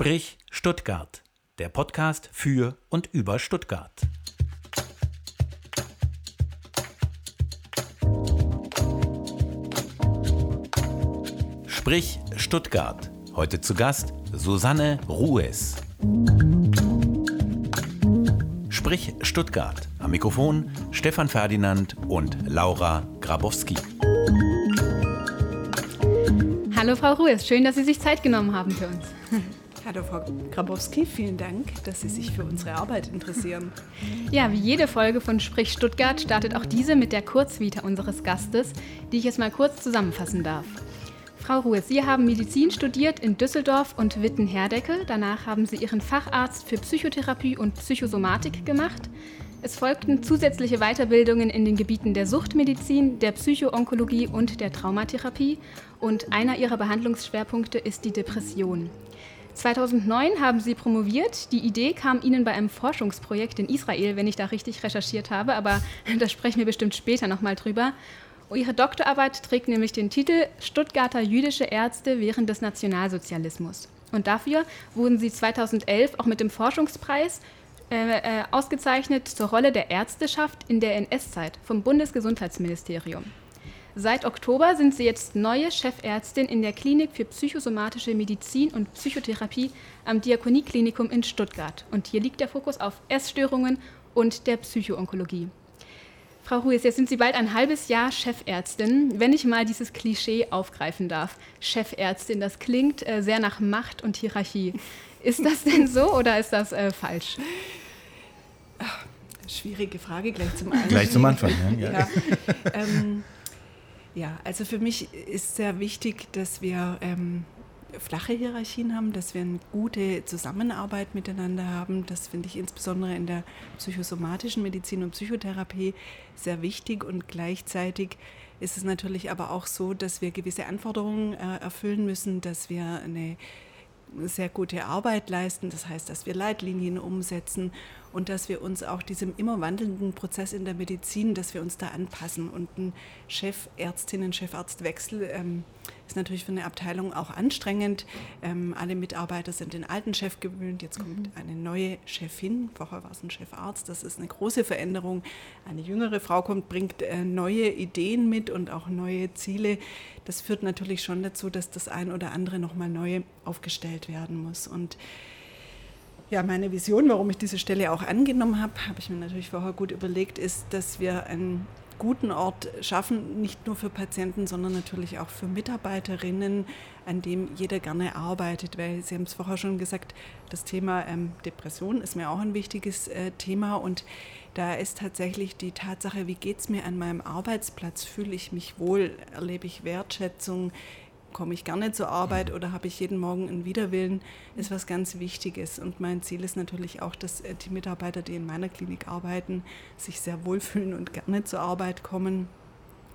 Sprich Stuttgart, der Podcast für und über Stuttgart. Sprich Stuttgart. Heute zu Gast Susanne Ruhes. Sprich Stuttgart. Am Mikrofon Stefan Ferdinand und Laura Grabowski. Hallo Frau Ruhes, schön, dass Sie sich Zeit genommen haben für uns. Hallo Frau Grabowski, vielen Dank, dass Sie sich für unsere Arbeit interessieren. Ja, wie jede Folge von Sprich Stuttgart startet auch diese mit der Kurzvita unseres Gastes, die ich jetzt mal kurz zusammenfassen darf. Frau Ruhes, Sie haben Medizin studiert in Düsseldorf und Witten-Herdecke. Danach haben Sie Ihren Facharzt für Psychotherapie und Psychosomatik gemacht. Es folgten zusätzliche Weiterbildungen in den Gebieten der Suchtmedizin, der Psychoonkologie und der Traumatherapie und einer ihrer Behandlungsschwerpunkte ist die Depression. 2009 haben sie promoviert. Die Idee kam ihnen bei einem Forschungsprojekt in Israel, wenn ich da richtig recherchiert habe, aber da sprechen wir bestimmt später nochmal drüber. Ihre Doktorarbeit trägt nämlich den Titel Stuttgarter jüdische Ärzte während des Nationalsozialismus. Und dafür wurden sie 2011 auch mit dem Forschungspreis äh, äh, ausgezeichnet zur Rolle der Ärzteschaft in der NS-Zeit vom Bundesgesundheitsministerium. Seit Oktober sind sie jetzt neue Chefärztin in der Klinik für psychosomatische Medizin und Psychotherapie am Diakonieklinikum in Stuttgart. Und hier liegt der Fokus auf Essstörungen und der Psychoonkologie. Frau Ruiz, jetzt sind Sie bald ein halbes Jahr Chefärztin. Wenn ich mal dieses Klischee aufgreifen darf, Chefärztin, das klingt äh, sehr nach Macht und Hierarchie. Ist das denn so oder ist das äh, falsch? Schwierige Frage gleich zum Anfang. Gleich zum Anfang, ja. ja. Ähm, ja, also für mich ist sehr wichtig, dass wir ähm, flache Hierarchien haben, dass wir eine gute Zusammenarbeit miteinander haben. Das finde ich insbesondere in der psychosomatischen Medizin und Psychotherapie sehr wichtig und gleichzeitig ist es natürlich aber auch so, dass wir gewisse Anforderungen äh, erfüllen müssen, dass wir eine sehr gute Arbeit leisten. Das heißt, dass wir Leitlinien umsetzen und dass wir uns auch diesem immer wandelnden Prozess in der Medizin, dass wir uns da anpassen. Und ein Chefärztinnen, Chefarztwechsel ähm, ist natürlich für eine Abteilung auch anstrengend. Ähm, alle Mitarbeiter sind den alten Chef gewöhnt. Jetzt kommt mhm. eine neue Chefin. Vorher war es ein Chefarzt. Das ist eine große Veränderung. Eine jüngere Frau kommt, bringt äh, neue Ideen mit und auch neue Ziele. Das führt natürlich schon dazu, dass das ein oder andere nochmal neu aufgestellt werden muss. Und ja, meine Vision, warum ich diese Stelle auch angenommen habe, habe ich mir natürlich vorher gut überlegt, ist, dass wir einen guten Ort schaffen, nicht nur für Patienten, sondern natürlich auch für Mitarbeiterinnen, an dem jeder gerne arbeitet, weil Sie haben es vorher schon gesagt, das Thema ähm, Depression ist mir auch ein wichtiges äh, Thema. Und da ist tatsächlich die Tatsache, wie geht es mir an meinem Arbeitsplatz, fühle ich mich wohl, erlebe ich Wertschätzung, komme ich gerne zur Arbeit oder habe ich jeden Morgen einen Widerwillen, ist was ganz Wichtiges. Und mein Ziel ist natürlich auch, dass äh, die Mitarbeiter, die in meiner Klinik arbeiten, sich sehr wohlfühlen und gerne zur Arbeit kommen.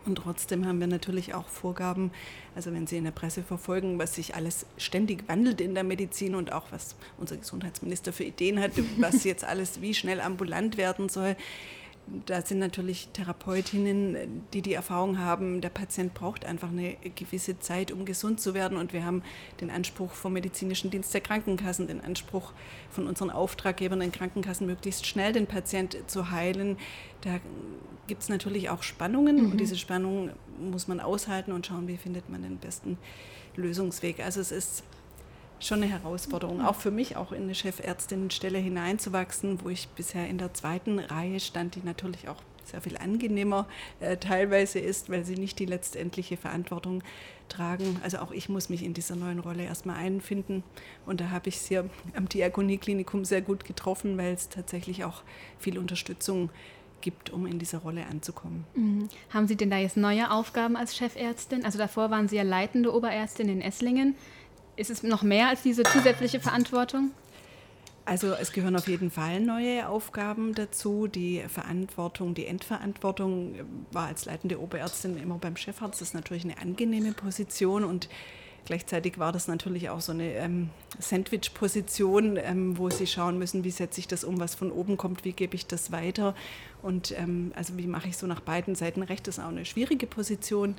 Und trotzdem haben wir natürlich auch Vorgaben, also wenn Sie in der Presse verfolgen, was sich alles ständig wandelt in der Medizin und auch was unser Gesundheitsminister für Ideen hat, was jetzt alles wie schnell ambulant werden soll da sind natürlich Therapeutinnen, die die Erfahrung haben, der Patient braucht einfach eine gewisse Zeit, um gesund zu werden. Und wir haben den Anspruch vom medizinischen Dienst der Krankenkassen, den Anspruch von unseren Auftraggebern den Krankenkassen, möglichst schnell den Patient zu heilen. Da gibt es natürlich auch Spannungen mhm. und diese Spannungen muss man aushalten und schauen, wie findet man den besten Lösungsweg. Also es ist schon eine Herausforderung, auch für mich, auch in eine Chefärztinnenstelle hineinzuwachsen, wo ich bisher in der zweiten Reihe stand, die natürlich auch sehr viel angenehmer äh, teilweise ist, weil sie nicht die letztendliche Verantwortung tragen. Also auch ich muss mich in dieser neuen Rolle erstmal einfinden. Und da habe ich es hier am Diakonieklinikum sehr gut getroffen, weil es tatsächlich auch viel Unterstützung gibt, um in dieser Rolle anzukommen. Mhm. Haben Sie denn da jetzt neue Aufgaben als Chefärztin? Also davor waren Sie ja leitende Oberärztin in Esslingen. Ist es noch mehr als diese zusätzliche Verantwortung? Also es gehören auf jeden Fall neue Aufgaben dazu. Die Verantwortung, die Endverantwortung war als leitende Oberärztin immer beim Chefarzt. Das ist natürlich eine angenehme Position und gleichzeitig war das natürlich auch so eine ähm, Sandwich-Position, ähm, wo Sie schauen müssen, wie setze ich das um, was von oben kommt, wie gebe ich das weiter und ähm, also wie mache ich so nach beiden Seiten recht. Das ist auch eine schwierige Position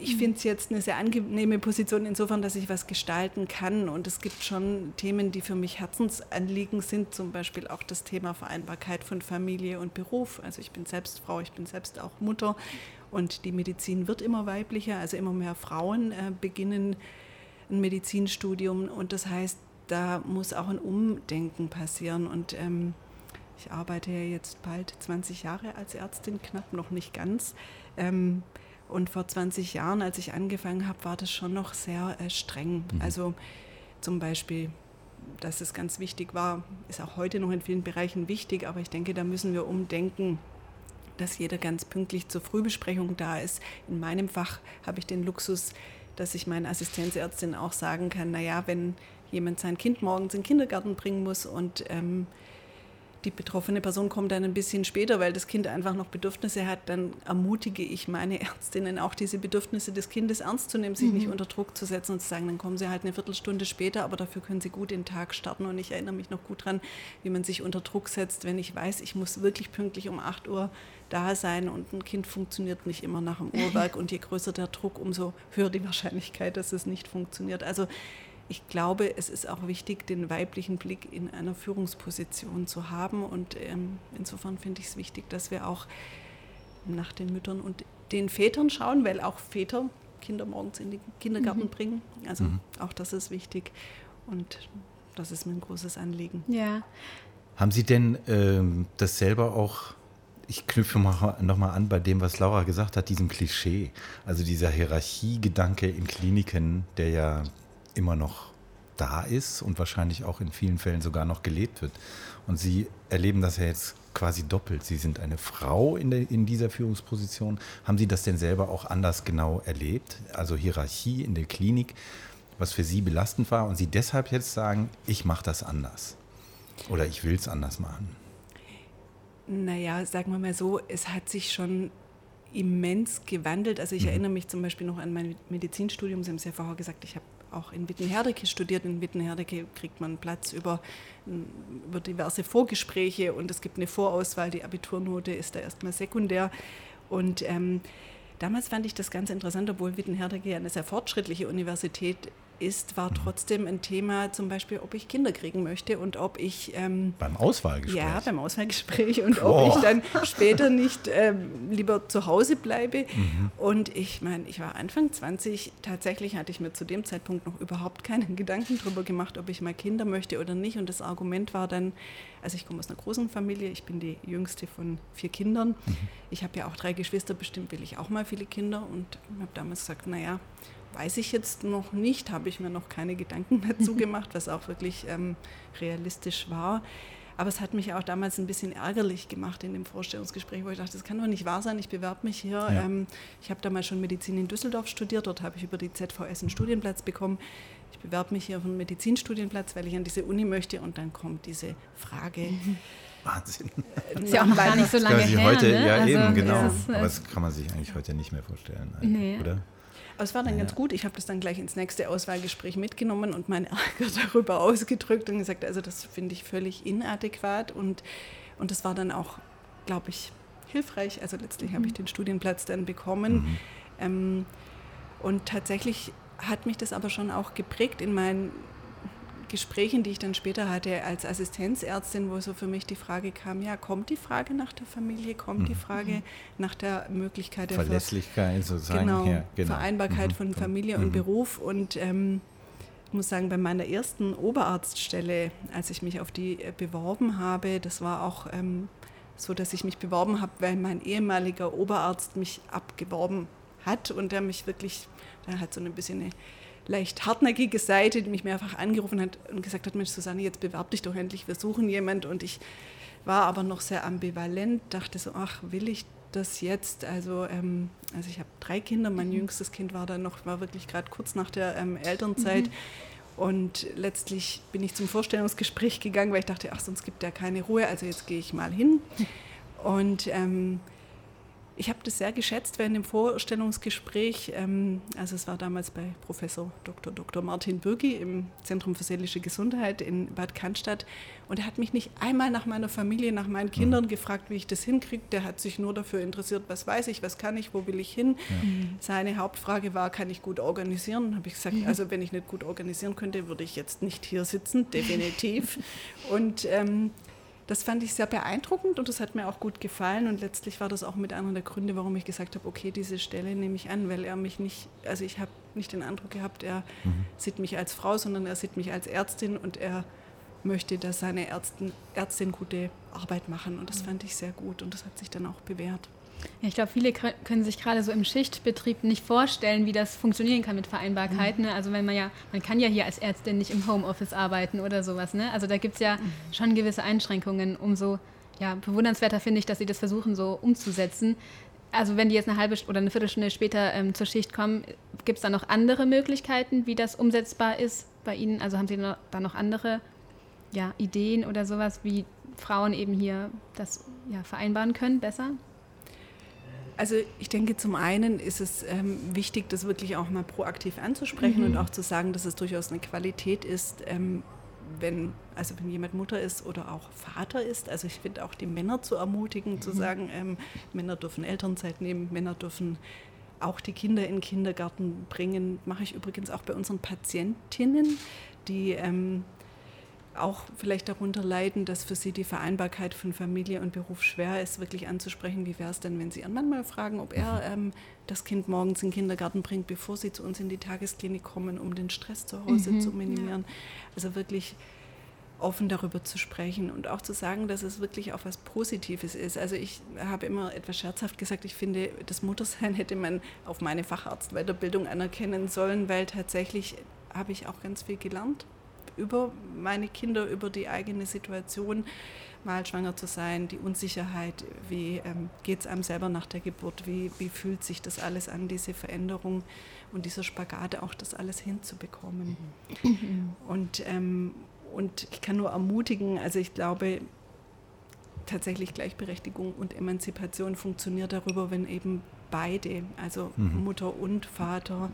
ich finde es jetzt eine sehr angenehme Position insofern, dass ich was gestalten kann. Und es gibt schon Themen, die für mich Herzensanliegen sind, zum Beispiel auch das Thema Vereinbarkeit von Familie und Beruf. Also ich bin selbst Frau, ich bin selbst auch Mutter und die Medizin wird immer weiblicher. Also immer mehr Frauen äh, beginnen ein Medizinstudium und das heißt, da muss auch ein Umdenken passieren. Und ähm, ich arbeite ja jetzt bald 20 Jahre als Ärztin, knapp noch nicht ganz. Ähm, und vor 20 Jahren, als ich angefangen habe, war das schon noch sehr äh, streng. Mhm. Also zum Beispiel, dass es ganz wichtig war, ist auch heute noch in vielen Bereichen wichtig, aber ich denke, da müssen wir umdenken, dass jeder ganz pünktlich zur Frühbesprechung da ist. In meinem Fach habe ich den Luxus, dass ich meinen Assistenzärztin auch sagen kann, naja, wenn jemand sein Kind morgens in den Kindergarten bringen muss und ähm, die betroffene Person kommt dann ein bisschen später, weil das Kind einfach noch Bedürfnisse hat, dann ermutige ich meine Ärztinnen auch diese Bedürfnisse des Kindes ernst zu nehmen, sich mhm. nicht unter Druck zu setzen und zu sagen, dann kommen sie halt eine Viertelstunde später, aber dafür können sie gut den Tag starten. Und ich erinnere mich noch gut dran, wie man sich unter Druck setzt, wenn ich weiß, ich muss wirklich pünktlich um 8 Uhr da sein und ein Kind funktioniert nicht immer nach dem Uhrwerk und je größer der Druck, umso höher die Wahrscheinlichkeit, dass es nicht funktioniert. Also ich glaube, es ist auch wichtig, den weiblichen Blick in einer Führungsposition zu haben. Und ähm, insofern finde ich es wichtig, dass wir auch nach den Müttern und den Vätern schauen, weil auch Väter Kinder morgens in den Kindergarten mhm. bringen. Also mhm. auch das ist wichtig. Und das ist mir ein großes Anliegen. Ja. Haben Sie denn ähm, das selber auch ich knüpfe nochmal an bei dem, was Laura gesagt hat, diesem Klischee. Also dieser Hierarchiegedanke in Kliniken, der ja immer noch da ist und wahrscheinlich auch in vielen Fällen sogar noch gelebt wird. Und Sie erleben das ja jetzt quasi doppelt. Sie sind eine Frau in, der, in dieser Führungsposition. Haben Sie das denn selber auch anders genau erlebt? Also Hierarchie in der Klinik, was für Sie belastend war und Sie deshalb jetzt sagen, ich mache das anders oder ich will es anders machen? Naja, sagen wir mal so, es hat sich schon immens gewandelt. Also ich mhm. erinnere mich zum Beispiel noch an mein Medizinstudium. Sie haben es ja vorher gesagt, ich habe auch in Wittenherdecke studiert. In Wittenherdecke kriegt man Platz über, über diverse Vorgespräche und es gibt eine Vorauswahl. Die Abiturnote ist da erstmal sekundär. Und ähm, damals fand ich das ganz interessant, obwohl Wittenherdecke eine sehr fortschrittliche Universität ist, war trotzdem ein Thema, zum Beispiel, ob ich Kinder kriegen möchte und ob ich. Ähm, beim Auswahlgespräch? Ja, beim Auswahlgespräch und oh. ob ich dann später nicht ähm, lieber zu Hause bleibe. Mhm. Und ich meine, ich war Anfang 20, tatsächlich hatte ich mir zu dem Zeitpunkt noch überhaupt keinen Gedanken darüber gemacht, ob ich mal Kinder möchte oder nicht. Und das Argument war dann, also ich komme aus einer großen Familie, ich bin die jüngste von vier Kindern. Mhm. Ich habe ja auch drei Geschwister, bestimmt will ich auch mal viele Kinder und habe damals gesagt, naja, weiß ich jetzt noch nicht, habe ich mir noch keine Gedanken dazu gemacht, was auch wirklich ähm, realistisch war. Aber es hat mich auch damals ein bisschen ärgerlich gemacht in dem Vorstellungsgespräch, wo ich dachte, das kann doch nicht wahr sein, ich bewerbe mich hier. Ja. Ähm, ich habe damals schon Medizin in Düsseldorf studiert, dort habe ich über die ZVS einen Studienplatz bekommen. Ich bewerbe mich hier auf einen Medizinstudienplatz, weil ich an diese Uni möchte und dann kommt diese Frage. Wahnsinn. Äh, ist ja auch noch gar nicht so lange her. Heute, ne? Ja, also eben, genau. Ist, Aber das kann man sich eigentlich heute nicht mehr vorstellen, nee. oder? Aber es war dann ja. ganz gut. Ich habe das dann gleich ins nächste Auswahlgespräch mitgenommen und meinen Ärger darüber ausgedrückt und gesagt, also das finde ich völlig inadäquat. Und, und das war dann auch, glaube ich, hilfreich. Also letztlich mhm. habe ich den Studienplatz dann bekommen. Mhm. Ähm, und tatsächlich hat mich das aber schon auch geprägt in meinen Gesprächen, die ich dann später hatte als Assistenzärztin, wo so für mich die Frage kam, ja, kommt die Frage nach der Familie, kommt mhm. die Frage mhm. nach der Möglichkeit der Verlässlichkeit sozusagen, genau, ja, genau. Vereinbarkeit mhm. von Familie und mhm. Beruf und ähm, ich muss sagen, bei meiner ersten Oberarztstelle, als ich mich auf die äh, beworben habe, das war auch ähm, so, dass ich mich beworben habe, weil mein ehemaliger Oberarzt mich abgeworben hat und der mich wirklich, der hat so ein bisschen eine leicht hartnäckige Seite, die mich mehrfach angerufen hat und gesagt hat, Mensch Susanne, jetzt bewerb dich doch endlich, wir suchen jemand. Und ich war aber noch sehr ambivalent, dachte so, ach, will ich das jetzt? Also, ähm, also ich habe drei Kinder, mein mhm. jüngstes Kind war dann noch, war wirklich gerade kurz nach der ähm, Elternzeit. Mhm. Und letztlich bin ich zum Vorstellungsgespräch gegangen, weil ich dachte, ach, sonst gibt er keine Ruhe, also jetzt gehe ich mal hin. Und ähm, ich habe das sehr geschätzt während dem Vorstellungsgespräch. Ähm, also es war damals bei Professor Dr. Dr. Martin Bürgi im Zentrum für seelische Gesundheit in Bad Cannstatt. Und er hat mich nicht einmal nach meiner Familie, nach meinen Kindern mhm. gefragt, wie ich das hinkriege. Der hat sich nur dafür interessiert, was weiß ich, was kann ich, wo will ich hin. Ja. Mhm. Seine Hauptfrage war, kann ich gut organisieren? Habe ich gesagt, mhm. also wenn ich nicht gut organisieren könnte, würde ich jetzt nicht hier sitzen, definitiv. Und ähm, das fand ich sehr beeindruckend und das hat mir auch gut gefallen und letztlich war das auch mit einer der Gründe, warum ich gesagt habe, okay, diese Stelle nehme ich an, weil er mich nicht, also ich habe nicht den Eindruck gehabt, er mhm. sieht mich als Frau, sondern er sieht mich als Ärztin und er möchte, dass seine Ärztin, Ärztin gute Arbeit machen und das fand ich sehr gut und das hat sich dann auch bewährt. Ja, ich glaube, viele können sich gerade so im Schichtbetrieb nicht vorstellen, wie das funktionieren kann mit Vereinbarkeit. Mhm. Ne? Also wenn man ja, man kann ja hier als Ärztin nicht im Homeoffice arbeiten oder sowas. Ne? Also da gibt es ja mhm. schon gewisse Einschränkungen. Umso ja, bewundernswerter finde ich, dass sie das versuchen so umzusetzen. Also wenn die jetzt eine halbe oder eine Viertelstunde später ähm, zur Schicht kommen, gibt es da noch andere Möglichkeiten, wie das umsetzbar ist bei Ihnen? Also haben Sie da noch andere ja, Ideen oder sowas, wie Frauen eben hier das ja, vereinbaren können, besser? Also ich denke, zum einen ist es ähm, wichtig, das wirklich auch mal proaktiv anzusprechen mhm. und auch zu sagen, dass es durchaus eine Qualität ist, ähm, wenn, also wenn jemand Mutter ist oder auch Vater ist. Also ich finde auch die Männer zu ermutigen, mhm. zu sagen, ähm, Männer dürfen Elternzeit nehmen, Männer dürfen auch die Kinder in den Kindergarten bringen. Mache ich übrigens auch bei unseren Patientinnen, die ähm, auch vielleicht darunter leiden, dass für sie die Vereinbarkeit von Familie und Beruf schwer ist, wirklich anzusprechen. Wie wäre es denn, wenn Sie Ihren Mann mal fragen, ob er mhm. ähm, das Kind morgens in den Kindergarten bringt, bevor Sie zu uns in die Tagesklinik kommen, um den Stress zu Hause mhm. zu minimieren? Also wirklich offen darüber zu sprechen und auch zu sagen, dass es wirklich auch was Positives ist. Also ich habe immer etwas scherzhaft gesagt, ich finde, das Muttersein hätte man auf meine Facharztweiterbildung anerkennen sollen, weil tatsächlich habe ich auch ganz viel gelernt über meine Kinder, über die eigene Situation, mal schwanger zu sein, die Unsicherheit, wie ähm, geht es einem selber nach der Geburt, wie, wie fühlt sich das alles an, diese Veränderung und dieser Spagat, auch das alles hinzubekommen. Mhm. Und, ähm, und ich kann nur ermutigen, also ich glaube, tatsächlich Gleichberechtigung und Emanzipation funktioniert darüber, wenn eben beide, also mhm. Mutter und Vater,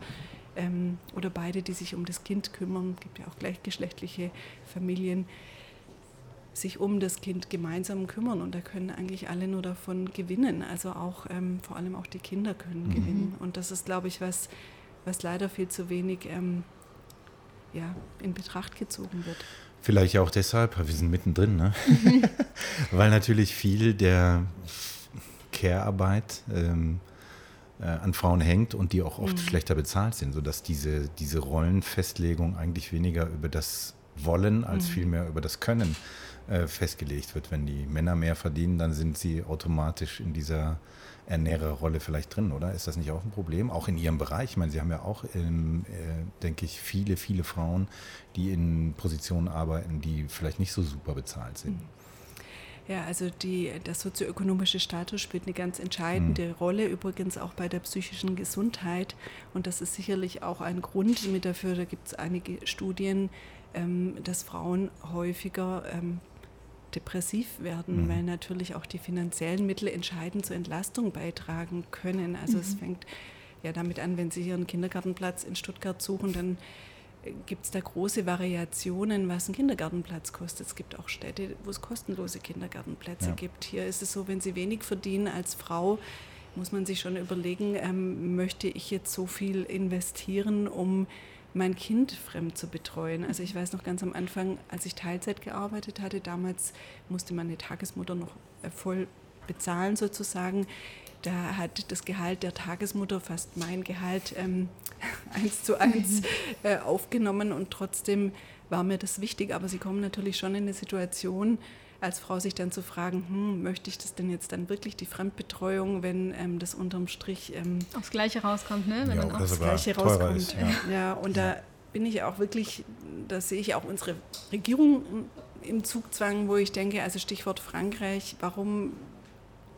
ähm, oder beide, die sich um das Kind kümmern, gibt ja auch gleichgeschlechtliche Familien, sich um das Kind gemeinsam kümmern und da können eigentlich alle nur davon gewinnen. Also auch ähm, vor allem auch die Kinder können mhm. gewinnen. Und das ist, glaube ich, was, was leider viel zu wenig ähm, ja, in Betracht gezogen wird. Vielleicht auch deshalb, wir sind mittendrin, ne? weil natürlich viel der Care-Arbeit ähm, äh, an Frauen hängt und die auch oft mhm. schlechter bezahlt sind, sodass diese, diese Rollenfestlegung eigentlich weniger über das Wollen als mhm. vielmehr über das Können äh, festgelegt wird. Wenn die Männer mehr verdienen, dann sind sie automatisch in dieser Ernährerrolle vielleicht drin, oder? Ist das nicht auch ein Problem? Auch in Ihrem Bereich? Ich meine, Sie haben ja auch, ähm, äh, denke ich, viele, viele Frauen, die in Positionen arbeiten, die vielleicht nicht so super bezahlt sind. Mhm. Ja, also die, der sozioökonomische Status spielt eine ganz entscheidende mhm. Rolle, übrigens auch bei der psychischen Gesundheit. Und das ist sicherlich auch ein Grund mit dafür, da gibt es einige Studien, ähm, dass Frauen häufiger ähm, depressiv werden, mhm. weil natürlich auch die finanziellen Mittel entscheidend zur Entlastung beitragen können. Also mhm. es fängt ja damit an, wenn Sie hier einen Kindergartenplatz in Stuttgart suchen, dann gibt es da große Variationen, was ein Kindergartenplatz kostet. Es gibt auch Städte, wo es kostenlose Kindergartenplätze ja. gibt. Hier ist es so, wenn Sie wenig verdienen als Frau, muss man sich schon überlegen, ähm, möchte ich jetzt so viel investieren, um mein Kind fremd zu betreuen. Also ich weiß noch ganz am Anfang, als ich Teilzeit gearbeitet hatte, damals musste meine Tagesmutter noch äh, voll bezahlen sozusagen. Da hat das Gehalt der Tagesmutter fast mein Gehalt ähm, eins zu eins äh, aufgenommen und trotzdem war mir das wichtig. Aber sie kommen natürlich schon in eine Situation, als Frau sich dann zu fragen, hm, möchte ich das denn jetzt dann wirklich, die Fremdbetreuung, wenn ähm, das unterm Strich ähm, aufs Gleiche rauskommt, ne? Wenn ja, man aufs Gleiche rauskommt. Ist, ja. ja. und da bin ich auch wirklich, da sehe ich auch unsere Regierung im Zugzwang, wo ich denke, also Stichwort Frankreich, warum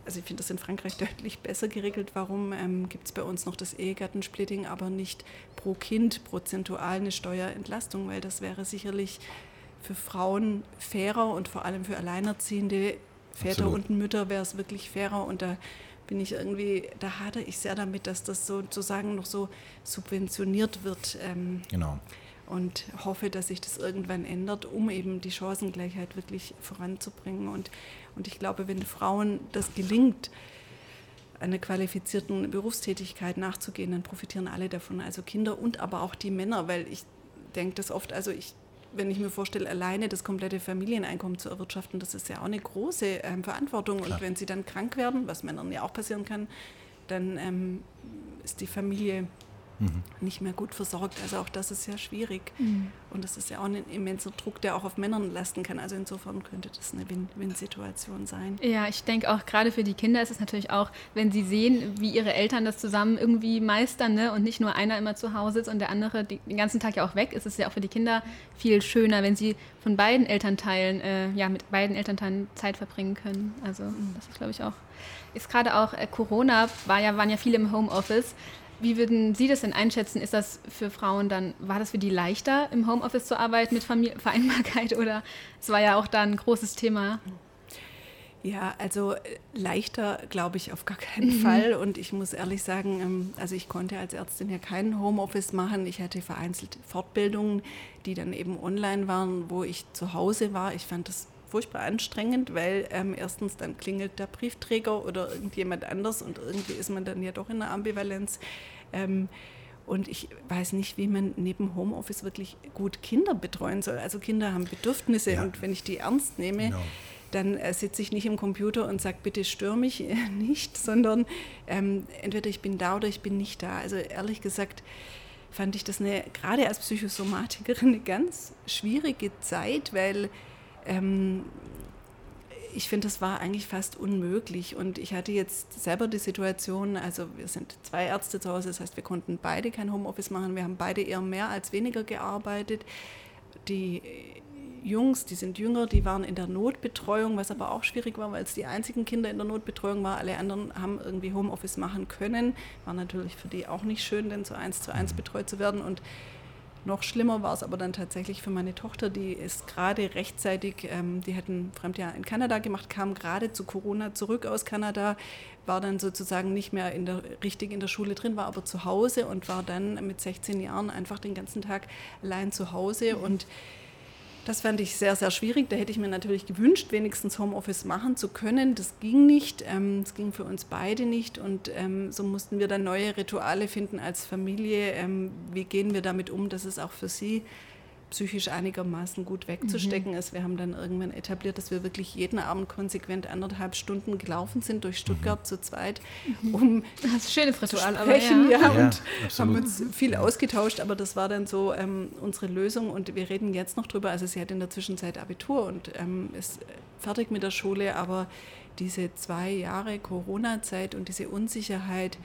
also ich finde das in Frankreich deutlich besser geregelt. Warum ähm, gibt es bei uns noch das Ehegattensplitting, aber nicht pro Kind prozentual eine Steuerentlastung? Weil das wäre sicherlich für Frauen fairer und vor allem für alleinerziehende Väter Absolut. und Mütter wäre es wirklich fairer. Und da bin ich irgendwie, da hadere ich sehr damit, dass das sozusagen noch so subventioniert wird. Ähm, genau. Und hoffe, dass sich das irgendwann ändert, um eben die Chancengleichheit wirklich voranzubringen. Und, und ich glaube, wenn Frauen das gelingt, einer qualifizierten Berufstätigkeit nachzugehen, dann profitieren alle davon, also Kinder und aber auch die Männer, weil ich denke das oft, also ich wenn ich mir vorstelle, alleine das komplette Familieneinkommen zu erwirtschaften, das ist ja auch eine große ähm, Verantwortung. Klar. Und wenn sie dann krank werden, was Männern ja auch passieren kann, dann ähm, ist die Familie mhm. nicht mehr gut versorgt. Also auch das ist sehr schwierig. Mhm. Und das ist ja auch ein immenser Druck, der auch auf Männern lasten kann. Also insofern könnte das eine Win-Win-Situation sein. Ja, ich denke auch gerade für die Kinder ist es natürlich auch, wenn sie sehen, wie ihre Eltern das zusammen irgendwie meistern ne? und nicht nur einer immer zu Hause ist und der andere den ganzen Tag ja auch weg, ist es ja auch für die Kinder viel schöner, wenn sie von beiden Elternteilen, äh, ja, mit beiden Elternteilen Zeit verbringen können. Also das ist, glaube ich, auch, ist gerade auch äh, Corona, war ja, waren ja viele im Homeoffice. Wie würden Sie das denn einschätzen? Ist das für Frauen dann, war das für die leichter, im Homeoffice zu arbeiten mit Familie, Vereinbarkeit oder es war ja auch da ein großes Thema? Ja, also äh, leichter glaube ich auf gar keinen mhm. Fall. Und ich muss ehrlich sagen, ähm, also ich konnte als Ärztin ja keinen Homeoffice machen. Ich hatte vereinzelt Fortbildungen, die dann eben online waren, wo ich zu Hause war. Ich fand das furchtbar anstrengend, weil ähm, erstens dann klingelt der Briefträger oder irgendjemand anders und irgendwie ist man dann ja doch in der Ambivalenz. Ähm, und ich weiß nicht, wie man neben Homeoffice wirklich gut Kinder betreuen soll. Also Kinder haben Bedürfnisse ja. und wenn ich die ernst nehme, genau. dann äh, sitze ich nicht im Computer und sage, bitte stör mich nicht, sondern ähm, entweder ich bin da oder ich bin nicht da. Also ehrlich gesagt fand ich das eine, gerade als Psychosomatikerin eine ganz schwierige Zeit, weil ähm, ich finde, das war eigentlich fast unmöglich. Und ich hatte jetzt selber die Situation, also wir sind zwei Ärzte zu Hause, das heißt, wir konnten beide kein Homeoffice machen. Wir haben beide eher mehr als weniger gearbeitet. Die Jungs, die sind jünger, die waren in der Notbetreuung, was aber auch schwierig war, weil es die einzigen Kinder in der Notbetreuung waren. Alle anderen haben irgendwie Homeoffice machen können. War natürlich für die auch nicht schön, denn so eins zu eins betreut zu werden. Und noch schlimmer war es aber dann tatsächlich für meine Tochter, die ist gerade rechtzeitig, ähm, die hat ein Fremdjahr in Kanada gemacht, kam gerade zu Corona zurück aus Kanada, war dann sozusagen nicht mehr in der, richtig in der Schule drin, war aber zu Hause und war dann mit 16 Jahren einfach den ganzen Tag allein zu Hause mhm. und das fand ich sehr, sehr schwierig. Da hätte ich mir natürlich gewünscht, wenigstens Homeoffice machen zu können. Das ging nicht. Ähm, ging für uns beide nicht. Und ähm, so mussten wir dann neue Rituale finden als Familie. Ähm, wie gehen wir damit um, dass es auch für sie psychisch einigermaßen gut wegzustecken mhm. ist. Wir haben dann irgendwann etabliert, dass wir wirklich jeden Abend konsequent anderthalb Stunden gelaufen sind durch Stuttgart mhm. zu zweit, mhm. um das ist ein schönes Ritual, aber ja. ja, ja und haben uns viel ausgetauscht, aber das war dann so ähm, unsere Lösung und wir reden jetzt noch drüber. Also sie hat in der Zwischenzeit Abitur und ähm, ist fertig mit der Schule, aber diese zwei Jahre Corona-Zeit und diese Unsicherheit,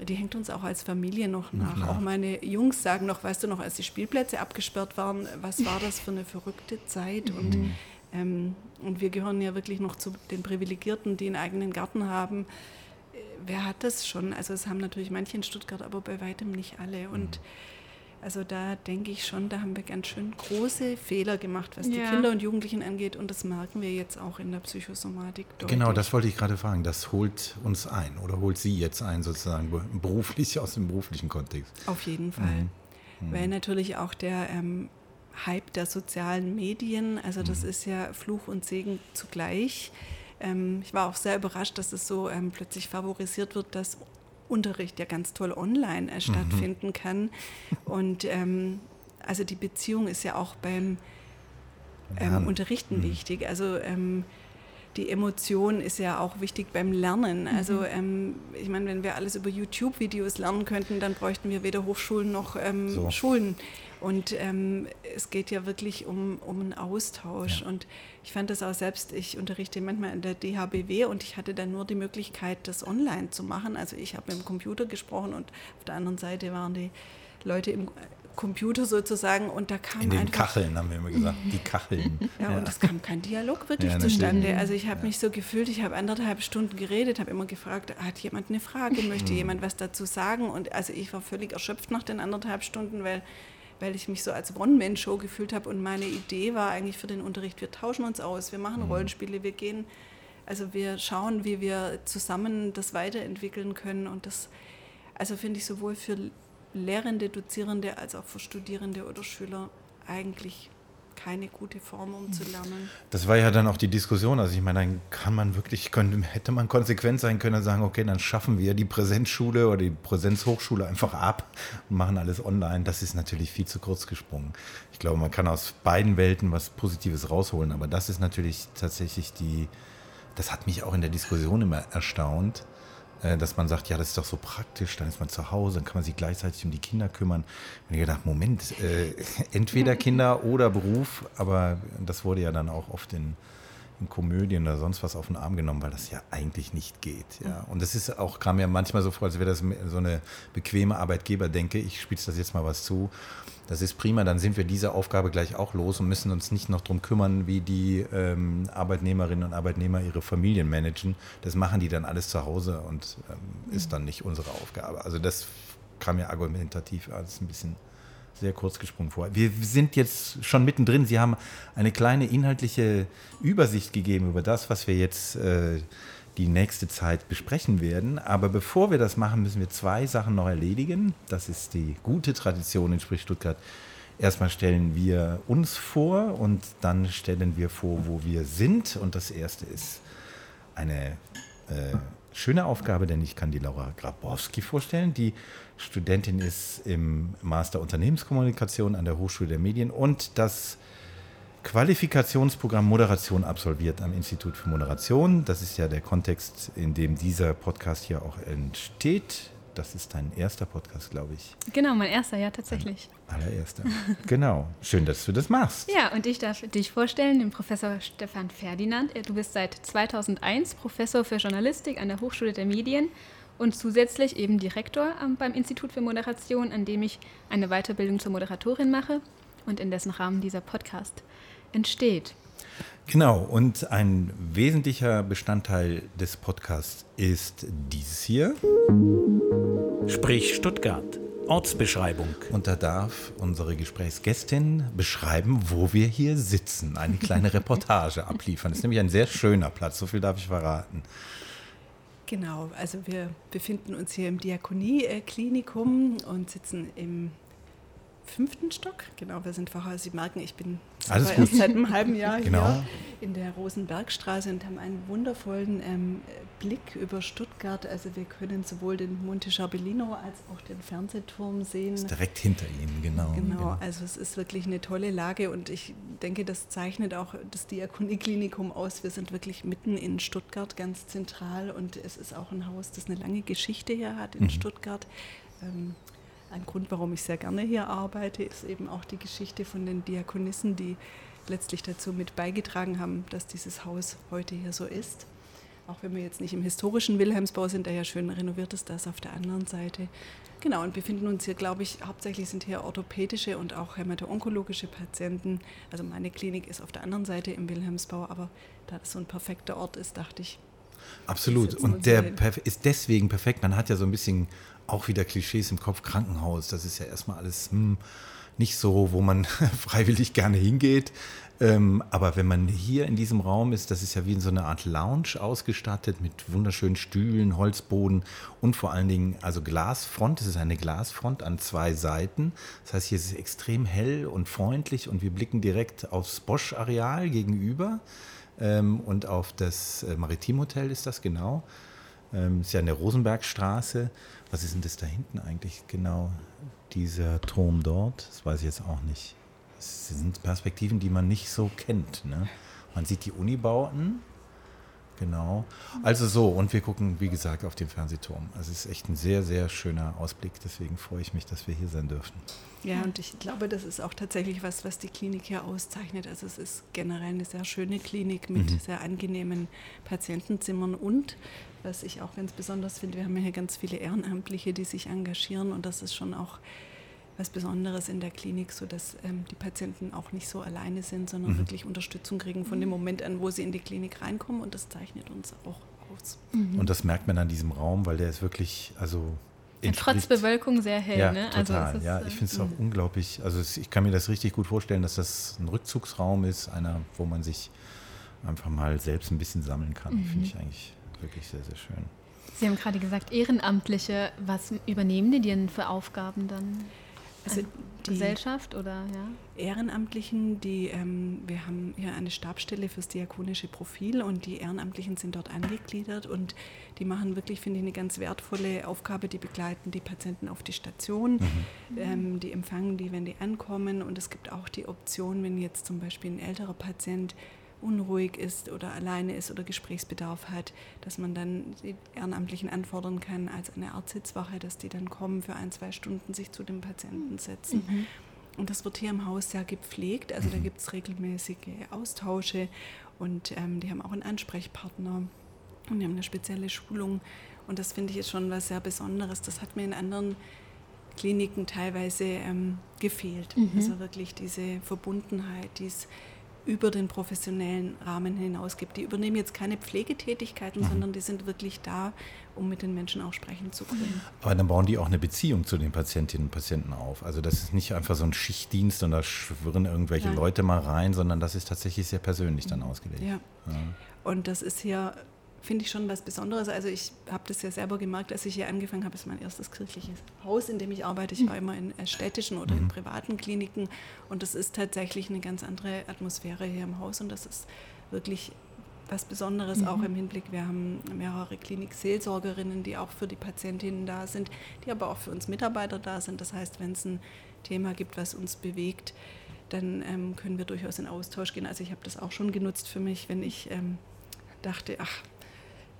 die hängt uns auch als Familie noch nach. Ja. Auch meine Jungs sagen noch, weißt du noch, als die Spielplätze abgesperrt waren, was war das für eine verrückte Zeit? Mhm. Und, ähm, und wir gehören ja wirklich noch zu den Privilegierten, die einen eigenen Garten haben. Äh, wer hat das schon? Also es haben natürlich manche in Stuttgart, aber bei weitem nicht alle. Und mhm also da denke ich schon, da haben wir ganz schön große Fehler gemacht, was ja. die Kinder und Jugendlichen angeht. Und das merken wir jetzt auch in der Psychosomatik deutlich. Genau, das wollte ich gerade fragen. Das holt uns ein oder holt Sie jetzt ein, sozusagen beruflich aus dem beruflichen Kontext. Auf jeden Fall. Mhm. mhm. Weil natürlich auch der ähm, Hype der sozialen Medien, also das mhm. ist ja Fluch und Segen zugleich. Ähm, ich war auch sehr überrascht, dass es so ähm, plötzlich favorisiert wird, dass Unterricht ja ganz toll online äh, stattfinden mhm. kann. Und ähm, also die Beziehung ist ja auch beim ähm, Unterrichten mhm. wichtig. Also ähm, die Emotion ist ja auch wichtig beim Lernen. Also mhm. ähm, ich meine, wenn wir alles über YouTube-Videos lernen könnten, dann bräuchten wir weder Hochschulen noch ähm, so. Schulen. Und ähm, es geht ja wirklich um, um einen Austausch. Ja. Und ich fand das auch selbst, ich unterrichte manchmal in der DHBW und ich hatte dann nur die Möglichkeit, das online zu machen. Also ich habe mit dem Computer gesprochen und auf der anderen Seite waren die Leute im Computer sozusagen und da kam In den Kacheln haben wir immer gesagt, die Kacheln. Ja, ja. und es kam kein Dialog wirklich ja, zustande. Also ich habe ja. mich so gefühlt, ich habe anderthalb Stunden geredet, habe immer gefragt, hat jemand eine Frage, möchte mhm. jemand was dazu sagen? Und also ich war völlig erschöpft nach den anderthalb Stunden, weil weil ich mich so als One-Man-Show gefühlt habe und meine Idee war eigentlich für den Unterricht, wir tauschen uns aus, wir machen mhm. Rollenspiele, wir gehen Also wir schauen, wie wir zusammen das weiterentwickeln können und das, also finde ich sowohl für Lehrende, Dozierende als auch für Studierende oder Schüler eigentlich keine gute Form, um zu lernen. Das war ja dann auch die Diskussion. Also ich meine, dann kann man wirklich, könnte, hätte man konsequent sein können und sagen, okay, dann schaffen wir die Präsenzschule oder die Präsenzhochschule einfach ab und machen alles online. Das ist natürlich viel zu kurz gesprungen. Ich glaube, man kann aus beiden Welten was Positives rausholen, aber das ist natürlich tatsächlich die, das hat mich auch in der Diskussion immer erstaunt, dass man sagt, ja, das ist doch so praktisch, dann ist man zu Hause, dann kann man sich gleichzeitig um die Kinder kümmern. Und ich gedacht, Moment, äh, entweder Kinder oder Beruf, aber das wurde ja dann auch oft in, in Komödien oder sonst was auf den Arm genommen, weil das ja eigentlich nicht geht. Ja. Und das ist auch, kam mir manchmal so vor, als wäre das so eine bequeme Arbeitgeber, denke ich, spitze das jetzt mal was zu. Das ist prima, dann sind wir diese Aufgabe gleich auch los und müssen uns nicht noch darum kümmern, wie die ähm, Arbeitnehmerinnen und Arbeitnehmer ihre Familien managen. Das machen die dann alles zu Hause und ähm, ist dann nicht unsere Aufgabe. Also das kam mir argumentativ als ein bisschen sehr kurz gesprungen vor. Wir sind jetzt schon mittendrin. Sie haben eine kleine inhaltliche Übersicht gegeben über das, was wir jetzt äh, die nächste Zeit besprechen werden. Aber bevor wir das machen, müssen wir zwei Sachen noch erledigen. Das ist die gute Tradition in Sprich Stuttgart. Erstmal stellen wir uns vor und dann stellen wir vor, wo wir sind. Und das erste ist eine äh, schöne Aufgabe, denn ich kann die Laura Grabowski vorstellen. Die Studentin ist im Master Unternehmenskommunikation an der Hochschule der Medien und das Qualifikationsprogramm Moderation absolviert am Institut für Moderation. Das ist ja der Kontext, in dem dieser Podcast hier auch entsteht. Das ist dein erster Podcast, glaube ich. Genau, mein erster, ja, tatsächlich. Dein allererster. genau. Schön, dass du das machst. Ja, und ich darf dich vorstellen, den Professor Stefan Ferdinand. Du bist seit 2001 Professor für Journalistik an der Hochschule der Medien und zusätzlich eben Direktor beim Institut für Moderation, an dem ich eine Weiterbildung zur Moderatorin mache und in dessen Rahmen dieser Podcast entsteht. Genau, und ein wesentlicher Bestandteil des Podcasts ist dieses hier. Sprich Stuttgart. Ortsbeschreibung. Und da darf unsere Gesprächsgästin beschreiben, wo wir hier sitzen. Eine kleine Reportage abliefern. Das ist nämlich ein sehr schöner Platz, so viel darf ich verraten. Genau, also wir befinden uns hier im Diakonie-Klinikum und sitzen im fünften Stock. Genau, wir sind vorher, Sie merken, ich bin erst seit einem halben Jahr genau. hier in der Rosenbergstraße und haben einen wundervollen ähm, Blick über Stuttgart. Also wir können sowohl den Monte Ciarbellino als auch den Fernsehturm sehen. Das ist direkt hinter Ihnen, genau, genau. Genau, also es ist wirklich eine tolle Lage und ich denke, das zeichnet auch das Diakonieklinikum aus. Wir sind wirklich mitten in Stuttgart, ganz zentral und es ist auch ein Haus, das eine lange Geschichte hier hat in mhm. Stuttgart. Ähm, ein Grund, warum ich sehr gerne hier arbeite, ist eben auch die Geschichte von den Diakonissen, die letztlich dazu mit beigetragen haben, dass dieses Haus heute hier so ist. Auch wenn wir jetzt nicht im historischen Wilhelmsbau sind, der ja schön renoviert ist, das auf der anderen Seite. Genau, und befinden uns hier, glaube ich, hauptsächlich sind hier orthopädische und auch hämato-onkologische Patienten. Also meine Klinik ist auf der anderen Seite im Wilhelmsbau, aber da das so ein perfekter Ort ist, dachte ich. Absolut. Und der ist deswegen perfekt. Man hat ja so ein bisschen auch wieder Klischees im Kopf, Krankenhaus, das ist ja erstmal alles hm, nicht so, wo man freiwillig gerne hingeht. Ähm, aber wenn man hier in diesem Raum ist, das ist ja wie in so einer Art Lounge ausgestattet mit wunderschönen Stühlen, Holzboden und vor allen Dingen also Glasfront. Es ist eine Glasfront an zwei Seiten. Das heißt, hier ist es extrem hell und freundlich und wir blicken direkt aufs Bosch-Areal gegenüber ähm, und auf das äh, Maritimhotel ist das genau. Ähm, ist ja in der Rosenbergstraße. Was ist denn das da hinten eigentlich genau? Dieser Turm dort? Das weiß ich jetzt auch nicht. Das sind Perspektiven, die man nicht so kennt. Ne? Man sieht die Unibauten. Genau. Also so, und wir gucken, wie gesagt, auf den Fernsehturm. Also es ist echt ein sehr, sehr schöner Ausblick. Deswegen freue ich mich, dass wir hier sein dürfen. Ja, und ich glaube, das ist auch tatsächlich was, was die Klinik hier auszeichnet. Also es ist generell eine sehr schöne Klinik mit mhm. sehr angenehmen Patientenzimmern und was ich auch ganz besonders finde, wir haben ja hier ganz viele Ehrenamtliche, die sich engagieren und das ist schon auch was Besonderes in der Klinik, sodass ähm, die Patienten auch nicht so alleine sind, sondern mhm. wirklich Unterstützung kriegen von dem Moment an, wo sie in die Klinik reinkommen und das zeichnet uns auch aus. Mhm. Und das merkt man an diesem Raum, weil der ist wirklich, also Trotz Bewölkung sehr hell, ja, ne? Also total. Ist, ja, ich finde es auch mhm. unglaublich. Also ich kann mir das richtig gut vorstellen, dass das ein Rückzugsraum ist, einer, wo man sich einfach mal selbst ein bisschen sammeln kann. Mhm. Finde ich eigentlich wirklich sehr, sehr schön. Sie haben gerade gesagt, Ehrenamtliche, was übernehmen die denn für Aufgaben dann? Also die Gesellschaft oder ja? Ehrenamtlichen, die ähm, wir haben hier eine Stabstelle fürs diakonische Profil und die Ehrenamtlichen sind dort angegliedert und die machen wirklich, finde ich, eine ganz wertvolle Aufgabe. Die begleiten die Patienten auf die Station, mhm. ähm, die empfangen die, wenn die ankommen und es gibt auch die Option, wenn jetzt zum Beispiel ein älterer Patient unruhig ist oder alleine ist oder Gesprächsbedarf hat, dass man dann die Ehrenamtlichen anfordern kann als eine Art Sitzwache, dass die dann kommen für ein, zwei Stunden sich zu dem Patienten setzen. Mhm. Und das wird hier im Haus sehr gepflegt. Also da mhm. gibt es regelmäßige Austausche und ähm, die haben auch einen Ansprechpartner und die haben eine spezielle Schulung. Und das finde ich ist schon was sehr Besonderes. Das hat mir in anderen Kliniken teilweise ähm, gefehlt. Mhm. Also wirklich diese Verbundenheit, dies über den professionellen Rahmen hinaus gibt. Die übernehmen jetzt keine Pflegetätigkeiten, mhm. sondern die sind wirklich da, um mit den Menschen auch sprechen zu können. Aber dann bauen die auch eine Beziehung zu den Patientinnen und Patienten auf. Also das ist nicht einfach so ein Schichtdienst und da schwirren irgendwelche Nein. Leute mal rein, sondern das ist tatsächlich sehr persönlich dann ausgelegt. Ja. ja. Und das ist hier finde ich schon was Besonderes. Also ich habe das ja selber gemerkt, als ich hier angefangen habe, ist mein erstes kirchliches Haus, in dem ich arbeite. Ich war immer in äh, städtischen oder in mhm. privaten Kliniken und das ist tatsächlich eine ganz andere Atmosphäre hier im Haus und das ist wirklich was Besonderes mhm. auch im Hinblick. Wir haben mehrere Klinikseelsorgerinnen, die auch für die Patientinnen da sind, die aber auch für uns Mitarbeiter da sind. Das heißt, wenn es ein Thema gibt, was uns bewegt, dann ähm, können wir durchaus in Austausch gehen. Also ich habe das auch schon genutzt für mich, wenn ich ähm, dachte, ach,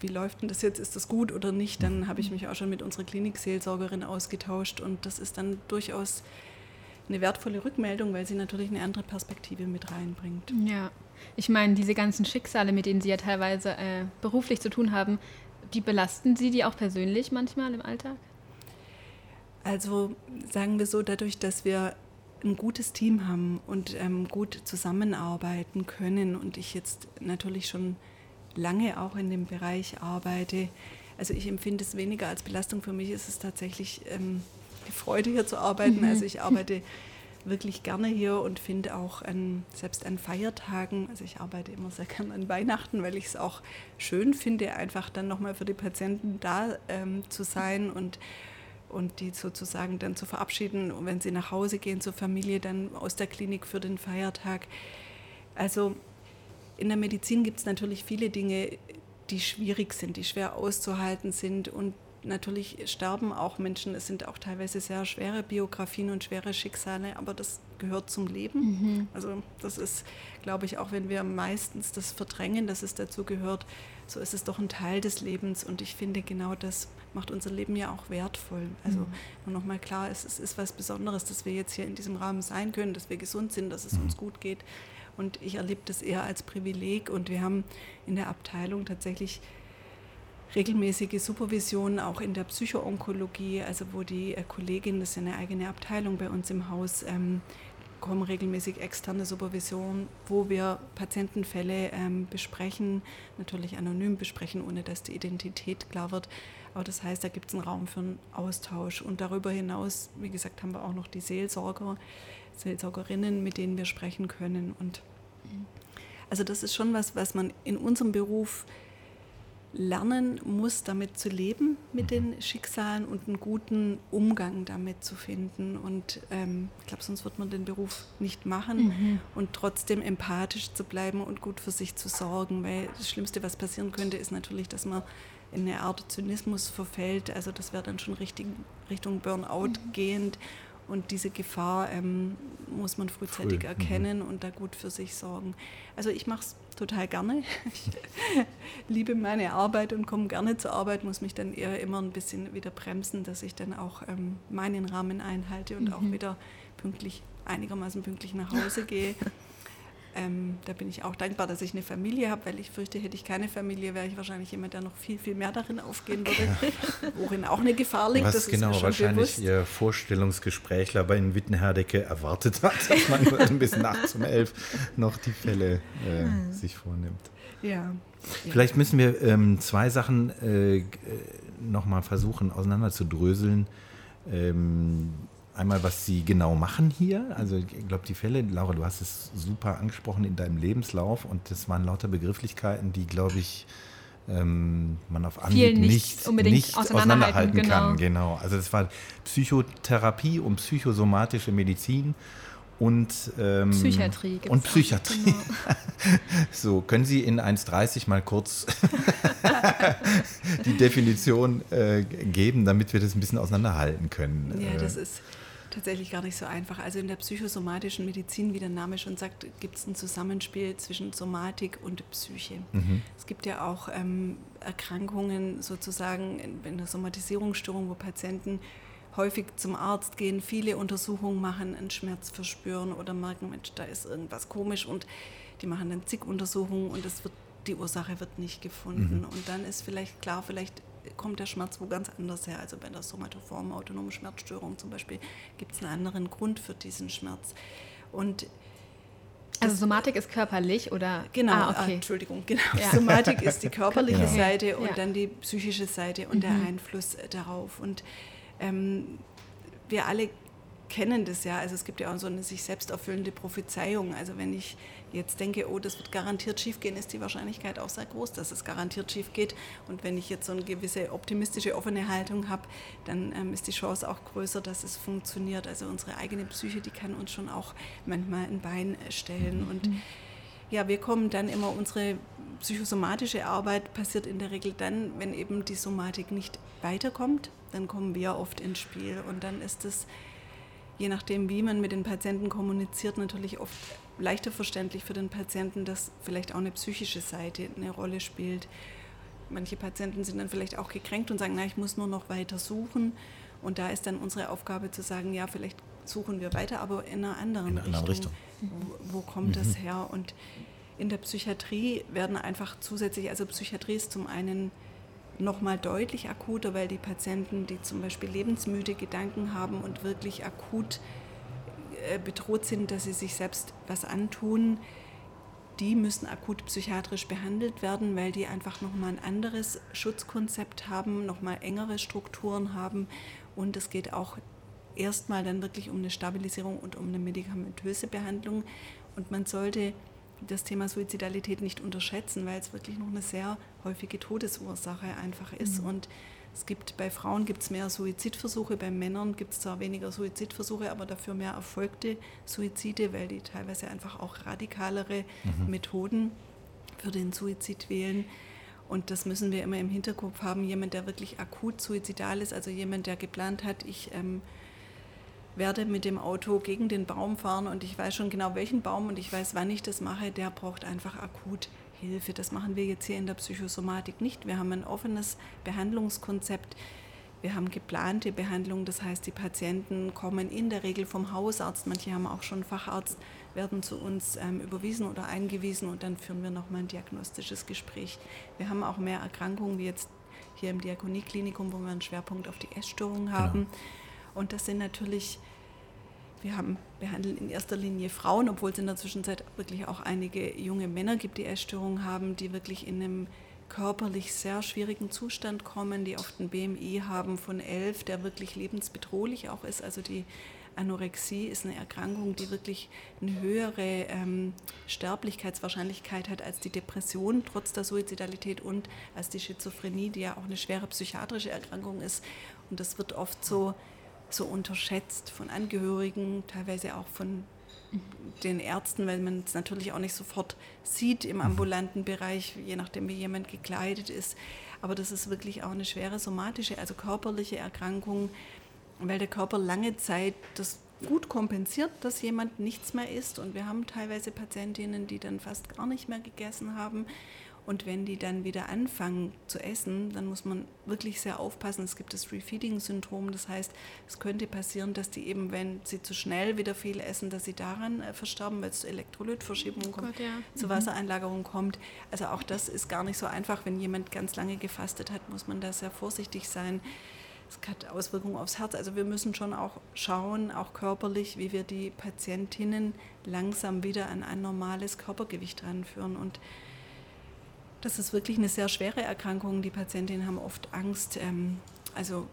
wie läuft denn das jetzt, ist das gut oder nicht, dann habe ich mich auch schon mit unserer Klinikseelsorgerin ausgetauscht und das ist dann durchaus eine wertvolle Rückmeldung, weil sie natürlich eine andere Perspektive mit reinbringt. Ja, ich meine, diese ganzen Schicksale, mit denen Sie ja teilweise äh, beruflich zu tun haben, die belasten Sie die auch persönlich manchmal im Alltag? Also sagen wir so, dadurch, dass wir ein gutes Team haben und ähm, gut zusammenarbeiten können und ich jetzt natürlich schon lange auch in dem Bereich arbeite. Also ich empfinde es weniger als Belastung. Für mich ist es tatsächlich ähm, die Freude, hier zu arbeiten. Mhm. Also ich arbeite wirklich gerne hier und finde auch an, selbst an Feiertagen, also ich arbeite immer sehr gerne an Weihnachten, weil ich es auch schön finde, einfach dann nochmal für die Patienten da ähm, zu sein und, und die sozusagen dann zu verabschieden, wenn sie nach Hause gehen zur Familie, dann aus der Klinik für den Feiertag. Also in der Medizin gibt es natürlich viele Dinge, die schwierig sind, die schwer auszuhalten sind und natürlich sterben auch Menschen. Es sind auch teilweise sehr schwere Biografien und schwere Schicksale, aber das gehört zum Leben. Mhm. Also das ist, glaube ich, auch wenn wir meistens das verdrängen, dass es dazu gehört, so ist es doch ein Teil des Lebens und ich finde genau das macht unser Leben ja auch wertvoll. Also mhm. nur nochmal klar, es, es ist was Besonderes, dass wir jetzt hier in diesem Rahmen sein können, dass wir gesund sind, dass es mhm. uns gut geht. Und ich erlebe das eher als Privileg. Und wir haben in der Abteilung tatsächlich regelmäßige Supervision, auch in der Psychoonkologie, also wo die äh, Kollegin, das ist ja eine eigene Abteilung bei uns im Haus, ähm, kommen regelmäßig externe Supervision, wo wir Patientenfälle ähm, besprechen, natürlich anonym besprechen, ohne dass die Identität klar wird. Aber das heißt, da gibt es einen Raum für einen Austausch. Und darüber hinaus, wie gesagt, haben wir auch noch die Seelsorger, Seelsorgerinnen, mit denen wir sprechen können. Und also das ist schon was, was man in unserem Beruf lernen muss, damit zu leben, mit den Schicksalen und einen guten Umgang damit zu finden. Und ähm, ich glaube, sonst wird man den Beruf nicht machen mhm. und trotzdem empathisch zu bleiben und gut für sich zu sorgen. Weil das Schlimmste, was passieren könnte, ist natürlich, dass man in eine Art Zynismus verfällt. Also das wäre dann schon richtig, Richtung Burnout mhm. gehend. Und diese Gefahr ähm, muss man frühzeitig Früh. erkennen mhm. und da gut für sich sorgen. Also ich mache es total gerne. Ich liebe meine Arbeit und komme gerne zur Arbeit, muss mich dann eher immer ein bisschen wieder bremsen, dass ich dann auch ähm, meinen Rahmen einhalte und mhm. auch wieder pünktlich, einigermaßen pünktlich nach Hause gehe. Ähm, da bin ich auch dankbar, dass ich eine Familie habe, weil ich fürchte, hätte ich keine Familie, wäre ich wahrscheinlich jemand, der noch viel, viel mehr darin aufgehen würde, worin auch eine Gefahr liegt. Was das genau wahrscheinlich bewusst. Ihr Vorstellungsgesprächler bei in Wittenherdecke erwartet hat, dass man bis nachts um elf noch die Fälle äh, hm. sich vornimmt. Ja. Vielleicht müssen wir ähm, zwei Sachen äh, nochmal versuchen, auseinander zu dröseln. Ähm, einmal, was Sie genau machen hier. Also ich glaube, die Fälle, Laura, du hast es super angesprochen in deinem Lebenslauf und das waren lauter Begrifflichkeiten, die, glaube ich, ähm, man auf Anhieb nicht, nicht, unbedingt nicht auseinanderhalten, genau. kann. Genau. Also das war Psychotherapie und psychosomatische Medizin und ähm, Psychiatrie. Und Psychiatrie. Genau. so, können Sie in 1,30 mal kurz die Definition äh, geben, damit wir das ein bisschen auseinanderhalten können? Ja, das ist tatsächlich gar nicht so einfach. Also in der psychosomatischen Medizin, wie der Name schon sagt, gibt es ein Zusammenspiel zwischen Somatik und Psyche. Mhm. Es gibt ja auch ähm, Erkrankungen sozusagen in der Somatisierungsstörung, wo Patienten häufig zum Arzt gehen, viele Untersuchungen machen, einen Schmerz verspüren oder merken, Mensch, da ist irgendwas komisch und die machen dann zig Untersuchungen und es wird, die Ursache wird nicht gefunden. Mhm. Und dann ist vielleicht klar, vielleicht kommt der Schmerz wo ganz anders her. Also bei der somatoformen autonomen Schmerzstörung zum Beispiel gibt es einen anderen Grund für diesen Schmerz. Und also Somatik ist körperlich oder? Genau, ah, okay. Entschuldigung, genau. Ja. Somatik ist die körperliche ja. Seite und ja. dann die psychische Seite und mhm. der Einfluss darauf. Und ähm, wir alle kennen das ja. Also es gibt ja auch so eine sich selbst erfüllende Prophezeiung. Also wenn ich jetzt denke, oh, das wird garantiert schief gehen, ist die Wahrscheinlichkeit auch sehr groß, dass es garantiert schief geht. Und wenn ich jetzt so eine gewisse optimistische, offene Haltung habe, dann ähm, ist die Chance auch größer, dass es funktioniert. Also unsere eigene Psyche, die kann uns schon auch manchmal ein Bein stellen. Und mhm. ja, wir kommen dann immer, unsere psychosomatische Arbeit passiert in der Regel dann, wenn eben die Somatik nicht weiterkommt, dann kommen wir oft ins Spiel. Und dann ist es, je nachdem, wie man mit den Patienten kommuniziert, natürlich oft leichter verständlich für den Patienten, dass vielleicht auch eine psychische Seite eine Rolle spielt. Manche Patienten sind dann vielleicht auch gekränkt und sagen, na, ich muss nur noch weiter suchen. Und da ist dann unsere Aufgabe zu sagen, ja, vielleicht suchen wir weiter, aber in einer anderen, in einer Richtung. Richtung. Wo, wo, kommt mhm. das her? Und in der Psychiatrie werden einfach zusätzlich, also Psychiatrie ist zum einen nochmal deutlich akuter, weil die Patienten, die zum Beispiel lebensmüde Gedanken haben und wirklich akut äh, bedroht sind, dass sie sich selbst was antun, die müssen akut psychiatrisch behandelt werden, weil die einfach nochmal ein anderes Schutzkonzept haben, nochmal engere Strukturen haben. Und es geht auch erstmal dann wirklich um eine Stabilisierung und um eine medikamentöse Behandlung. Und man sollte das Thema Suizidalität nicht unterschätzen, weil es wirklich noch eine sehr häufige Todesursache einfach ist. Mhm. Und es gibt bei Frauen gibt es mehr Suizidversuche, bei Männern gibt es zwar weniger Suizidversuche, aber dafür mehr erfolgte Suizide, weil die teilweise einfach auch radikalere mhm. Methoden für den Suizid wählen. Und das müssen wir immer im Hinterkopf haben. Jemand, der wirklich akut suizidal ist, also jemand, der geplant hat, ich ähm, werde mit dem Auto gegen den Baum fahren und ich weiß schon genau welchen Baum und ich weiß, wann ich das mache, der braucht einfach akut Hilfe. Das machen wir jetzt hier in der Psychosomatik nicht. Wir haben ein offenes Behandlungskonzept. Wir haben geplante Behandlung, das heißt, die Patienten kommen in der Regel vom Hausarzt, manche haben auch schon Facharzt, werden zu uns ähm, überwiesen oder eingewiesen und dann führen wir nochmal ein diagnostisches Gespräch. Wir haben auch mehr Erkrankungen, wie jetzt hier im Diakonieklinikum, wo wir einen Schwerpunkt auf die Essstörung haben. Genau. Und das sind natürlich, wir haben, behandeln in erster Linie Frauen, obwohl es in der Zwischenzeit wirklich auch einige junge Männer gibt, die Essstörungen haben, die wirklich in einem körperlich sehr schwierigen Zustand kommen, die oft ein BMI haben von 11, der wirklich lebensbedrohlich auch ist. Also die Anorexie ist eine Erkrankung, die wirklich eine höhere ähm, Sterblichkeitswahrscheinlichkeit hat als die Depression, trotz der Suizidalität und als die Schizophrenie, die ja auch eine schwere psychiatrische Erkrankung ist. Und das wird oft so so unterschätzt von Angehörigen, teilweise auch von den Ärzten, weil man es natürlich auch nicht sofort sieht im mhm. ambulanten Bereich, je nachdem wie jemand gekleidet ist. Aber das ist wirklich auch eine schwere somatische, also körperliche Erkrankung, weil der Körper lange Zeit das gut kompensiert, dass jemand nichts mehr isst. Und wir haben teilweise Patientinnen, die dann fast gar nicht mehr gegessen haben und wenn die dann wieder anfangen zu essen, dann muss man wirklich sehr aufpassen. Es gibt das Refeeding-Syndrom, das heißt, es könnte passieren, dass die eben, wenn sie zu schnell wieder viel essen, dass sie daran äh, versterben, weil es zu Elektrolytverschiebung oh kommt, Gott, ja. zu mhm. Wassereinlagerung kommt. Also auch das ist gar nicht so einfach. Wenn jemand ganz lange gefastet hat, muss man da sehr vorsichtig sein. Es hat Auswirkungen aufs Herz. Also wir müssen schon auch schauen, auch körperlich, wie wir die Patientinnen langsam wieder an ein normales Körpergewicht ranführen. Und das ist wirklich eine sehr schwere Erkrankung. Die Patientinnen haben oft Angst. Ähm, also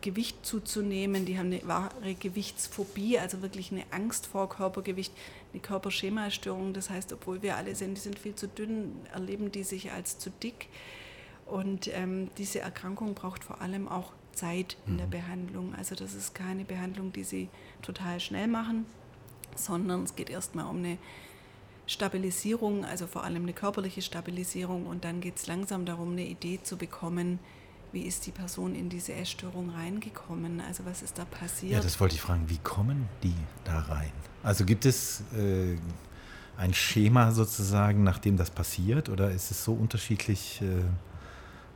Gewicht zuzunehmen, die haben eine wahre Gewichtsphobie, also wirklich eine Angst vor Körpergewicht, eine Körperschemastörung. Das heißt, obwohl wir alle sind, die sind viel zu dünn, erleben die sich als zu dick. Und ähm, diese Erkrankung braucht vor allem auch Zeit in der mhm. Behandlung. Also das ist keine Behandlung, die sie total schnell machen, sondern es geht erstmal um eine Stabilisierung, also vor allem eine körperliche Stabilisierung und dann geht es langsam darum, eine Idee zu bekommen, wie ist die Person in diese Essstörung reingekommen? Also was ist da passiert? Ja, das wollte ich fragen. Wie kommen die da rein? Also gibt es äh, ein Schema sozusagen, nach dem das passiert oder ist es so unterschiedlich, äh,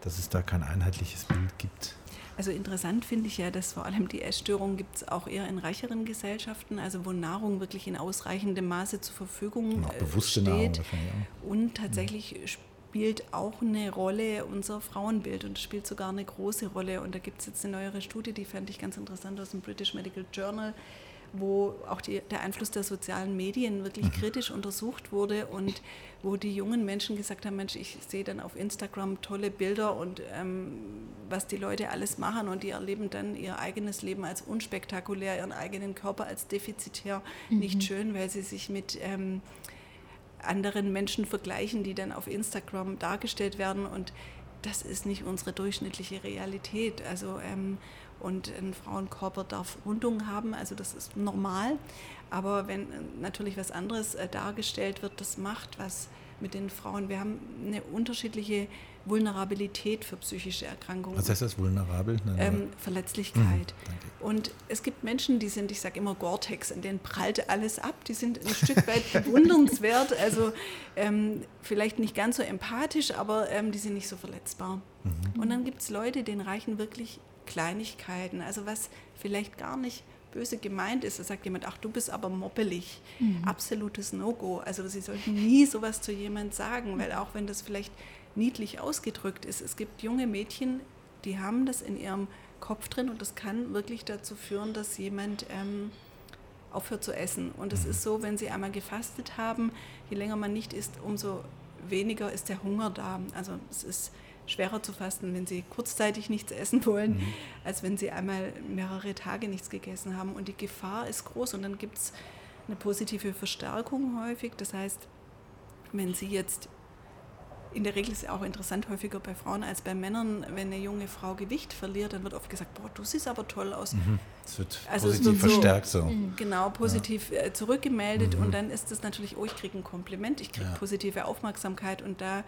dass es da kein einheitliches Bild gibt? Also interessant finde ich ja, dass vor allem die Essstörungen gibt es auch eher in reicheren Gesellschaften, also wo Nahrung wirklich in ausreichendem Maße zur Verfügung auch bewusste steht. Nahrung Und tatsächlich spielt auch eine Rolle unser Frauenbild und spielt sogar eine große Rolle. Und da gibt es jetzt eine neuere Studie, die fand ich ganz interessant aus dem British Medical Journal wo auch die, der Einfluss der sozialen Medien wirklich mhm. kritisch untersucht wurde und wo die jungen Menschen gesagt haben, Mensch, ich sehe dann auf Instagram tolle Bilder und ähm, was die Leute alles machen und die erleben dann ihr eigenes Leben als unspektakulär, ihren eigenen Körper als defizitär, mhm. nicht schön, weil sie sich mit ähm, anderen Menschen vergleichen, die dann auf Instagram dargestellt werden und das ist nicht unsere durchschnittliche Realität. Also ähm, und ein Frauenkörper darf Rundungen haben, also das ist normal. Aber wenn äh, natürlich was anderes äh, dargestellt wird, das macht was mit den Frauen. Wir haben eine unterschiedliche Vulnerabilität für psychische Erkrankungen. Was heißt das, vulnerabel? Ähm, Verletzlichkeit. Mhm, und es gibt Menschen, die sind, ich sage immer Gore-Tex, in denen prallt alles ab. Die sind ein Stück weit bewundernswert, also ähm, vielleicht nicht ganz so empathisch, aber ähm, die sind nicht so verletzbar. Mhm. Und dann gibt es Leute, denen reichen wirklich Kleinigkeiten, also was vielleicht gar nicht böse gemeint ist. Da sagt jemand, ach, du bist aber moppelig. Mhm. Absolutes No-Go. Also sie sollten nie sowas zu jemand sagen, weil auch wenn das vielleicht niedlich ausgedrückt ist, es gibt junge Mädchen, die haben das in ihrem Kopf drin und das kann wirklich dazu führen, dass jemand ähm, aufhört zu essen. Und es mhm. ist so, wenn sie einmal gefastet haben, je länger man nicht isst, umso weniger ist der Hunger da. Also es ist schwerer zu fasten, wenn sie kurzzeitig nichts essen wollen, mhm. als wenn sie einmal mehrere Tage nichts gegessen haben. Und die Gefahr ist groß und dann gibt es eine positive Verstärkung häufig. Das heißt, wenn sie jetzt in der Regel ist es auch interessant, häufiger bei Frauen als bei Männern, wenn eine junge Frau Gewicht verliert, dann wird oft gesagt, boah, du siehst aber toll aus. Mhm. Es wird also positiv es wird verstärkt so. Mhm. Genau, positiv ja. Äh, zurückgemeldet mhm. und dann ist es natürlich, oh, ich kriege ein Kompliment, ich kriege ja. positive Aufmerksamkeit und da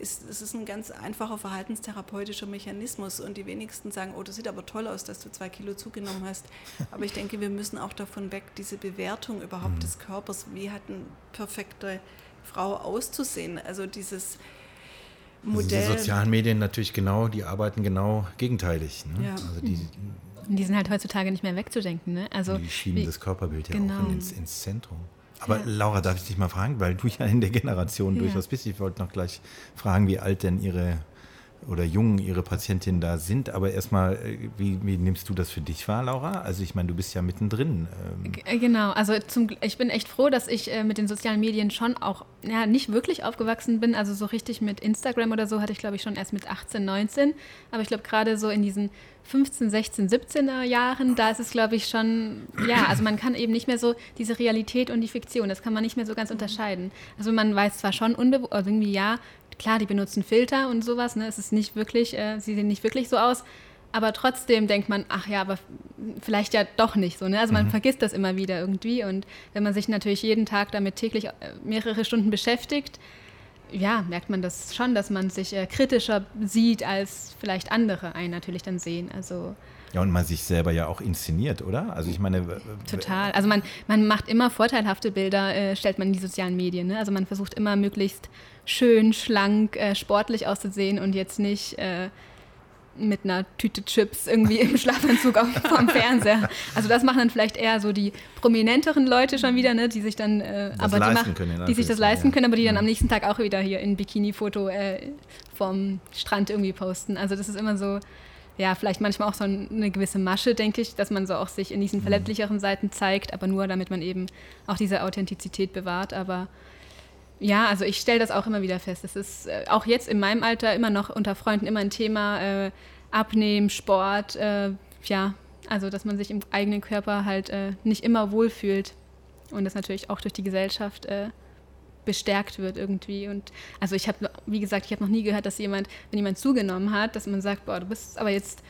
ist, es ist ein ganz einfacher verhaltenstherapeutischer Mechanismus und die wenigsten sagen, oh, das sieht aber toll aus, dass du zwei Kilo zugenommen hast. Aber ich denke, wir müssen auch davon weg, diese Bewertung überhaupt mhm. des Körpers, wie hat eine perfekte Frau auszusehen, also dieses Modell. Also die sozialen Medien natürlich genau, die arbeiten genau gegenteilig. Ne? Ja. Also die, die sind halt heutzutage nicht mehr wegzudenken. Ne? Also, die schieben wie, das Körperbild ja genau. auch ins, ins Zentrum. Aber ja. Laura, darf ich dich mal fragen, weil du ja in der Generation ja. durchaus bist. Ich wollte noch gleich fragen, wie alt denn Ihre oder jung Ihre Patientinnen da sind. Aber erstmal, äh, wie, wie, nimmst du das für dich wahr, Laura? Also ich meine, du bist ja mittendrin. Ähm. Äh, genau, also zum, ich bin echt froh, dass ich äh, mit den sozialen Medien schon auch ja, nicht wirklich aufgewachsen bin. Also so richtig mit Instagram oder so hatte ich, glaube ich, schon erst mit 18, 19. Aber ich glaube, gerade so in diesen 15, 16, 17er Jahren, da ist es, glaube ich, schon, ja, also man kann eben nicht mehr so diese Realität und die Fiktion, das kann man nicht mehr so ganz unterscheiden. Also man weiß zwar schon unbewusst, also irgendwie ja, klar, die benutzen Filter und sowas, ne? Es ist nicht wirklich, äh, sie sehen nicht wirklich so aus. Aber trotzdem denkt man, ach ja, aber vielleicht ja doch nicht so. Ne? Also man mhm. vergisst das immer wieder irgendwie. Und wenn man sich natürlich jeden Tag damit täglich äh, mehrere Stunden beschäftigt, ja, merkt man das schon, dass man sich äh, kritischer sieht, als vielleicht andere einen natürlich dann sehen. Also ja, und man sich selber ja auch inszeniert, oder? Also ich meine. Total. Also man, man macht immer vorteilhafte Bilder, äh, stellt man in die sozialen Medien. Ne? Also man versucht immer möglichst schön, schlank, äh, sportlich auszusehen und jetzt nicht äh, mit einer Tüte Chips irgendwie im Schlafanzug auf, vom Fernseher. Also das machen dann vielleicht eher so die prominenteren Leute schon wieder, ne, die sich dann, äh, aber die, machen, können, die sich das leisten können, aber die dann am nächsten Tag auch wieder hier in Bikini-Foto äh, vom Strand irgendwie posten. Also das ist immer so, ja, vielleicht manchmal auch so eine gewisse Masche, denke ich, dass man so auch sich in diesen mhm. verletzlicheren Seiten zeigt, aber nur damit man eben auch diese Authentizität bewahrt. Aber ja, also ich stelle das auch immer wieder fest. Das ist äh, auch jetzt in meinem Alter immer noch unter Freunden immer ein Thema. Äh, Abnehmen, Sport, äh, ja, also dass man sich im eigenen Körper halt äh, nicht immer wohlfühlt und das natürlich auch durch die Gesellschaft äh, bestärkt wird irgendwie. Und also ich habe, wie gesagt, ich habe noch nie gehört, dass jemand, wenn jemand zugenommen hat, dass man sagt, boah, du bist aber jetzt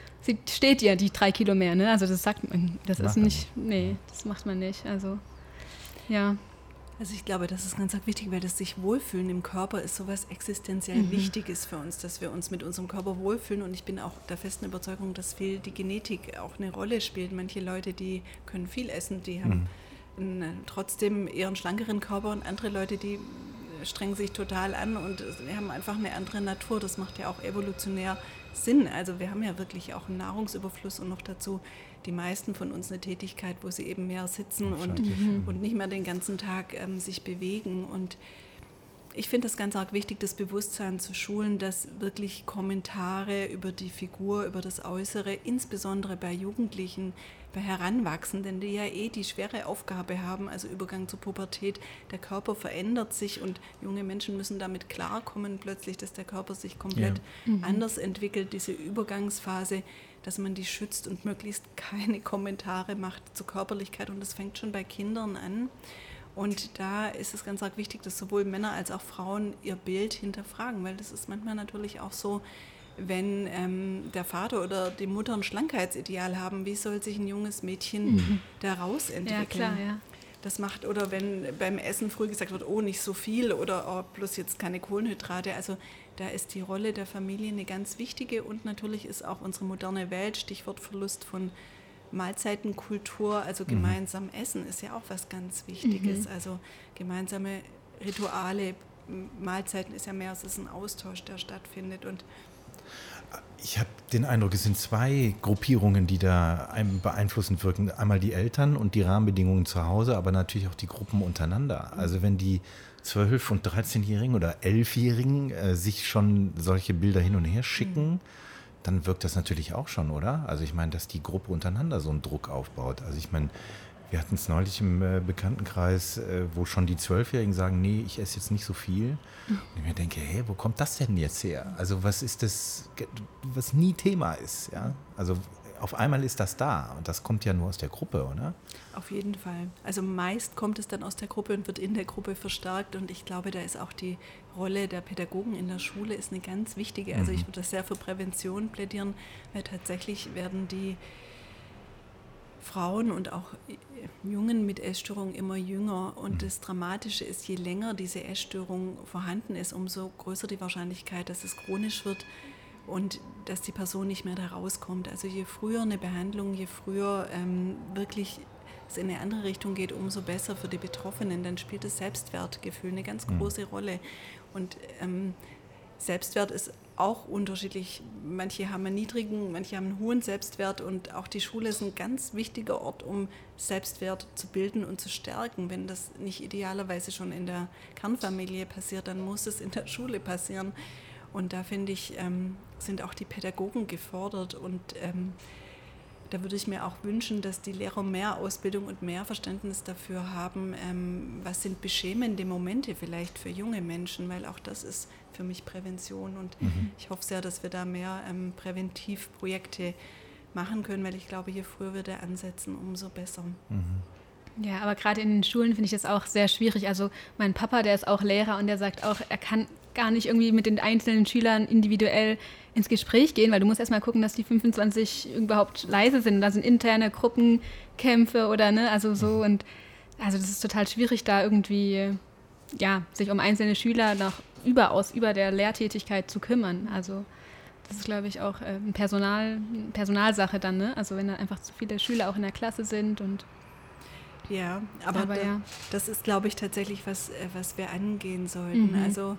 steht dir die drei Kilo mehr, ne? Also das sagt man, das Mach ist nicht, nee, das macht man nicht. Also ja. Also ich glaube, das ist ganz wichtig, weil das sich wohlfühlen im Körper ist sowas existenziell mhm. Wichtiges für uns, dass wir uns mit unserem Körper wohlfühlen. Und ich bin auch der festen Überzeugung, dass viel die Genetik auch eine Rolle spielt. Manche Leute, die können viel essen, die haben mhm. Einen, trotzdem eher einen schlankeren Körper und andere Leute, die strengen sich total an und wir haben einfach eine andere Natur. Das macht ja auch evolutionär Sinn. Also wir haben ja wirklich auch einen Nahrungsüberfluss und noch dazu die meisten von uns eine Tätigkeit, wo sie eben mehr sitzen und, mhm. und nicht mehr den ganzen Tag ähm, sich bewegen. Und ich finde es ganz arg wichtig, das Bewusstsein zu schulen, dass wirklich Kommentare über die Figur, über das Äußere, insbesondere bei Jugendlichen, bei Heranwachsenden, die ja eh die schwere Aufgabe haben, also Übergang zur Pubertät, der Körper verändert sich und junge Menschen müssen damit klarkommen, plötzlich, dass der Körper sich komplett ja. mhm. anders entwickelt, diese Übergangsphase, dass man die schützt und möglichst keine Kommentare macht zur Körperlichkeit und das fängt schon bei Kindern an. Und da ist es ganz arg wichtig, dass sowohl Männer als auch Frauen ihr Bild hinterfragen, weil das ist manchmal natürlich auch so, wenn ähm, der Vater oder die Mutter ein Schlankheitsideal haben, wie soll sich ein junges Mädchen mhm. daraus entwickeln? Ja, klar, ja. Das macht, oder wenn beim Essen früh gesagt wird, oh, nicht so viel oder oh, bloß jetzt keine Kohlenhydrate. Also da ist die Rolle der Familie eine ganz wichtige und natürlich ist auch unsere moderne Welt, Stichwort Verlust von Mahlzeitenkultur, also mhm. gemeinsam mhm. essen, ist ja auch was ganz Wichtiges. Mhm. Also gemeinsame Rituale, Mahlzeiten ist ja mehr als ein Austausch, der stattfindet. Und ich habe den Eindruck, es sind zwei Gruppierungen, die da beeinflussend wirken. Einmal die Eltern und die Rahmenbedingungen zu Hause, aber natürlich auch die Gruppen untereinander. Mhm. Also wenn die 12- und 13-Jährigen oder 11-Jährigen äh, sich schon solche Bilder hin und her schicken, mhm dann wirkt das natürlich auch schon, oder? Also ich meine, dass die Gruppe untereinander so einen Druck aufbaut. Also ich meine, wir hatten es neulich im äh, Bekanntenkreis, äh, wo schon die Zwölfjährigen sagen, nee, ich esse jetzt nicht so viel. Und ich mir denke, hey, wo kommt das denn jetzt her? Also was ist das, was nie Thema ist, ja? Also auf einmal ist das da und das kommt ja nur aus der Gruppe, oder? Auf jeden Fall. Also meist kommt es dann aus der Gruppe und wird in der Gruppe verstärkt und ich glaube, da ist auch die Rolle der Pädagogen in der Schule ist eine ganz wichtige. Also ich mhm. würde sehr für Prävention plädieren, weil tatsächlich werden die Frauen und auch Jungen mit Essstörungen immer jünger. Und mhm. das Dramatische ist, je länger diese Essstörung vorhanden ist, umso größer die Wahrscheinlichkeit, dass es chronisch wird und dass die Person nicht mehr da rauskommt. Also je früher eine Behandlung, je früher ähm, wirklich es in eine andere Richtung geht, umso besser für die Betroffenen. Dann spielt das Selbstwertgefühl eine ganz mhm. große Rolle. Und ähm, Selbstwert ist auch unterschiedlich. Manche haben einen niedrigen, manche haben einen hohen Selbstwert und auch die Schule ist ein ganz wichtiger Ort, um Selbstwert zu bilden und zu stärken. Wenn das nicht idealerweise schon in der Kernfamilie passiert, dann muss es in der Schule passieren. Und da finde ich, ähm, sind auch die Pädagogen gefordert. Und ähm, da würde ich mir auch wünschen, dass die Lehrer mehr Ausbildung und mehr Verständnis dafür haben, ähm, was sind beschämende Momente vielleicht für junge Menschen, weil auch das ist für mich Prävention. Und mhm. ich hoffe sehr, dass wir da mehr ähm, Präventivprojekte machen können, weil ich glaube, je früher wir da ansetzen, umso besser. Mhm. Ja, aber gerade in den Schulen finde ich das auch sehr schwierig. Also mein Papa, der ist auch Lehrer und der sagt auch, er kann gar nicht irgendwie mit den einzelnen Schülern individuell ins Gespräch gehen, weil du musst erstmal gucken, dass die 25 überhaupt leise sind. Da sind interne Gruppenkämpfe oder ne, also so und also das ist total schwierig, da irgendwie ja, sich um einzelne Schüler noch überaus über der Lehrtätigkeit zu kümmern. Also das ist, glaube ich, auch äh, eine Personal, Personalsache dann, ne? Also wenn da einfach zu viele Schüler auch in der Klasse sind und ja, aber, aber da, ja. das ist, glaube ich, tatsächlich was, äh, was wir angehen sollten. Mhm. Also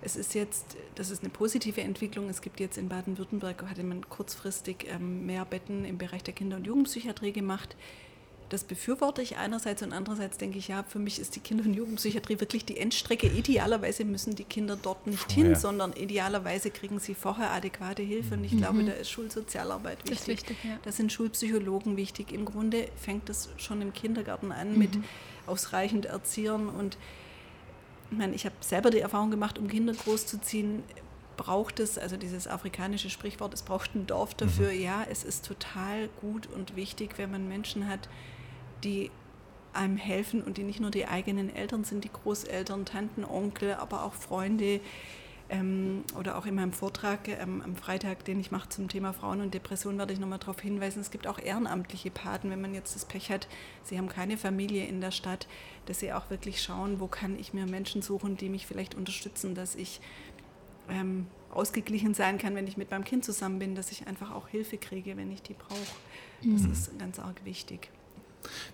es ist jetzt, das ist eine positive Entwicklung. Es gibt jetzt in Baden-Württemberg, hatte man kurzfristig ähm, mehr Betten im Bereich der Kinder- und Jugendpsychiatrie gemacht. Das befürworte ich einerseits und andererseits denke ich, ja, für mich ist die Kinder- und Jugendpsychiatrie wirklich die Endstrecke. Idealerweise müssen die Kinder dort nicht vorher. hin, sondern idealerweise kriegen sie vorher adäquate Hilfe. Und ich mhm. glaube, da ist Schulsozialarbeit wichtig. Das, wichtig, ja. da sind Schulpsychologen wichtig. Im Grunde fängt das schon im Kindergarten an mhm. mit ausreichend Erziehern und ich meine, ich habe selber die Erfahrung gemacht, um Kinder großzuziehen, braucht es, also dieses afrikanische Sprichwort, es braucht ein Dorf dafür. Mhm. Ja, es ist total gut und wichtig, wenn man Menschen hat, die einem helfen und die nicht nur die eigenen Eltern sind, die Großeltern, Tanten, Onkel, aber auch Freunde, ähm, oder auch in meinem Vortrag ähm, am Freitag, den ich mache zum Thema Frauen und Depression, werde ich nochmal darauf hinweisen, es gibt auch ehrenamtliche Paten, wenn man jetzt das Pech hat, sie haben keine Familie in der Stadt, dass sie auch wirklich schauen, wo kann ich mir Menschen suchen, die mich vielleicht unterstützen, dass ich ähm, ausgeglichen sein kann, wenn ich mit meinem Kind zusammen bin, dass ich einfach auch Hilfe kriege, wenn ich die brauche. Das mhm. ist ganz arg wichtig.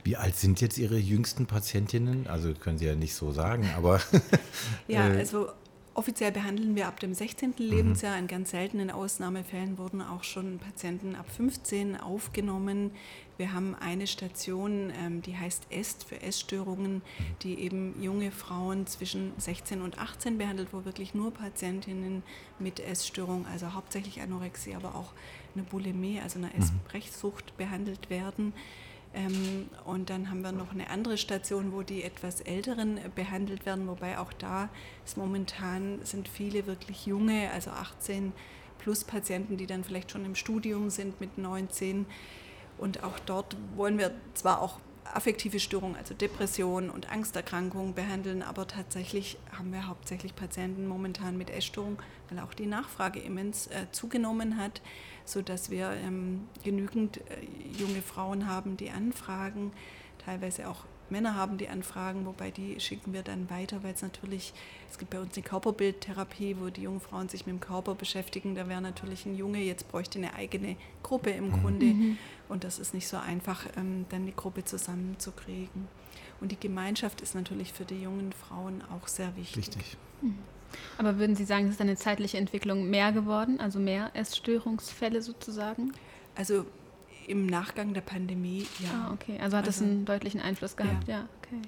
Wie alt sind jetzt Ihre jüngsten Patientinnen? Also können Sie ja nicht so sagen, aber. ja, äh, also Offiziell behandeln wir ab dem 16. Mhm. Lebensjahr. In ganz seltenen Ausnahmefällen wurden auch schon Patienten ab 15 aufgenommen. Wir haben eine Station, ähm, die heißt EST für Essstörungen, mhm. die eben junge Frauen zwischen 16 und 18 behandelt, wo wirklich nur Patientinnen mit Essstörung, also hauptsächlich Anorexie, aber auch eine Bulimie, also eine mhm. Essbrechsucht behandelt werden. Ähm, und dann haben wir noch eine andere Station, wo die etwas Älteren behandelt werden, wobei auch da ist momentan sind viele wirklich junge, also 18 plus Patienten, die dann vielleicht schon im Studium sind mit 19. Und auch dort wollen wir zwar auch affektive Störungen, also Depressionen und Angsterkrankungen behandeln, aber tatsächlich haben wir hauptsächlich Patienten momentan mit Essstörung, weil auch die Nachfrage immens äh, zugenommen hat sodass wir ähm, genügend äh, junge Frauen haben, die anfragen, teilweise auch Männer haben, die anfragen, wobei die schicken wir dann weiter, weil es natürlich, es gibt bei uns eine Körperbildtherapie, wo die jungen Frauen sich mit dem Körper beschäftigen. Da wäre natürlich ein Junge, jetzt bräuchte eine eigene Gruppe im mhm. Grunde. Mhm. Und das ist nicht so einfach, ähm, dann die Gruppe zusammenzukriegen. Und die Gemeinschaft ist natürlich für die jungen Frauen auch sehr wichtig. Wichtig. Mhm. Aber würden Sie sagen, es ist eine zeitliche Entwicklung mehr geworden, also mehr Essstörungsfälle sozusagen? Also im Nachgang der Pandemie, ja. Ah, okay. Also hat also, das einen deutlichen Einfluss gehabt, ja, ja okay.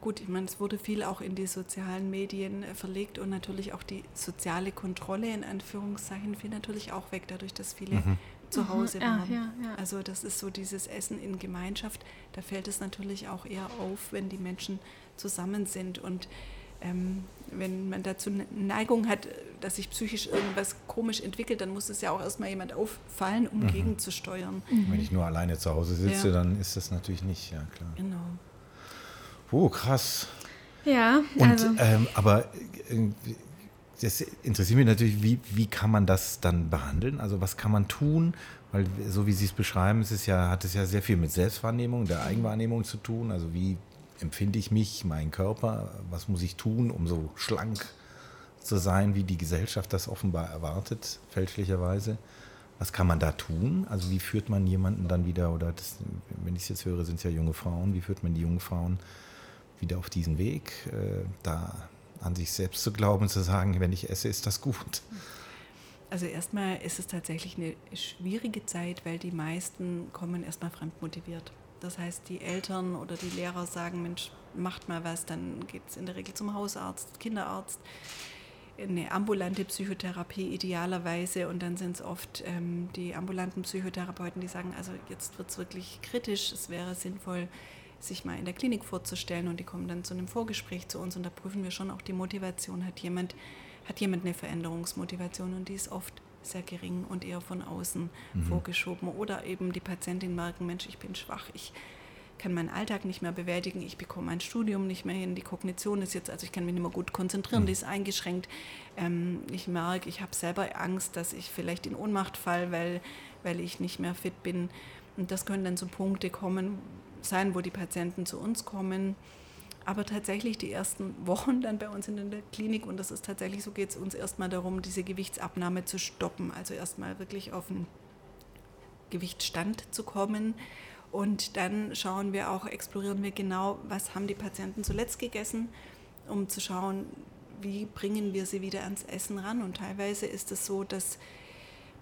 Gut, ich meine, es wurde viel auch in die sozialen Medien äh, verlegt und natürlich auch die soziale Kontrolle in Anführungszeichen fiel natürlich auch weg, dadurch, dass viele mhm. zu Hause mhm. waren. Ja, ja, ja. Also das ist so dieses Essen in Gemeinschaft. Da fällt es natürlich auch eher auf, wenn die Menschen zusammen sind und ähm, wenn man dazu eine Neigung hat, dass sich psychisch irgendwas komisch entwickelt, dann muss es ja auch erstmal jemand auffallen, um mhm. gegenzusteuern. Mhm. Wenn ich nur alleine zu Hause sitze, ja. dann ist das natürlich nicht, ja klar. Genau. Oh, krass. Ja, Und, also. ähm, aber äh, das interessiert mich natürlich, wie, wie kann man das dann behandeln? Also was kann man tun? Weil so wie Sie es beschreiben, ist es ja, hat es ja sehr viel mit Selbstwahrnehmung, der Eigenwahrnehmung zu tun. Also wie empfinde ich mich, meinen Körper, was muss ich tun, um so schlank zu sein, wie die Gesellschaft das offenbar erwartet, fälschlicherweise. Was kann man da tun? Also wie führt man jemanden dann wieder, oder das, wenn ich es jetzt höre, sind es ja junge Frauen, wie führt man die jungen Frauen wieder auf diesen Weg, äh, da an sich selbst zu glauben, zu sagen, wenn ich esse, ist das gut? Also erstmal ist es tatsächlich eine schwierige Zeit, weil die meisten kommen erstmal fremdmotiviert. Das heißt, die Eltern oder die Lehrer sagen, Mensch, macht mal was, dann geht es in der Regel zum Hausarzt, Kinderarzt, eine ambulante Psychotherapie idealerweise. Und dann sind es oft ähm, die ambulanten Psychotherapeuten, die sagen, also jetzt wird es wirklich kritisch, es wäre sinnvoll, sich mal in der Klinik vorzustellen. Und die kommen dann zu einem Vorgespräch zu uns. Und da prüfen wir schon auch die Motivation. Hat jemand, hat jemand eine Veränderungsmotivation? Und die ist oft sehr gering und eher von außen mhm. vorgeschoben. Oder eben die Patientin merken, Mensch, ich bin schwach, ich kann meinen Alltag nicht mehr bewältigen, ich bekomme mein Studium nicht mehr hin, die Kognition ist jetzt, also ich kann mich nicht mehr gut konzentrieren, mhm. die ist eingeschränkt. Ähm, ich merke, ich habe selber Angst, dass ich vielleicht in Ohnmacht falle, weil, weil ich nicht mehr fit bin. Und das können dann so Punkte kommen, sein, wo die Patienten zu uns kommen aber tatsächlich die ersten Wochen dann bei uns in der Klinik, und das ist tatsächlich so, geht es uns erstmal darum, diese Gewichtsabnahme zu stoppen. Also erstmal wirklich auf einen Gewichtsstand zu kommen. Und dann schauen wir auch, explorieren wir genau, was haben die Patienten zuletzt gegessen, um zu schauen, wie bringen wir sie wieder ans Essen ran. Und teilweise ist es so, dass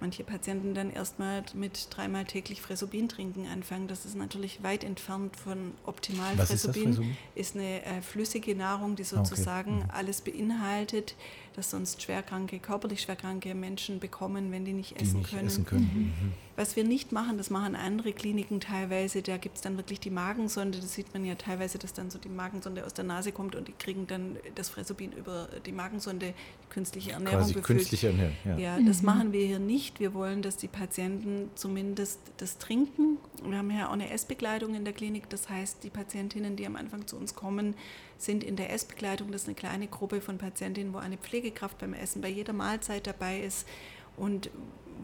manche Patienten dann erstmal mit dreimal täglich Fresobin trinken anfangen. Das ist natürlich weit entfernt von optimal. Was Fresobin ist, ist eine äh, flüssige Nahrung, die sozusagen ah, okay. mhm. alles beinhaltet. das sonst schwerkranke, körperlich schwerkranke Menschen bekommen, wenn die nicht Die essen nicht können. essen können. Mhm. Was wir nicht machen, das machen andere Kliniken teilweise, da gibt es dann wirklich die Magensonde, das sieht man ja teilweise, dass dann so die Magensonde aus der Nase kommt und die kriegen dann das Fresobin über die Magensonde, die künstliche Ernährung Quasi künstliche Ernährung. Ja. Ja, das machen wir hier nicht. Wir wollen, dass die Patienten zumindest das trinken. Wir haben ja auch eine Essbegleitung in der Klinik. Das heißt, die Patientinnen, die am Anfang zu uns kommen, sind in der Essbegleitung. Das ist eine kleine Gruppe von Patientinnen, wo eine Pflegekraft beim Essen bei jeder Mahlzeit dabei ist und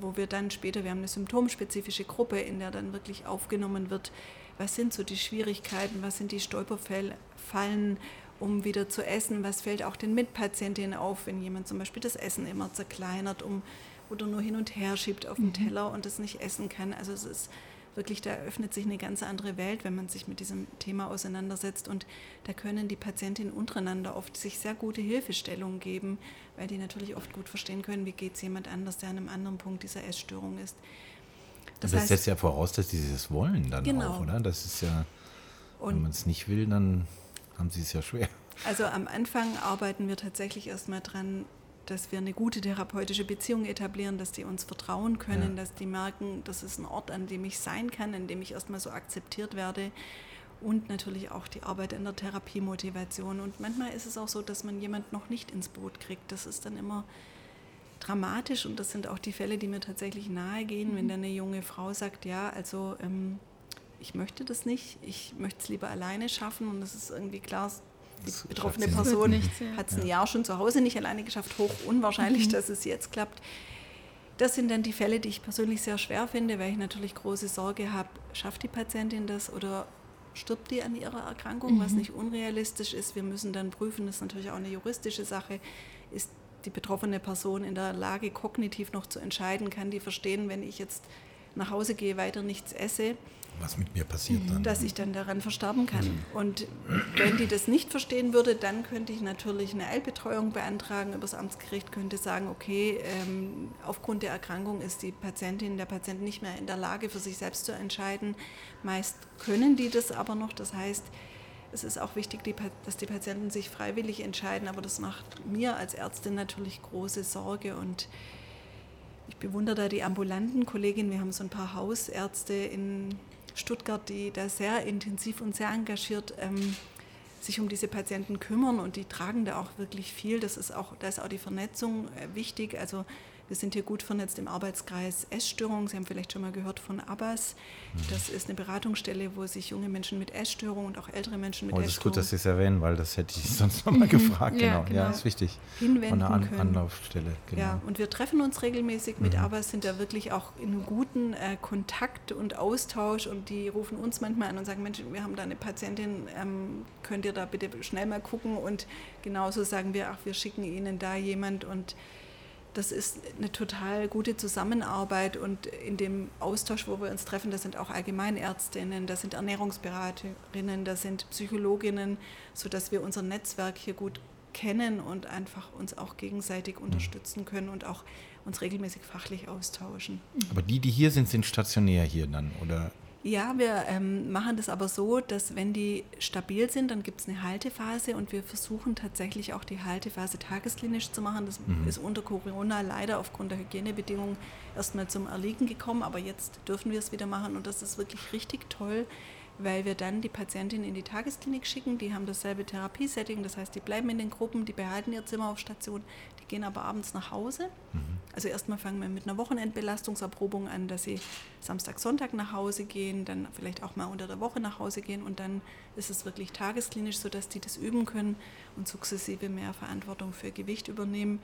wo wir dann später, wir haben eine symptomspezifische Gruppe, in der dann wirklich aufgenommen wird, was sind so die Schwierigkeiten, was sind die Stolperfallen, um wieder zu essen, was fällt auch den Mitpatientinnen auf, wenn jemand zum Beispiel das Essen immer zerkleinert um, oder nur hin und her schiebt auf dem Teller und das nicht essen kann. Also es ist wirklich, da öffnet sich eine ganz andere Welt, wenn man sich mit diesem Thema auseinandersetzt. Und da können die Patientinnen untereinander oft sich sehr gute Hilfestellungen geben, weil die natürlich oft gut verstehen können, wie geht es jemand anders, der an einem anderen Punkt dieser Essstörung ist. Das, das setzt ja voraus, dass sie das wollen dann Genau. auch, oder? Das ist ja, wenn man es nicht will, dann haben sie es ja schwer. Also am Anfang arbeiten wir tatsächlich erstmal dran, dass wir eine gute therapeutische Beziehung etablieren, dass die uns vertrauen können, Ja. dass die merken, das ist ein Ort, an dem ich sein kann, an dem ich erstmal so akzeptiert werde. Und natürlich auch die Arbeit an der Therapiemotivation. Und manchmal ist es auch so, dass man jemand noch nicht ins Boot kriegt. Das ist dann immer dramatisch und das sind auch die Fälle, die mir tatsächlich nahe gehen, wenn dann eine junge Frau sagt, ja, also ähm, ich möchte das nicht, ich möchte es lieber alleine schaffen und das ist irgendwie klar, die Das betroffene. Person hat es ein Jahr schon zu Hause nicht alleine geschafft, hoch unwahrscheinlich, dass es jetzt klappt. Das sind dann die Fälle, die ich persönlich sehr schwer finde, weil ich natürlich große Sorge habe, schafft die Patientin das oder stirbt die an ihrer Erkrankung, was nicht unrealistisch ist. Wir müssen dann prüfen, das ist natürlich auch eine juristische Sache, ist die betroffene Person in der Lage, kognitiv noch zu entscheiden, kann die verstehen, wenn ich jetzt nach Hause gehe, weiter nichts esse, Was mit mir passiert dann? dass ich dann daran versterben kann. Und wenn die das nicht verstehen würde, dann könnte ich natürlich eine Eilbetreuung beantragen. Übers Amtsgericht könnte sagen, okay, ähm, aufgrund der Erkrankung ist die Patientin, der Patient nicht mehr in der Lage, für sich selbst zu entscheiden. Meist können die das aber noch. Das heißt, es ist auch wichtig, die, dass die Patienten sich freiwillig entscheiden. Aber das macht mir als Ärztin natürlich große Sorge und ich bewundere da die ambulanten Kolleginnen. Wir haben so ein paar Hausärzte in Stuttgart, die da sehr intensiv und sehr engagiert ähm, sich um diese Patienten kümmern und die tragen da auch wirklich viel. Das ist auch, da ist auch die Vernetzung äh, wichtig. Also wir sind hier gut vernetzt im Arbeitskreis Essstörungen. Sie haben vielleicht schon mal gehört von Abbas. Das ist eine Beratungsstelle, wo sich junge Menschen mit Essstörungen und auch ältere Menschen mit Oh, das ist gut, dass Sie es erwähnen, weil das hätte ich sonst noch mal gefragt. Ja, Genau, ja, genau. ist wichtig. hinwenden Von einer. Anlaufstelle, genau. Ja, und wir treffen uns regelmäßig mit Abbas, sind da wirklich auch in guten äh, Kontakt und Austausch und die rufen uns manchmal an und sagen, Mensch, wir haben da eine Patientin, ähm, könnt ihr da bitte schnell mal gucken und genauso sagen wir, ach, wir schicken Ihnen da jemand und das ist eine total gute Zusammenarbeit und in dem Austausch, wo wir uns treffen, da sind auch Allgemeinärztinnen, da sind Ernährungsberaterinnen, da sind Psychologinnen, sodass wir unser Netzwerk hier gut kennen und einfach uns auch gegenseitig unterstützen können und auch uns regelmäßig fachlich austauschen. Aber die, die hier sind, sind stationär hier dann, oder? Ja, wir ähm, machen das aber so, dass wenn die stabil sind, dann gibt es eine Haltephase und wir versuchen tatsächlich auch die Haltephase tagesklinisch zu machen. Das ist unter Corona leider aufgrund der Hygienebedingungen erstmal zum Erliegen gekommen, aber jetzt dürfen wir es wieder machen und das ist wirklich richtig toll, weil wir dann die Patientin in die Tagesklinik schicken. Die haben dasselbe Therapiesetting, das heißt, die bleiben in den Gruppen, die behalten ihr Zimmer auf Station, die gehen aber abends nach Hause. Also erstmal fangen wir mit einer Wochenendbelastungserprobung an, dass sie Samstag, Sonntag nach Hause gehen, dann vielleicht auch mal unter der Woche nach Hause gehen und dann ist es wirklich tagesklinisch, sodass die das üben können und sukzessive mehr Verantwortung für Gewicht übernehmen.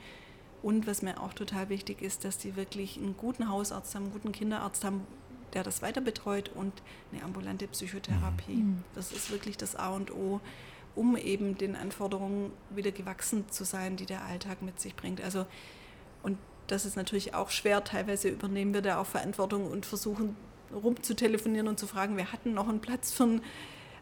Und was mir auch total wichtig ist, dass die wirklich einen guten Hausarzt haben, einen guten Kinderarzt haben, der das weiter betreut und eine ambulante Psychotherapie. Das ist wirklich das A und O, um eben den Anforderungen wieder gewachsen zu sein, die der Alltag mit sich bringt. Also und das ist natürlich auch schwer. Teilweise übernehmen wir da auch Verantwortung und versuchen rumzutelefonieren und zu fragen, wir hatten noch einen Platz für ein,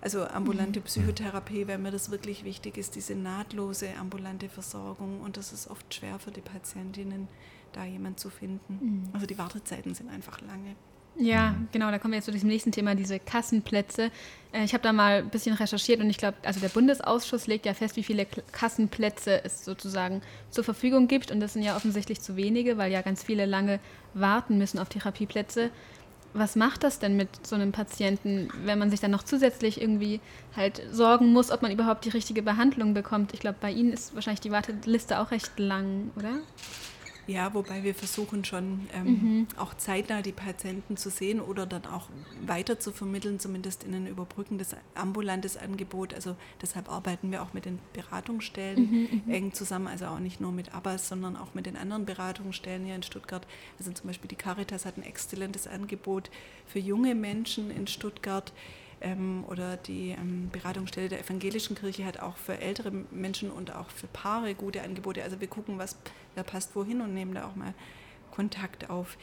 also ambulante Psychotherapie, weil mir das wirklich wichtig ist, diese nahtlose ambulante Versorgung. Und das ist oft schwer für die Patientinnen, da jemand zu finden. Also die Wartezeiten sind einfach lange. Ja, genau, da kommen wir jetzt zu diesem nächsten Thema, diese Kassenplätze. Äh, ich habe da mal ein bisschen recherchiert und ich glaube, also der Bundesausschuss legt ja fest, wie viele Kassenplätze es sozusagen zur Verfügung gibt. Und das sind ja offensichtlich zu wenige, weil ja ganz viele lange warten müssen auf Therapieplätze. Was macht das denn mit so einem Patienten, wenn man sich dann noch zusätzlich irgendwie halt sorgen muss, ob man überhaupt die richtige Behandlung bekommt? Ich glaube, bei Ihnen ist wahrscheinlich die Warteliste auch recht lang, oder? Ja, wobei wir versuchen schon ähm, mhm. auch zeitnah die Patienten zu sehen oder dann auch weiter zu vermitteln, zumindest in ein überbrückendes ambulantes Angebot. Also deshalb arbeiten wir auch mit den Beratungsstellen mhm, mhm, eng zusammen, also auch nicht nur mit Abbas, sondern auch mit den anderen Beratungsstellen hier in Stuttgart. Also zum Beispiel die Caritas hat ein exzellentes Angebot für junge Menschen in Stuttgart ähm, oder die ähm, Beratungsstelle der evangelischen Kirche hat auch für ältere Menschen und auch für Paare gute Angebote. Also wir gucken, was wer passt wohin und nehmen da auch mal Kontakt auf.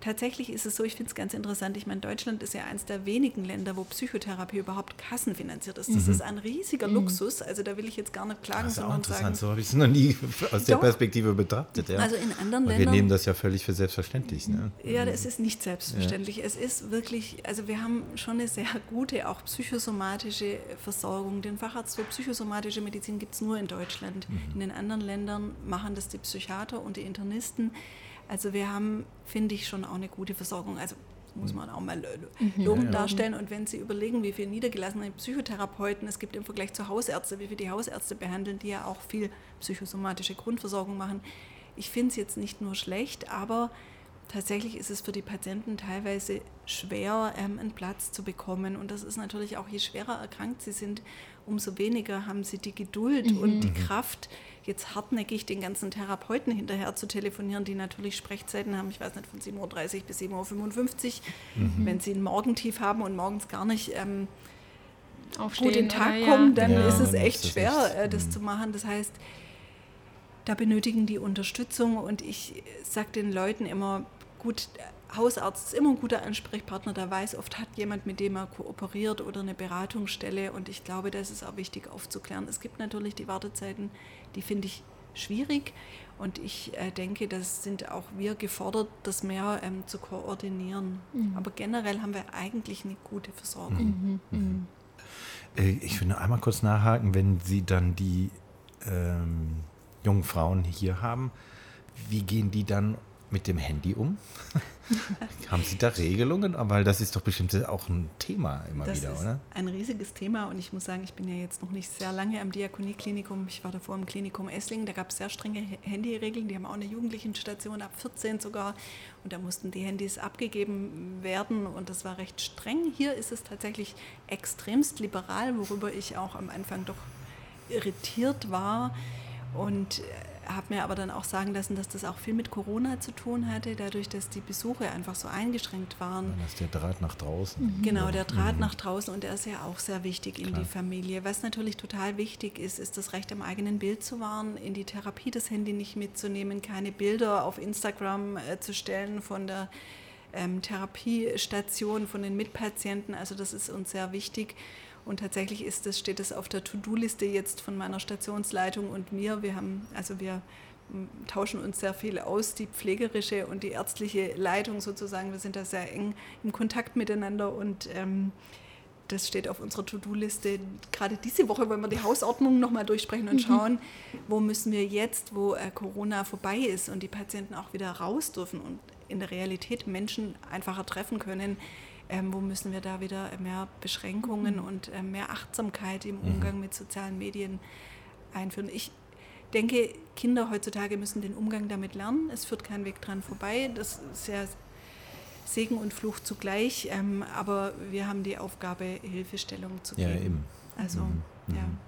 Tatsächlich ist es so, ich finde es ganz interessant, ich meine, Deutschland ist ja eines der wenigen Länder, wo Psychotherapie überhaupt kassenfinanziert ist. Das mhm. ist ein riesiger mhm. Luxus, also da will ich jetzt gar nicht klagen, das ist auch interessant. sagen... So habe ich es noch nie aus der Perspektive betrachtet. Ja. Also in anderen Ländern... Wir nehmen das ja völlig für selbstverständlich. Ne? Ja, das ist nicht selbstverständlich. Ja. Es ist wirklich, also wir haben schon eine sehr gute, auch psychosomatische Versorgung. Den Facharzt für psychosomatische Medizin gibt es nur in Deutschland. Mhm. In den anderen Ländern machen das die Psychiater und die Internisten. Also wir haben, finde ich, schon auch eine gute Versorgung. Also muss man auch mal mhm. loben ja, darstellen. Und wenn Sie überlegen, wie viele niedergelassene Psychotherapeuten es gibt im Vergleich zu Hausärzten, wie viele die Hausärzte behandeln, die ja auch viel psychosomatische Grundversorgung machen. Ich finde es jetzt nicht nur schlecht, aber tatsächlich ist es für die Patienten teilweise schwer, ähm, einen Platz zu bekommen. Und das ist natürlich auch, je schwerer erkrankt sie sind, umso weniger haben sie die Geduld mhm. und die mhm. Kraft, jetzt hartnäckig den ganzen Therapeuten hinterher zu telefonieren, die natürlich Sprechzeiten haben, ich weiß nicht, von 7.30 Uhr bis 7.55 Uhr. Mhm. Wenn sie ein Morgentief haben und morgens gar nicht ähm, gut in den Tag kommen, dann ja, ist es echt schwer, echt, äh, das mhm. zu machen. Das heißt, da benötigen die Unterstützung und ich sage den Leuten immer, gut, Hausarzt ist immer ein guter Ansprechpartner, der weiß, oft hat jemand, mit dem er kooperiert oder eine Beratungsstelle und ich glaube, das ist auch wichtig aufzuklären. Es gibt natürlich die Wartezeiten, die finde ich schwierig und ich äh, denke, das sind auch wir gefordert, das mehr ähm, zu koordinieren. Mhm. Aber generell haben wir eigentlich eine gute Versorgung. Mhm. Mhm. Äh, ich will nur einmal kurz nachhaken, wenn Sie dann die ähm, jungen Frauen hier haben, wie gehen die dann mit dem Handy um? Haben Sie da Regelungen? Weil das ist doch bestimmt auch ein Thema immer das wieder, ist oder? Ein riesiges Thema und ich muss sagen, ich bin ja jetzt noch nicht sehr lange am Diakonieklinikum. Ich war davor im Klinikum Esslingen, da gab es sehr strenge Handyregeln. Die haben auch eine Jugendlichenstation ab 14 sogar und da mussten die Handys abgegeben werden und das war recht streng. Hier ist es tatsächlich extremst liberal, worüber ich auch am Anfang doch irritiert war. Und äh, habe mir aber dann auch sagen lassen, dass das auch viel mit Corona zu tun hatte, dadurch, dass die Besuche einfach so eingeschränkt waren. Dann ist der Draht nach draußen. Mhm. Genau, der Draht mhm. nach draußen und der ist ja auch sehr wichtig Klar. in die Familie. Was natürlich total wichtig ist, ist das Recht am eigenen Bild zu wahren, in die Therapie das Handy nicht mitzunehmen, keine Bilder auf Instagram äh, zu stellen von der ähm, Therapiestation, von den Mitpatienten. Also das ist uns sehr wichtig. Und tatsächlich ist das, steht es auf der To-Do-Liste jetzt von meiner Stationsleitung und mir. Wir haben, also wir tauschen uns sehr viel aus, die pflegerische und die ärztliche Leitung sozusagen. Wir sind da sehr eng im Kontakt miteinander und ähm, das steht auf unserer To-Do-Liste. Gerade diese Woche wollen wir die Hausordnung nochmal durchsprechen und mhm. schauen, wo müssen wir jetzt, wo äh, Corona vorbei ist und die Patienten auch wieder raus dürfen und in der Realität Menschen einfacher treffen können, ähm, wo müssen wir da wieder mehr Beschränkungen mhm. und äh, mehr Achtsamkeit im mhm. Umgang mhm. mit sozialen Medien einführen. Ich denke, Kinder heutzutage müssen den Umgang damit lernen. Es führt kein Weg dran vorbei. Das ist ja Segen und Fluch zugleich. Ähm, aber wir haben die Aufgabe, Hilfestellung zu geben. Ja, eben. Also, mhm. ja. Mhm.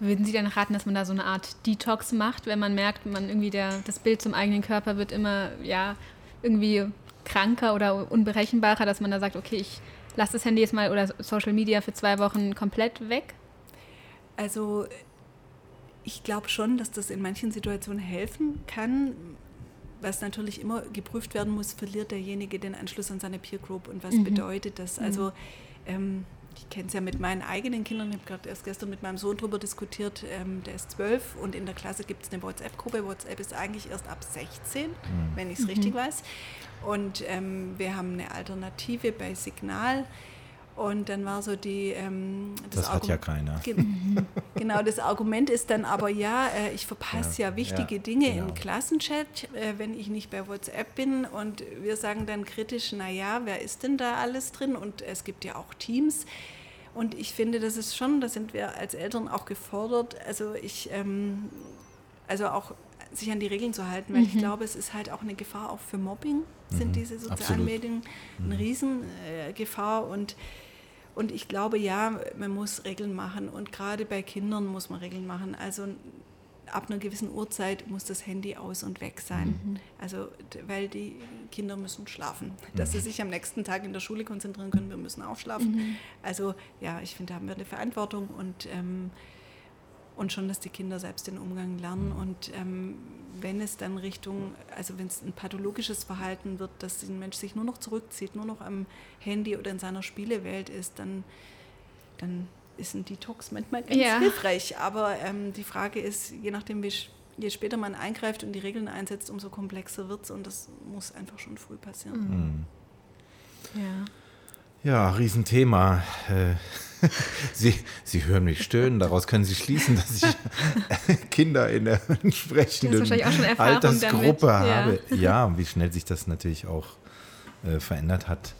Würden Sie dann raten, dass man da so eine Art Detox macht, wenn man merkt, man irgendwie der, das Bild zum eigenen Körper wird immer ja, irgendwie kranker oder unberechenbarer, dass man da sagt, okay, ich lasse das Handy jetzt mal oder Social Media für zwei Wochen komplett weg? Also ich glaube schon, dass das in manchen Situationen helfen kann. Was natürlich immer geprüft werden muss, verliert derjenige den Anschluss an seine Peer Group und was mhm. bedeutet das? Also ähm, ich kenne es ja mit meinen eigenen Kindern, ich habe gerade erst gestern mit meinem Sohn darüber diskutiert, ähm, der ist zwölf und in der Klasse gibt es eine WhatsApp-Gruppe. WhatsApp ist eigentlich erst ab 16, mhm. wenn ich es mhm. richtig weiß. Und ähm, wir haben eine Alternative bei Signal. Und dann war so die. Ähm, das, das hat ja keiner. Ge genau, das Argument ist dann aber, ja, äh, ich verpasse ja, ja, wichtige ja, Dinge genau. im Klassenchat, äh, wenn ich nicht bei WhatsApp bin. Und wir sagen dann kritisch, naja, wer ist denn da alles drin? Und es gibt ja auch Teams. Und ich finde, das ist schon, da sind wir als Eltern auch gefordert. Also ich, ähm, also auch sich an die Regeln zu halten, weil mhm. ich glaube, es ist halt auch eine Gefahr auch für Mobbing, sind mhm. diese sozialen Absolut. Medien eine mhm. Riesengefahr äh, und und ich glaube, ja, man muss Regeln machen und gerade bei Kindern muss man Regeln machen. Also ab einer gewissen Uhrzeit muss das Handy aus und weg sein. Mhm. Also, weil die Kinder müssen schlafen. Dass sie mhm. sich am nächsten Tag in der Schule konzentrieren können, wir müssen auch schlafen. Mhm. Also, ja, ich finde, da haben wir eine Verantwortung und ähm, und schon, dass die Kinder selbst den Umgang lernen. Und ähm, wenn es dann Richtung, also wenn es ein pathologisches Verhalten wird, dass ein Mensch sich nur noch zurückzieht, nur noch am Handy oder in seiner Spielewelt ist, dann, dann ist ein Detox manchmal ganz ja. hilfreich. Aber ähm, die Frage ist, je nachdem, wie je später man eingreift und die Regeln einsetzt, umso komplexer wird es und das muss einfach schon früh passieren. Mhm. Ja. Ja, Riesenthema. Äh, Sie, Sie hören mich stöhnen, daraus können Sie schließen, dass ich Kinder in der entsprechenden Altersgruppe damit. habe. Ja. ja, wie schnell sich das natürlich auch äh, verändert hat,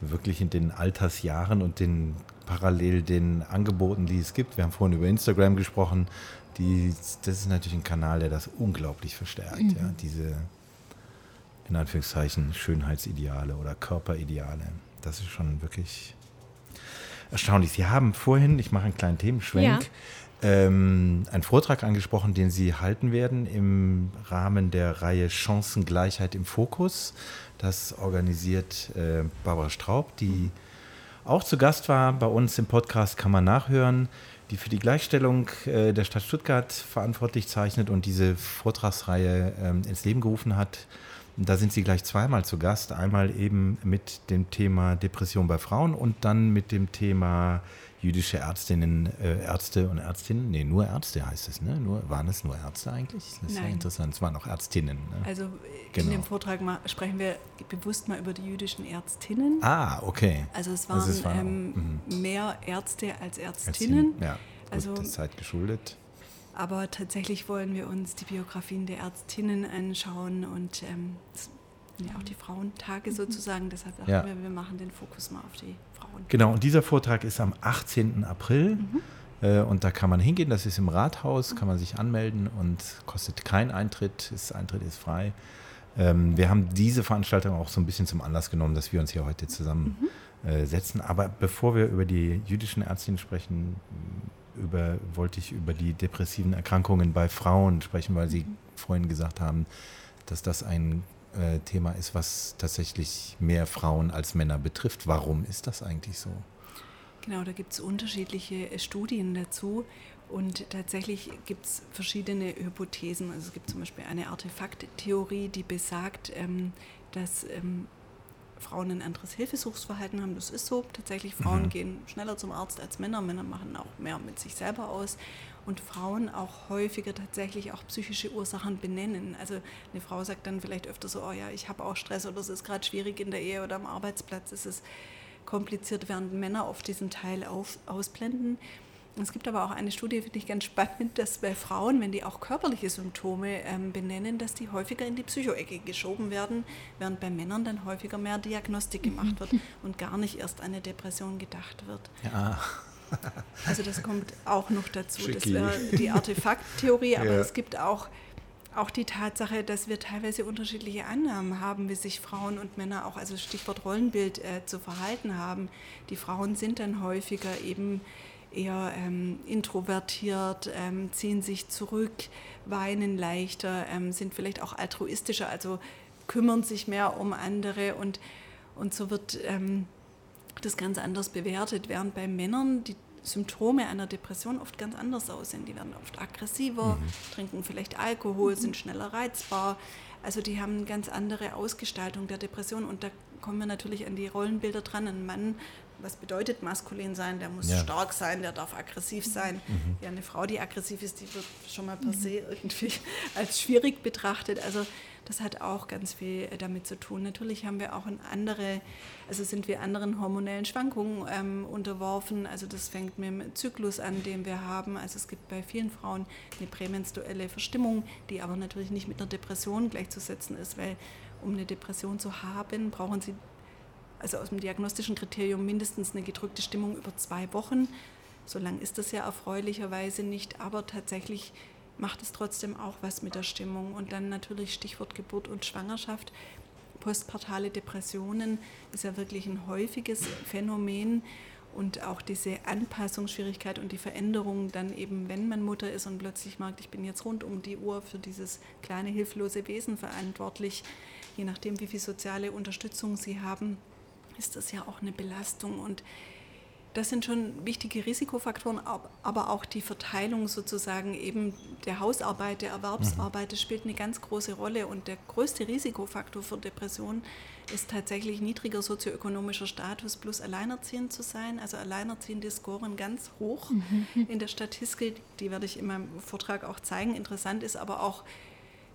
wirklich in den Altersjahren und den parallel den Angeboten, die es gibt. Wir haben vorhin über Instagram gesprochen. Die, das ist natürlich ein Kanal, der das unglaublich verstärkt. Mhm. Ja, diese in Anführungszeichen Schönheitsideale oder Körperideale. Das ist schon wirklich erstaunlich. Sie haben vorhin, ich mache einen kleinen Themenschwenk, ja. ähm, einen Vortrag angesprochen, den Sie halten werden im Rahmen der Reihe Chancengleichheit im Fokus. Das organisiert äh, Barbara Straub, die auch zu Gast war bei uns im Podcast, kann man nachhören, die für die Gleichstellung äh, der Stadt Stuttgart verantwortlich zeichnet und diese Vortragsreihe äh, ins Leben gerufen hat da sind Sie gleich zweimal zu Gast. Einmal eben mit dem Thema Depression bei Frauen und dann mit dem Thema jüdische Ärztinnen, äh, Ärzte und Ärztinnen. Nee, nur Ärzte heißt es, ne? Nur, waren es nur Ärzte eigentlich? Das ist Nein. ja interessant. Es waren auch Ärztinnen. Ne? Also genau. in dem Vortrag mal, sprechen wir bewusst mal über die jüdischen Ärztinnen. Ah, okay. Also es waren, also es waren ähm, mhm. mehr Ärzte als Ärztinnen. Ärztinnen. Ja, gut, also, der Zeit geschuldet. Aber tatsächlich wollen wir uns die Biografien der Ärztinnen anschauen und ähm, ja, auch die Frauentage sozusagen. Deshalb dachten ja. wir, wir machen den Fokus mal auf die Frauen. Genau, und dieser Vortrag ist am 18. April. Mhm. Äh, und da kann man hingehen, das ist im Rathaus, kann man sich anmelden und kostet keinen Eintritt, ist, Eintritt ist frei. Ähm, wir haben diese Veranstaltung auch so ein bisschen zum Anlass genommen, dass wir uns hier heute zusammensetzen. Mhm. Aber bevor wir über die jüdischen Ärztinnen sprechen, über, wollte ich über die depressiven Erkrankungen bei Frauen sprechen, weil Sie mhm. vorhin gesagt haben, dass das ein äh, Thema ist, was tatsächlich mehr Frauen als Männer betrifft. Warum ist das eigentlich so? Genau, da gibt es unterschiedliche äh, Studien dazu. Und tatsächlich gibt es verschiedene Hypothesen. Also es gibt zum Beispiel eine Artefakttheorie, die besagt, ähm, dass ähm, Frauen ein anderes Hilfesuchsverhalten haben. Das ist so. Tatsächlich, Frauen mhm. gehen schneller zum Arzt als Männer. Männer machen auch mehr mit sich selber aus. Und Frauen auch häufiger tatsächlich auch psychische Ursachen benennen. Also eine Frau sagt dann vielleicht öfter so, oh ja, ich habe auch Stress oder es ist gerade schwierig in der Ehe oder am Arbeitsplatz. Es ist kompliziert, während Männer oft diesen Teil auf, ausblenden. Es gibt aber auch eine Studie, finde ich ganz spannend, dass bei Frauen, wenn die auch körperliche Symptome ähm, benennen, dass die häufiger in die Psychoecke geschoben werden, während bei Männern dann häufiger mehr Diagnostik gemacht wird und gar nicht erst eine Depression gedacht wird. Ja. Also das kommt auch noch dazu. Tricky. Das wäre die Artefakttheorie, aber ja. es gibt auch, auch die Tatsache, dass wir teilweise unterschiedliche Annahmen haben, wie sich Frauen und Männer auch, also Stichwort Rollenbild, äh, zu verhalten haben. Die Frauen sind dann häufiger eben eher ähm, introvertiert, ähm, ziehen sich zurück, weinen leichter, ähm, sind vielleicht auch altruistischer, also kümmern sich mehr um andere und, und so wird ähm, das ganz anders bewertet, während bei Männern die Symptome einer Depression oft ganz anders aussehen. Die werden oft aggressiver, mhm. trinken vielleicht Alkohol, sind schneller reizbar. Also die haben eine ganz andere Ausgestaltung der Depression und da kommen wir natürlich an die Rollenbilder dran. Ein Mann was bedeutet maskulin sein? Der muss Ja. stark sein, der darf aggressiv sein. Mhm. Ja, eine Frau, die aggressiv ist, die wird schon mal per se irgendwie als schwierig betrachtet. Also das hat auch ganz viel äh, damit zu tun. Natürlich haben wir auch in andere, also sind wir anderen hormonellen Schwankungen ähm, unterworfen. Also das fängt mit dem Zyklus an, den wir haben. Also es gibt bei vielen Frauen eine prämenstruelle Verstimmung, die aber natürlich nicht mit einer Depression gleichzusetzen ist, weil um eine Depression zu haben, brauchen sie also aus dem diagnostischen Kriterium mindestens eine gedrückte Stimmung über zwei Wochen. So lang ist das ja erfreulicherweise nicht, aber tatsächlich macht es trotzdem auch was mit der Stimmung. Und dann natürlich Stichwort Geburt und Schwangerschaft. Postpartale Depressionen ist ja wirklich ein häufiges Phänomen und auch diese Anpassungsschwierigkeit und die Veränderung dann eben, wenn man Mutter ist und plötzlich merkt, ich bin jetzt rund um die Uhr für dieses kleine hilflose Wesen verantwortlich, je nachdem, wie viel soziale Unterstützung sie haben, ist das ja auch eine Belastung und das sind schon wichtige Risikofaktoren, ab- aber auch die Verteilung sozusagen eben der Hausarbeit, der Erwerbsarbeit, das spielt eine ganz große Rolle. Und der größte Risikofaktor für Depressionen ist tatsächlich niedriger sozioökonomischer Status plus alleinerziehend zu sein. Also Alleinerziehende scoren ganz hoch in der Statistik. Die werde ich in meinem Vortrag auch zeigen. Interessant ist aber auch,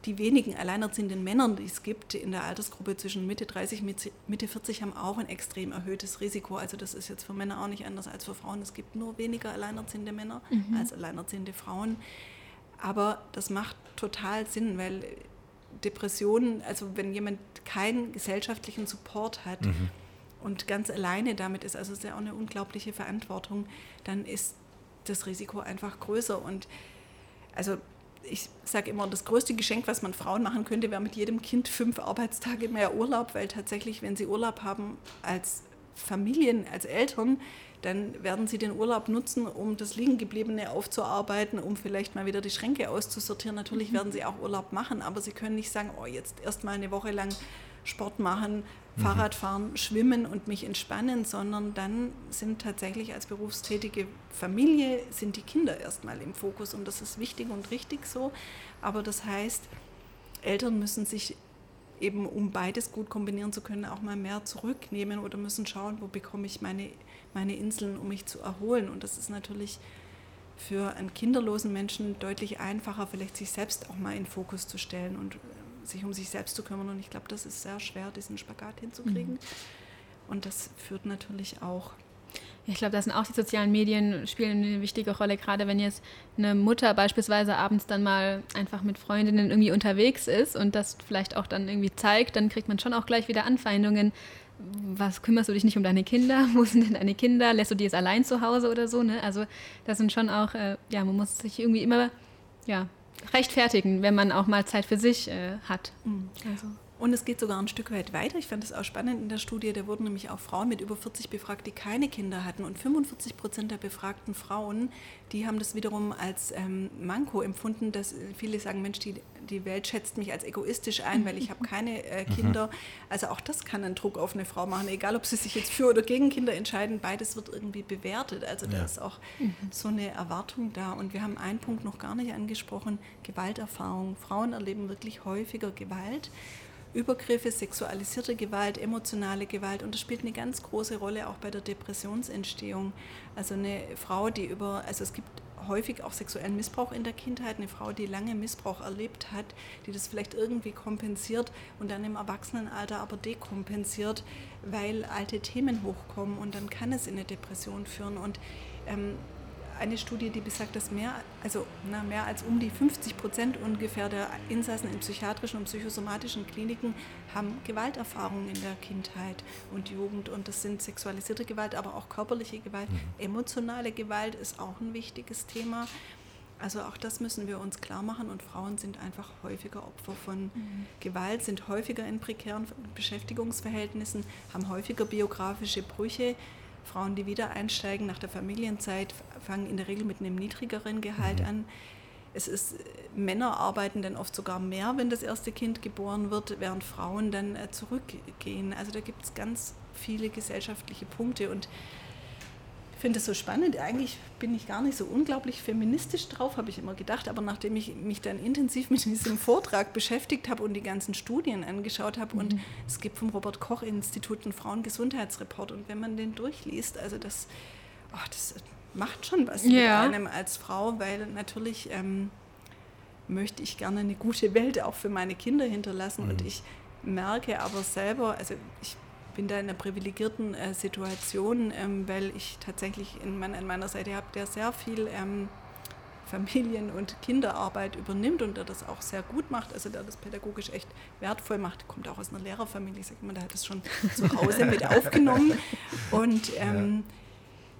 die wenigen alleinerziehenden Männer, die es gibt in der Altersgruppe zwischen Mitte 30 und Mitte 40, haben auch ein extrem erhöhtes Risiko. Also das ist jetzt für Männer auch nicht anders als für Frauen. Es gibt nur weniger alleinerziehende Männer als alleinerziehende Frauen. Aber das macht total Sinn, weil Depressionen, also wenn jemand keinen gesellschaftlichen Support hat und ganz alleine damit ist, also es ist ja auch eine unglaubliche Verantwortung, dann ist das Risiko einfach größer. Und also ich sage immer, das größte Geschenk, was man Frauen machen könnte, wäre mit jedem Kind fünf Arbeitstage mehr Urlaub, weil tatsächlich, wenn sie Urlaub haben als Familien, als Eltern, dann werden sie den Urlaub nutzen, um das Liegengebliebene aufzuarbeiten, um vielleicht mal wieder die Schränke auszusortieren. Natürlich werden sie auch Urlaub machen, aber sie können nicht sagen, oh, jetzt erst mal eine Woche lang Sport machen, Fahrrad fahren, schwimmen und mich entspannen, sondern dann sind tatsächlich als berufstätige Familie sind die Kinder erstmal im Fokus und das ist wichtig und richtig so. Aber das heißt, Eltern müssen sich eben, um beides gut kombinieren zu können, auch mal mehr zurücknehmen oder müssen schauen, wo bekomme ich meine, meine Inseln, um mich zu erholen. Und das ist natürlich für einen kinderlosen Menschen deutlich einfacher, vielleicht sich selbst auch mal in Fokus zu stellen und sich um sich selbst zu kümmern. Und ich glaube, das ist sehr schwer, diesen Spagat hinzukriegen. Und das führt natürlich auch Ich glaube, das sind auch die sozialen Medien spielen eine wichtige Rolle, gerade wenn jetzt eine Mutter beispielsweise abends dann mal einfach mit Freundinnen irgendwie unterwegs ist und das vielleicht auch dann irgendwie zeigt, dann kriegt man schon auch gleich wieder Anfeindungen. Was kümmerst du dich nicht um deine Kinder? Wo sind denn deine Kinder? Lässt du die jetzt allein zu Hause oder so? Ne? Also das sind schon auch, äh, ja, man muss sich irgendwie immer ja, rechtfertigen, wenn man auch mal Zeit für sich äh, hat. Also. Und es geht sogar ein Stück weit weiter. Ich fand das auch spannend in der Studie. Da wurden nämlich auch Frauen mit über 40 befragt, die keine Kinder hatten. Und 45 Prozent der befragten Frauen, die haben das wiederum als ähm, Manko empfunden, dass viele sagen, Mensch, die, die Welt schätzt mich als egoistisch ein, weil ich habe keine äh, Kinder. Also auch das kann einen Druck auf eine Frau machen. Egal, ob sie sich jetzt für oder gegen Kinder entscheiden, beides wird irgendwie bewertet. Also da Ja. ist auch so eine Erwartung da. Und wir haben einen Punkt noch gar nicht angesprochen, Gewalterfahrung. Frauen erleben wirklich häufiger Gewalt. Übergriffe, sexualisierte Gewalt, emotionale Gewalt. Und das spielt eine ganz große Rolle auch bei der Depressionsentstehung. Also eine Frau, die über, also es gibt häufig auch sexuellen Missbrauch in der Kindheit, eine Frau, die lange Missbrauch erlebt hat, die das vielleicht irgendwie kompensiert und dann im Erwachsenenalter aber dekompensiert, weil alte Themen hochkommen. Und dann kann es in eine Depression führen. Und ähm, eine Studie, die besagt, dass mehr, also na, mehr als um die 50 Prozent ungefähr der Insassen in psychiatrischen und psychosomatischen Kliniken haben Gewalterfahrungen in der Kindheit und Jugend. Und das sind sexualisierte Gewalt, aber auch körperliche Gewalt. Emotionale Gewalt ist auch ein wichtiges Thema. Also auch das müssen wir uns klar machen und Frauen sind einfach häufiger Opfer von Gewalt, sind häufiger in prekären Beschäftigungsverhältnissen, haben häufiger biografische Brüche. Frauen, die wieder einsteigen nach der Familienzeit, fangen in der Regel mit einem niedrigeren Gehalt an. Es ist, Männer arbeiten dann oft sogar mehr, wenn das erste Kind geboren wird, während Frauen dann äh, zurückgehen. Also da gibt es ganz viele gesellschaftliche Punkte und finde es so spannend. Eigentlich bin ich gar nicht so unglaublich feministisch drauf, habe ich immer gedacht. Aber nachdem ich mich dann intensiv mit diesem Vortrag beschäftigt habe und die ganzen Studien angeschaut habe, mhm. und es gibt vom Robert-Koch-Institut einen Frauengesundheitsreport, und wenn man den durchliest, also das, oh, das macht schon was ja. mit einem als Frau, weil natürlich ähm, möchte ich gerne eine gute Welt auch für meine Kinder hinterlassen. Mhm. Und ich merke aber selber, also ich bin da in einer privilegierten äh, Situation, ähm, weil ich tatsächlich in mein, an meiner Seite habe, der sehr viel ähm, Familien- und Kinderarbeit übernimmt und der das auch sehr gut macht, also der das pädagogisch echt wertvoll macht, kommt auch aus einer Lehrerfamilie, sagt man, der hat das schon zu Hause mit aufgenommen. Und ähm, ja.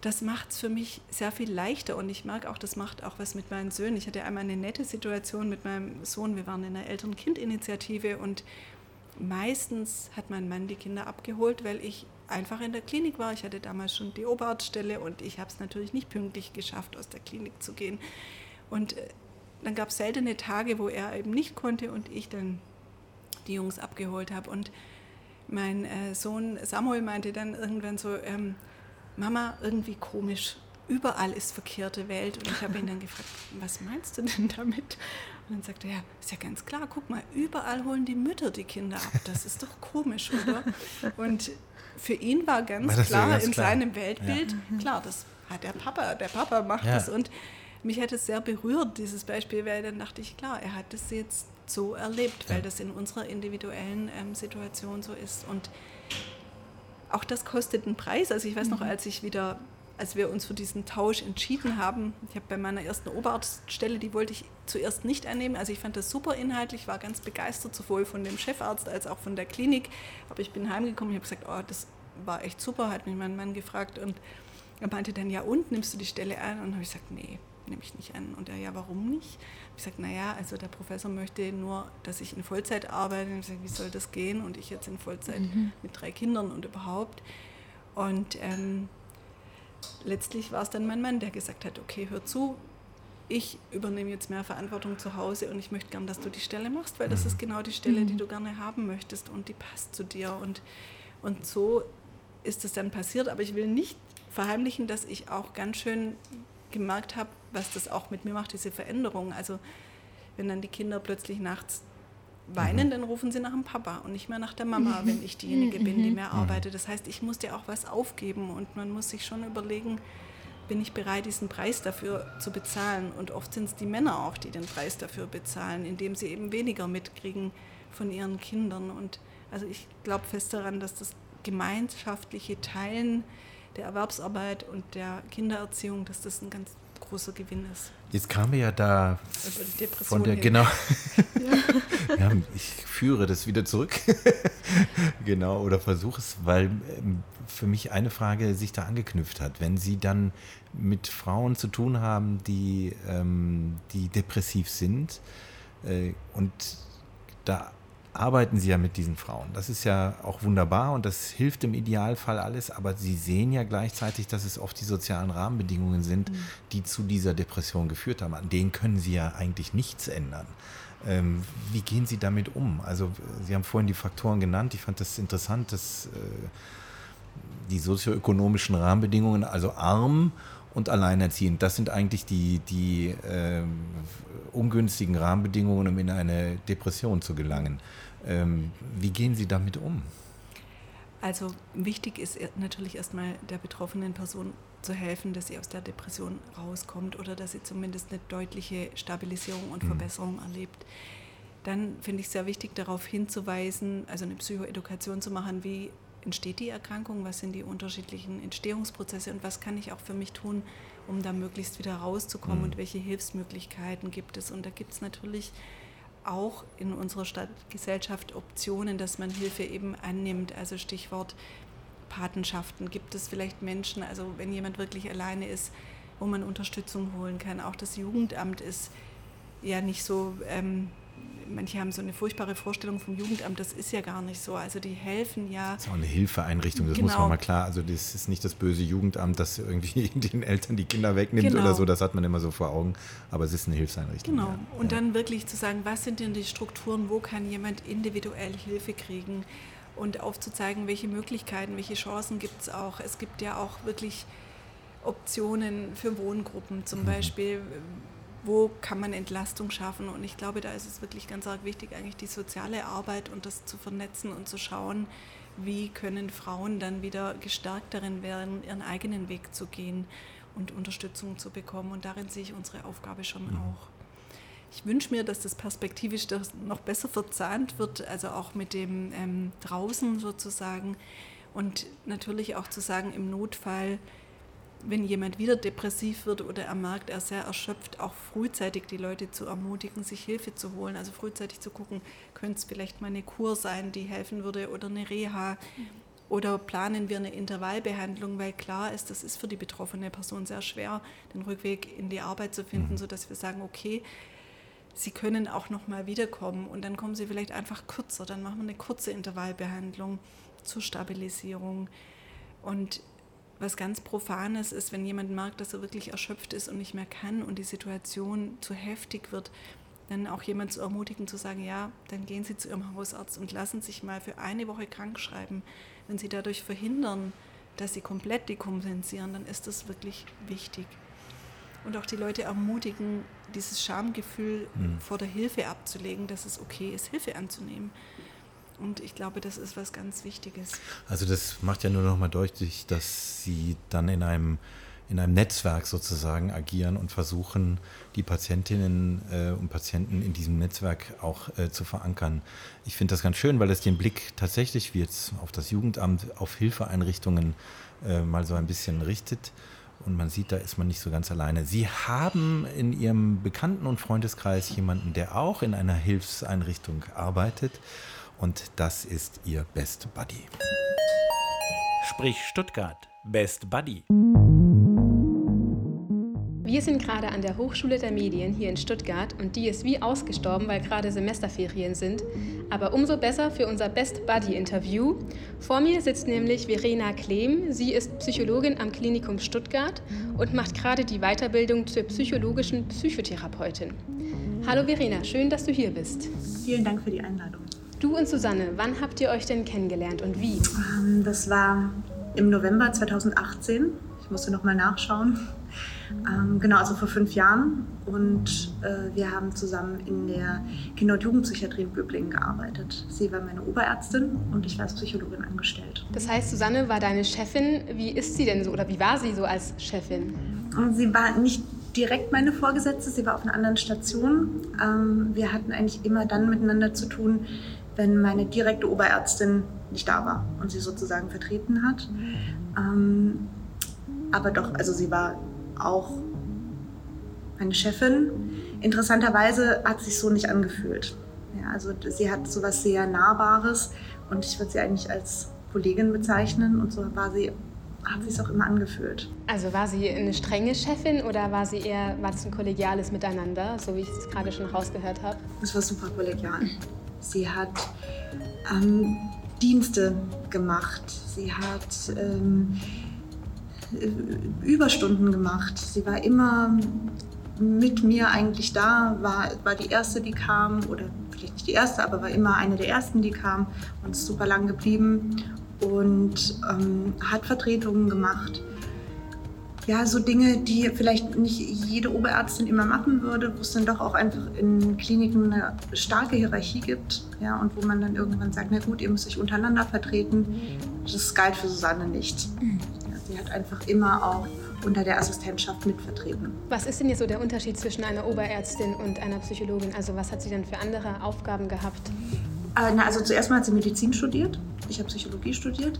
das macht es für mich sehr viel leichter und ich merke auch, das macht auch was mit meinen Söhnen. Ich hatte einmal eine nette Situation mit meinem Sohn, wir waren in einer Eltern-Kind-Initiative und meistens hat mein Mann die Kinder abgeholt, weil ich einfach in der Klinik war. Ich hatte damals schon die Oberarztstelle und ich habe es natürlich nicht pünktlich geschafft, aus der Klinik zu gehen. Und äh, dann gab es seltene Tage, wo er eben nicht konnte und ich dann die Jungs abgeholt habe. Und mein äh, Sohn Samuel meinte dann irgendwann so, ähm, Mama, irgendwie komisch, überall ist verkehrte Welt. Und ich habe ihn dann gefragt, was meinst du denn damit? Und dann sagte er, ja, ist ja ganz klar, guck mal, überall holen die Mütter die Kinder ab. Das ist doch komisch, oder? Und für ihn war ganz war klar ganz in klar. seinem Weltbild, ja. klar, das hat der Papa, der Papa macht ja. das. Und mich hat es sehr berührt, dieses Beispiel, weil dann dachte ich, klar, er hat das jetzt so erlebt, weil ja. das in unserer individuellen ähm, Situation so ist. Und auch das kostet einen Preis. Also ich weiß noch, mhm. als ich wieder als wir uns für diesen Tausch entschieden haben, ich habe bei meiner ersten Oberarztstelle, die wollte ich zuerst nicht annehmen. Also ich fand das super inhaltlich, war ganz begeistert, sowohl von dem Chefarzt als auch von der Klinik. Aber ich bin heimgekommen, ich habe gesagt, oh, das war echt super, hat mich mein Mann gefragt und er meinte dann, ja und, nimmst du die Stelle an? Und habe ich gesagt, nee, nehme ich nicht an. Und er, ja, warum nicht? Ich gesagt, naja, also der Professor möchte nur, dass ich in Vollzeit arbeite. Und ich gesagt, wie soll das gehen? Und ich jetzt in Vollzeit mhm. mit drei Kindern und überhaupt. Und ähm, letztlich war es dann mein Mann, der gesagt hat, okay, hör zu, ich übernehme jetzt mehr Verantwortung zu Hause und ich möchte gern, dass du die Stelle machst, weil das ist mhm. genau die Stelle, die mhm. du gerne haben möchtest und die passt zu dir. Und, und so ist es dann passiert. Aber ich will nicht verheimlichen, dass ich auch ganz schön gemerkt habe, was das auch mit mir macht, diese Veränderung. Also wenn dann die Kinder plötzlich nachts weinen, mhm. dann rufen sie nach dem Papa und nicht mehr nach der Mama, wenn ich diejenige bin, die mehr arbeitet. Das heißt, ich musste auch was aufgeben und man muss sich schon überlegen, bin ich bereit, diesen Preis dafür zu bezahlen? Und oft sind es die Männer auch, die den Preis dafür bezahlen, indem sie eben weniger mitkriegen von ihren Kindern. Und also ich glaube fest daran, dass das gemeinschaftliche Teilen der Erwerbsarbeit und der Kindererziehung, dass das ein ganz großer Gewinn ist. Jetzt kamen wir ja da von der, hin. genau. ja, ich führe das wieder zurück. genau, oder versuche es, weil ähm, für mich eine Frage sich da angeknüpft hat. Wenn Sie dann mit Frauen zu tun haben, die, ähm, die depressiv sind äh, und da arbeiten Sie ja mit diesen Frauen. Das ist ja auch wunderbar und das hilft im Idealfall alles, aber Sie sehen ja gleichzeitig, dass es oft die sozialen Rahmenbedingungen sind, mhm. die zu dieser Depression geführt haben. An denen können Sie ja eigentlich nichts ändern. Ähm, wie gehen Sie damit um? Also Sie haben vorhin die Faktoren genannt. Ich fand das interessant, dass äh, die sozioökonomischen Rahmenbedingungen, also arm und alleinerziehend, das sind eigentlich die, die äh, ungünstigen Rahmenbedingungen, um in eine Depression zu gelangen. Ähm, wie gehen Sie damit um? Also wichtig ist natürlich erstmal der betroffenen Person zu helfen, dass sie aus der Depression rauskommt oder dass sie zumindest eine deutliche Stabilisierung und mhm. Verbesserung erlebt. Dann finde ich es sehr wichtig, darauf hinzuweisen, also eine Psychoedukation zu machen, wie entsteht die Erkrankung, was sind die unterschiedlichen Entstehungsprozesse und was kann ich auch für mich tun, um da möglichst wieder rauszukommen mhm. und welche Hilfsmöglichkeiten gibt es. Und da gibt es natürlich auch in unserer Stadtgesellschaft Optionen, dass man Hilfe eben annimmt. Also Stichwort Patenschaften. Gibt es vielleicht Menschen, also wenn jemand wirklich alleine ist, wo man Unterstützung holen kann. Auch das Jugendamt ist ja nicht so ähm, manche haben so eine furchtbare Vorstellung vom Jugendamt, das ist ja gar nicht so. Also die helfen ja. Das ist auch eine Hilfeeinrichtung, das genau. muss man mal klar. Also das ist nicht das böse Jugendamt, das irgendwie den Eltern die Kinder wegnimmt genau. oder so, das hat man immer so vor Augen. Aber es ist eine Hilfseinrichtung. Genau. Ja. Und ja. dann wirklich zu sagen, was sind denn die Strukturen, wo kann jemand individuell Hilfe kriegen? Und aufzuzeigen, welche Möglichkeiten, welche Chancen gibt es auch. Es gibt ja auch wirklich Optionen für Wohngruppen zum mhm. Beispiel. Wo kann man Entlastung schaffen? Und ich glaube, da ist es wirklich ganz arg wichtig, eigentlich die soziale Arbeit und das zu vernetzen und zu schauen, wie können Frauen dann wieder gestärkt darin werden, ihren eigenen Weg zu gehen und Unterstützung zu bekommen. Und darin sehe ich unsere Aufgabe schon mhm. auch. Ich wünsche mir, dass das perspektivisch noch besser verzahnt wird, also auch mit dem ähm, draußen sozusagen. Und natürlich auch zu sagen, im Notfall, wenn jemand wieder depressiv wird oder er merkt, er sehr erschöpft, auch frühzeitig die Leute zu ermutigen, sich Hilfe zu holen. Also frühzeitig zu gucken, könnte es vielleicht mal eine Kur sein, die helfen würde oder eine Reha. Oder planen wir eine Intervallbehandlung, weil klar ist, das ist für die betroffene Person sehr schwer, den Rückweg in die Arbeit zu finden, mhm. sodass wir sagen, okay, Sie können auch noch mal wiederkommen und dann kommen Sie vielleicht einfach kürzer. Dann machen wir eine kurze Intervallbehandlung zur Stabilisierung. Und was ganz Profanes ist, wenn jemand merkt, dass er wirklich erschöpft ist und nicht mehr kann und die Situation zu heftig wird, dann auch jemand zu ermutigen, zu sagen, ja, dann gehen Sie zu Ihrem Hausarzt und lassen sich mal für eine Woche krank schreiben. Wenn Sie dadurch verhindern, dass Sie komplett dekompensieren, dann ist das wirklich wichtig. Und auch die Leute ermutigen, dieses Schamgefühl mhm. vor der Hilfe abzulegen, dass es okay ist, Hilfe anzunehmen. Und ich glaube, das ist was ganz Wichtiges. Also das macht ja nur noch mal deutlich, dass Sie dann in einem, in einem Netzwerk sozusagen agieren und versuchen, die Patientinnen äh, und Patienten in diesem Netzwerk auch äh, zu verankern. Ich finde das ganz schön, weil es den Blick tatsächlich, wie jetzt auf das Jugendamt, auf Hilfeeinrichtungen äh, mal so ein bisschen richtet. Und man sieht, da ist man nicht so ganz alleine. Sie haben in Ihrem Bekannten- und Freundeskreis jemanden, der auch in einer Hilfseinrichtung arbeitet und das ist ihr Best Buddy. Sprich Stuttgart, Best Buddy. Wir sind gerade an der Hochschule der Medien hier in Stuttgart und die ist wie ausgestorben, weil gerade Semesterferien sind. Aber umso besser für unser Best Buddy Interview. Vor mir sitzt nämlich Verena Klehm. Sie ist Psychologin am Klinikum Stuttgart und macht gerade die Weiterbildung zur psychologischen Psychotherapeutin. Hallo Verena, schön, dass du hier bist. Vielen Dank für die Einladung. Du und Susanne, wann habt ihr euch denn kennengelernt und wie? Ähm, das war im November 2018. Ich musste nochmal nachschauen. Ähm, genau, also vor fünf Jahren. Und äh, wir haben zusammen in der Kinder- und Jugendpsychiatrie in Böblingen gearbeitet. Sie war meine Oberärztin und ich war als Psychologin angestellt. Das heißt, Susanne war deine Chefin. Wie ist sie denn so oder wie war sie so als Chefin? Sie war nicht direkt meine Vorgesetzte, sie war auf einer anderen Station. Ähm, wir hatten eigentlich immer dann miteinander zu tun, wenn meine direkte Oberärztin nicht da war und sie sozusagen vertreten hat. Ähm, aber doch, also sie war auch meine Chefin. Interessanterweise hat sich so nicht angefühlt. Ja, also sie hat so was sehr Nahbares und ich würde sie eigentlich als Kollegin bezeichnen und so war sie hat sich auch immer angefühlt. Also war sie eine strenge Chefin oder war sie eher war das ein kollegiales Miteinander, so wie ich es gerade schon rausgehört habe? Es war super kollegial. Sie hat ähm, Dienste gemacht. Sie hat ähm, Überstunden gemacht. Sie war immer mit mir eigentlich da, war, war die erste, die kam, oder vielleicht nicht die erste, aber war immer eine der ersten, die kam und ist super lang geblieben und ähm, hat Vertretungen gemacht ja, so Dinge, die vielleicht nicht jede Oberärztin immer machen würde, wo es dann doch auch einfach in Kliniken eine starke Hierarchie gibt, ja, und wo man dann irgendwann sagt, na gut, ihr müsst euch untereinander vertreten. Das galt für Susanne nicht. Ja, sie hat einfach immer auch unter der Assistentschaft mitvertreten. Was ist denn jetzt so der Unterschied zwischen einer Oberärztin und einer Psychologin? Also was hat sie denn für andere Aufgaben gehabt? Äh, na, also zuerst mal hat sie Medizin studiert, ich habe Psychologie studiert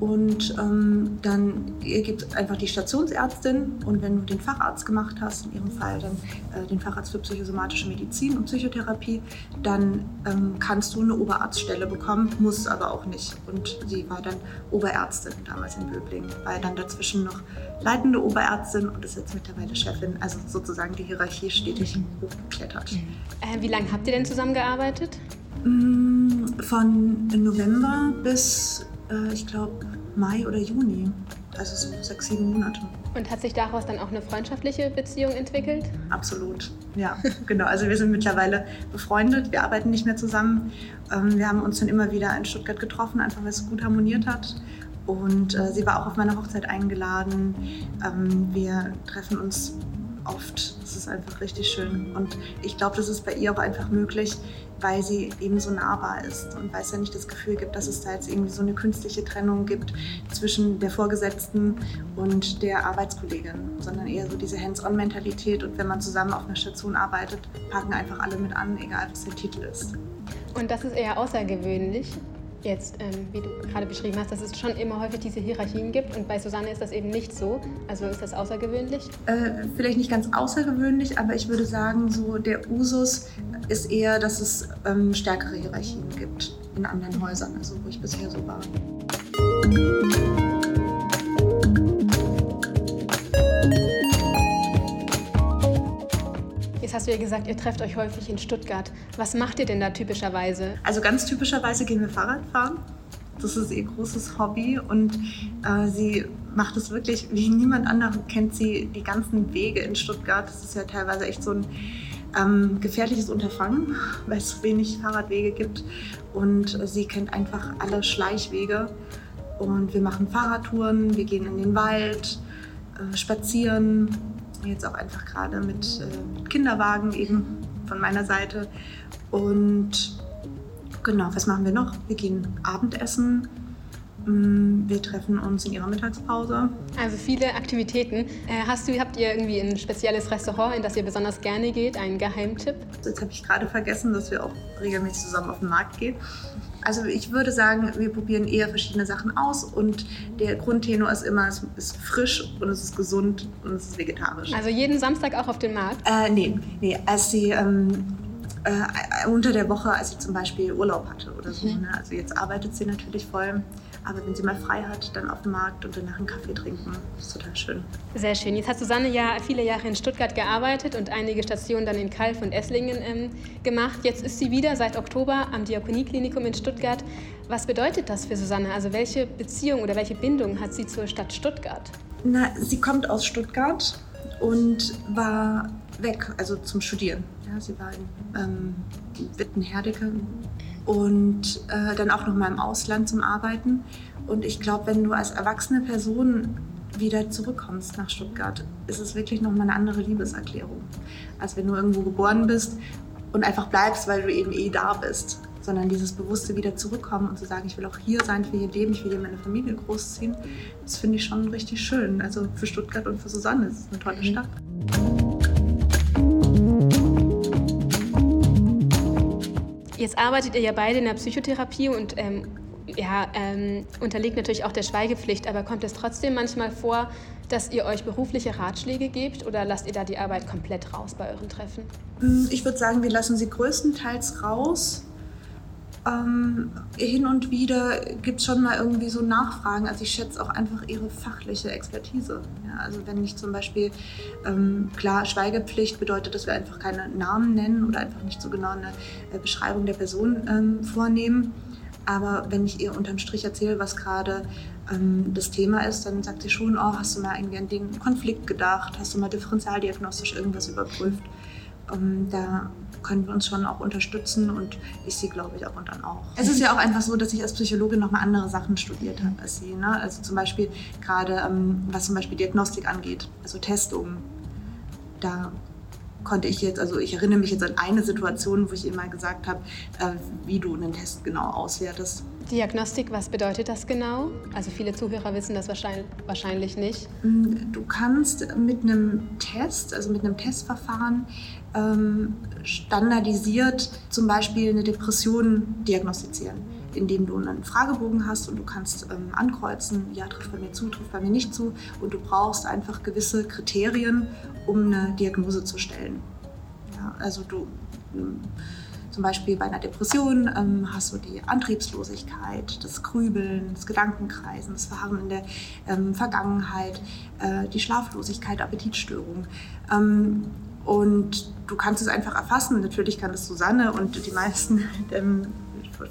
und ähm, dann gibt es einfach die Stationsärztin und wenn du den Facharzt gemacht hast, in ihrem Fall dann äh, den Facharzt für psychosomatische Medizin und Psychotherapie, dann ähm, kannst du eine Oberarztstelle bekommen, musst aber auch nicht. Und sie war dann Oberärztin damals in Böblingen, weil dann dazwischen noch leitende Oberärztin und ist jetzt mittlerweile Chefin, also sozusagen die Hierarchie stetig mhm. hochgeklettert. Äh, wie lange habt ihr denn zusammengearbeitet? Mm, von November bis, äh, ich glaube, Mai oder Juni. Also so sechs, sieben Monate. Und hat sich daraus dann auch eine freundschaftliche Beziehung entwickelt? Absolut, ja, genau. Also wir sind mittlerweile befreundet, wir arbeiten nicht mehr zusammen. Ähm, wir haben uns dann immer wieder in Stuttgart getroffen, einfach weil es gut harmoniert hat. Und äh, sie war auch auf meiner Hochzeit eingeladen. Ähm, wir treffen uns oft. Das ist einfach richtig schön. Und ich glaube, das ist bei ihr auch einfach möglich, weil sie eben so nahbar ist und weil es ja nicht das Gefühl gibt, dass es da jetzt irgendwie so eine künstliche Trennung gibt zwischen der Vorgesetzten und der Arbeitskollegin, sondern eher so diese Hands-on-Mentalität. Und wenn man zusammen auf einer Station arbeitet, packen einfach alle mit an, egal was der Titel ist. Und das ist eher außergewöhnlich jetzt, ähm, wie du gerade beschrieben hast, dass es schon immer häufig diese Hierarchien gibt und bei Susanne ist das eben nicht so. Also ist das außergewöhnlich? Äh, vielleicht nicht ganz außergewöhnlich, aber ich würde sagen, so der Usus ist eher, dass es ähm, stärkere Hierarchien gibt in anderen Häusern, also wo ich bisher so war. Jetzt hast du ja gesagt, ihr trefft euch häufig in Stuttgart. Was macht ihr denn da typischerweise? Also ganz typischerweise gehen wir Fahrrad fahren. Das ist ihr großes Hobby und äh, sie macht es wirklich wie niemand anderes. Kennt sie die ganzen Wege in Stuttgart. Das ist ja teilweise echt so ein ähm, gefährliches Unterfangen, weil es wenig Fahrradwege gibt. Und sie kennt einfach alle Schleichwege. Und wir machen Fahrradtouren, wir gehen in den Wald, äh, spazieren, jetzt auch einfach gerade mit äh, Kinderwagen eben von meiner Seite. Und genau, was machen wir noch? Wir gehen Abendessen. Mm, wir treffen uns in ihrer Mittagspause. Also viele Aktivitäten. Äh, hast du, habt ihr irgendwie ein spezielles Restaurant, in das ihr besonders gerne geht? Einen Geheimtipp? Jetzt habe ich gerade vergessen, dass wir auch regelmäßig zusammen auf den Markt gehen. Also ich würde sagen, wir probieren eher verschiedene Sachen aus und der Grundtenor ist immer, es ist frisch und es ist gesund und es ist vegetarisch. Also jeden Samstag auch auf den Markt? Äh, nee, nee, als sie ähm, äh, unter der Woche, als sie zum Beispiel Urlaub hatte oder so. Mhm. Ne? Also jetzt arbeitet sie natürlich voll. Aber wenn sie mal frei hat, dann auf dem Markt und danach einen Kaffee trinken, das ist total schön. Sehr schön. Jetzt hat Susanne ja viele Jahre in Stuttgart gearbeitet und einige Stationen dann in Kalf und Esslingen ähm, gemacht. Jetzt ist sie wieder seit Oktober am Diakonieklinikum in Stuttgart. Was bedeutet das für Susanne? Also welche Beziehung oder welche Bindung hat sie zur Stadt Stuttgart? Na, sie kommt aus Stuttgart und war weg, also zum Studieren. Ja, sie war in ähm, Wittenherdecke und äh, dann auch noch mal im Ausland zum Arbeiten. Und ich glaube, wenn du als erwachsene Person wieder zurückkommst nach Stuttgart, ist es wirklich noch mal eine andere Liebeserklärung, als wenn du irgendwo geboren bist und einfach bleibst, weil du eben eh da bist. Sondern dieses bewusste wieder zurückkommen und zu sagen, ich will auch hier sein, ich will hier leben, ich will hier meine Familie großziehen, das finde ich schon richtig schön. Also für Stuttgart und für Susanne ist es eine tolle Stadt. Jetzt arbeitet ihr ja beide in der Psychotherapie und ähm, ja, ähm, unterliegt natürlich auch der Schweigepflicht, aber kommt es trotzdem manchmal vor, dass ihr euch berufliche Ratschläge gebt oder lasst ihr da die Arbeit komplett raus bei euren Treffen? Hm, ich würde sagen, wir lassen sie größtenteils raus. Ähm, hin und wieder gibt es schon mal irgendwie so Nachfragen. Also ich schätze auch einfach ihre fachliche Expertise. Ja, also wenn ich zum Beispiel, ähm, klar, Schweigepflicht bedeutet, dass wir einfach keine Namen nennen oder einfach nicht so genau eine äh, Beschreibung der Person ähm, vornehmen. Aber wenn ich ihr unterm Strich erzähle, was gerade ähm, das Thema ist, dann sagt sie schon, oh, hast du mal irgendwie an den Konflikt gedacht? Hast du mal differenzialdiagnostisch irgendwas überprüft? Ähm, da können wir uns schon auch unterstützen und ich sie, glaube ich, auch und dann auch. Es ist ja auch einfach so, dass ich als Psychologin nochmal andere Sachen studiert habe als sie. Ne? Also zum Beispiel gerade, ähm, was zum Beispiel Diagnostik angeht, also Testungen. Da konnte ich jetzt, also ich erinnere mich jetzt an eine Situation, wo ich ihr mal gesagt habe, äh, wie du einen Test genau auswertest. Diagnostik, was bedeutet das genau? Also viele Zuhörer wissen das wahrscheinlich, wahrscheinlich nicht. Mm, du kannst mit einem Test, also mit einem Testverfahren, ähm, standardisiert zum Beispiel eine Depression diagnostizieren, indem du einen Fragebogen hast und du kannst ähm, ankreuzen, ja, trifft bei mir zu, trifft bei mir nicht zu und du brauchst einfach gewisse Kriterien, um eine Diagnose zu stellen. Ja, also du ähm, zum Beispiel bei einer Depression ähm, hast du die Antriebslosigkeit, das Grübeln, das Gedankenkreisen, das Verharren in der ähm, Vergangenheit, äh, die Schlaflosigkeit, Appetitstörung. Ähm, und du kannst es einfach erfassen. Natürlich kann das Susanne und die meisten ähm,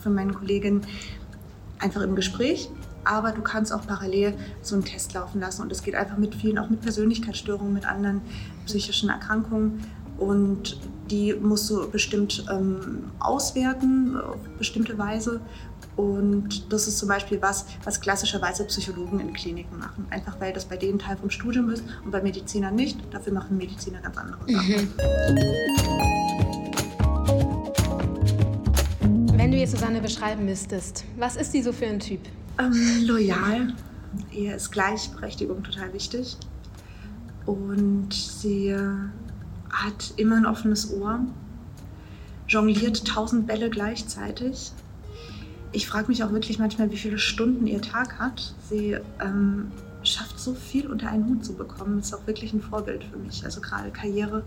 von meinen Kolleginnen einfach im Gespräch. Aber du kannst auch parallel so einen Test laufen lassen. Und es geht einfach mit vielen, auch mit Persönlichkeitsstörungen, mit anderen psychischen Erkrankungen. Und die musst du bestimmt ähm, auswerten, auf bestimmte Weise. Und das ist zum Beispiel was, was klassischerweise Psychologen in Kliniken machen. Einfach weil das bei denen Teil vom Studium ist und bei Medizinern nicht. Dafür machen Mediziner ganz andere Sachen. Wenn du jetzt Susanne beschreiben müsstest, was ist die so für ein Typ? Ähm, loyal. Ihr ist Gleichberechtigung total wichtig. Und sie hat immer ein offenes Ohr, jongliert tausend Bälle gleichzeitig. Ich frage mich auch wirklich manchmal, wie viele Stunden ihr Tag hat. Sie ähm, schafft so viel unter einen Hut zu bekommen. Ist auch wirklich ein Vorbild für mich. Also gerade Karriere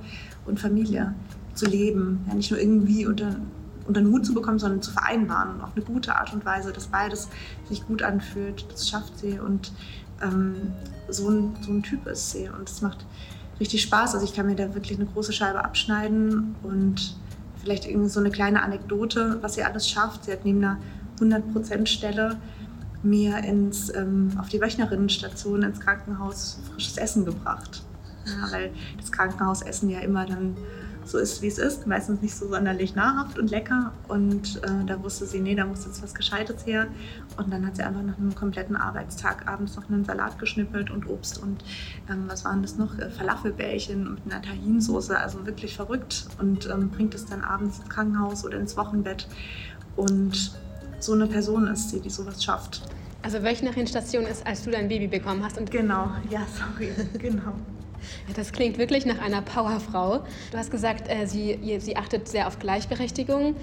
und Familie zu leben. Ja, nicht nur irgendwie unter, unter den Hut zu bekommen, sondern zu vereinbaren. Auf eine gute Art und Weise, dass beides sich gut anfühlt. Das schafft sie. Und ähm, so, ein, so ein Typ ist sie. Und es macht richtig Spaß. Also ich kann mir da wirklich eine große Scheibe abschneiden und vielleicht irgendwie so eine kleine Anekdote, was sie alles schafft. Sie hat neben einer 100%-Stelle mir ins, ähm, auf die Wöchnerinnenstation ins Krankenhaus frisches Essen gebracht. Ja, weil das Krankenhausessen ja immer dann so ist, wie es ist. Meistens nicht so sonderlich nahrhaft und lecker. Und äh, da wusste sie, nee, da muss jetzt was Gescheites her. Und dann hat sie einfach nach einem kompletten Arbeitstag abends noch einen Salat geschnippelt und Obst und ähm, was waren das noch? Äh, Falafelbällchen mit einer Tahinsoße. Also wirklich verrückt. Und ähm, bringt es dann abends ins Krankenhaus oder ins Wochenbett. Und so eine Person ist sie, die sowas schafft. Also Wöchnerinnenstation ist, als du dein Baby bekommen hast. Und genau, ja, sorry, genau. Ja, das klingt wirklich nach einer Powerfrau. Du hast gesagt, äh, sie, sie achtet sehr auf Gleichberechtigung.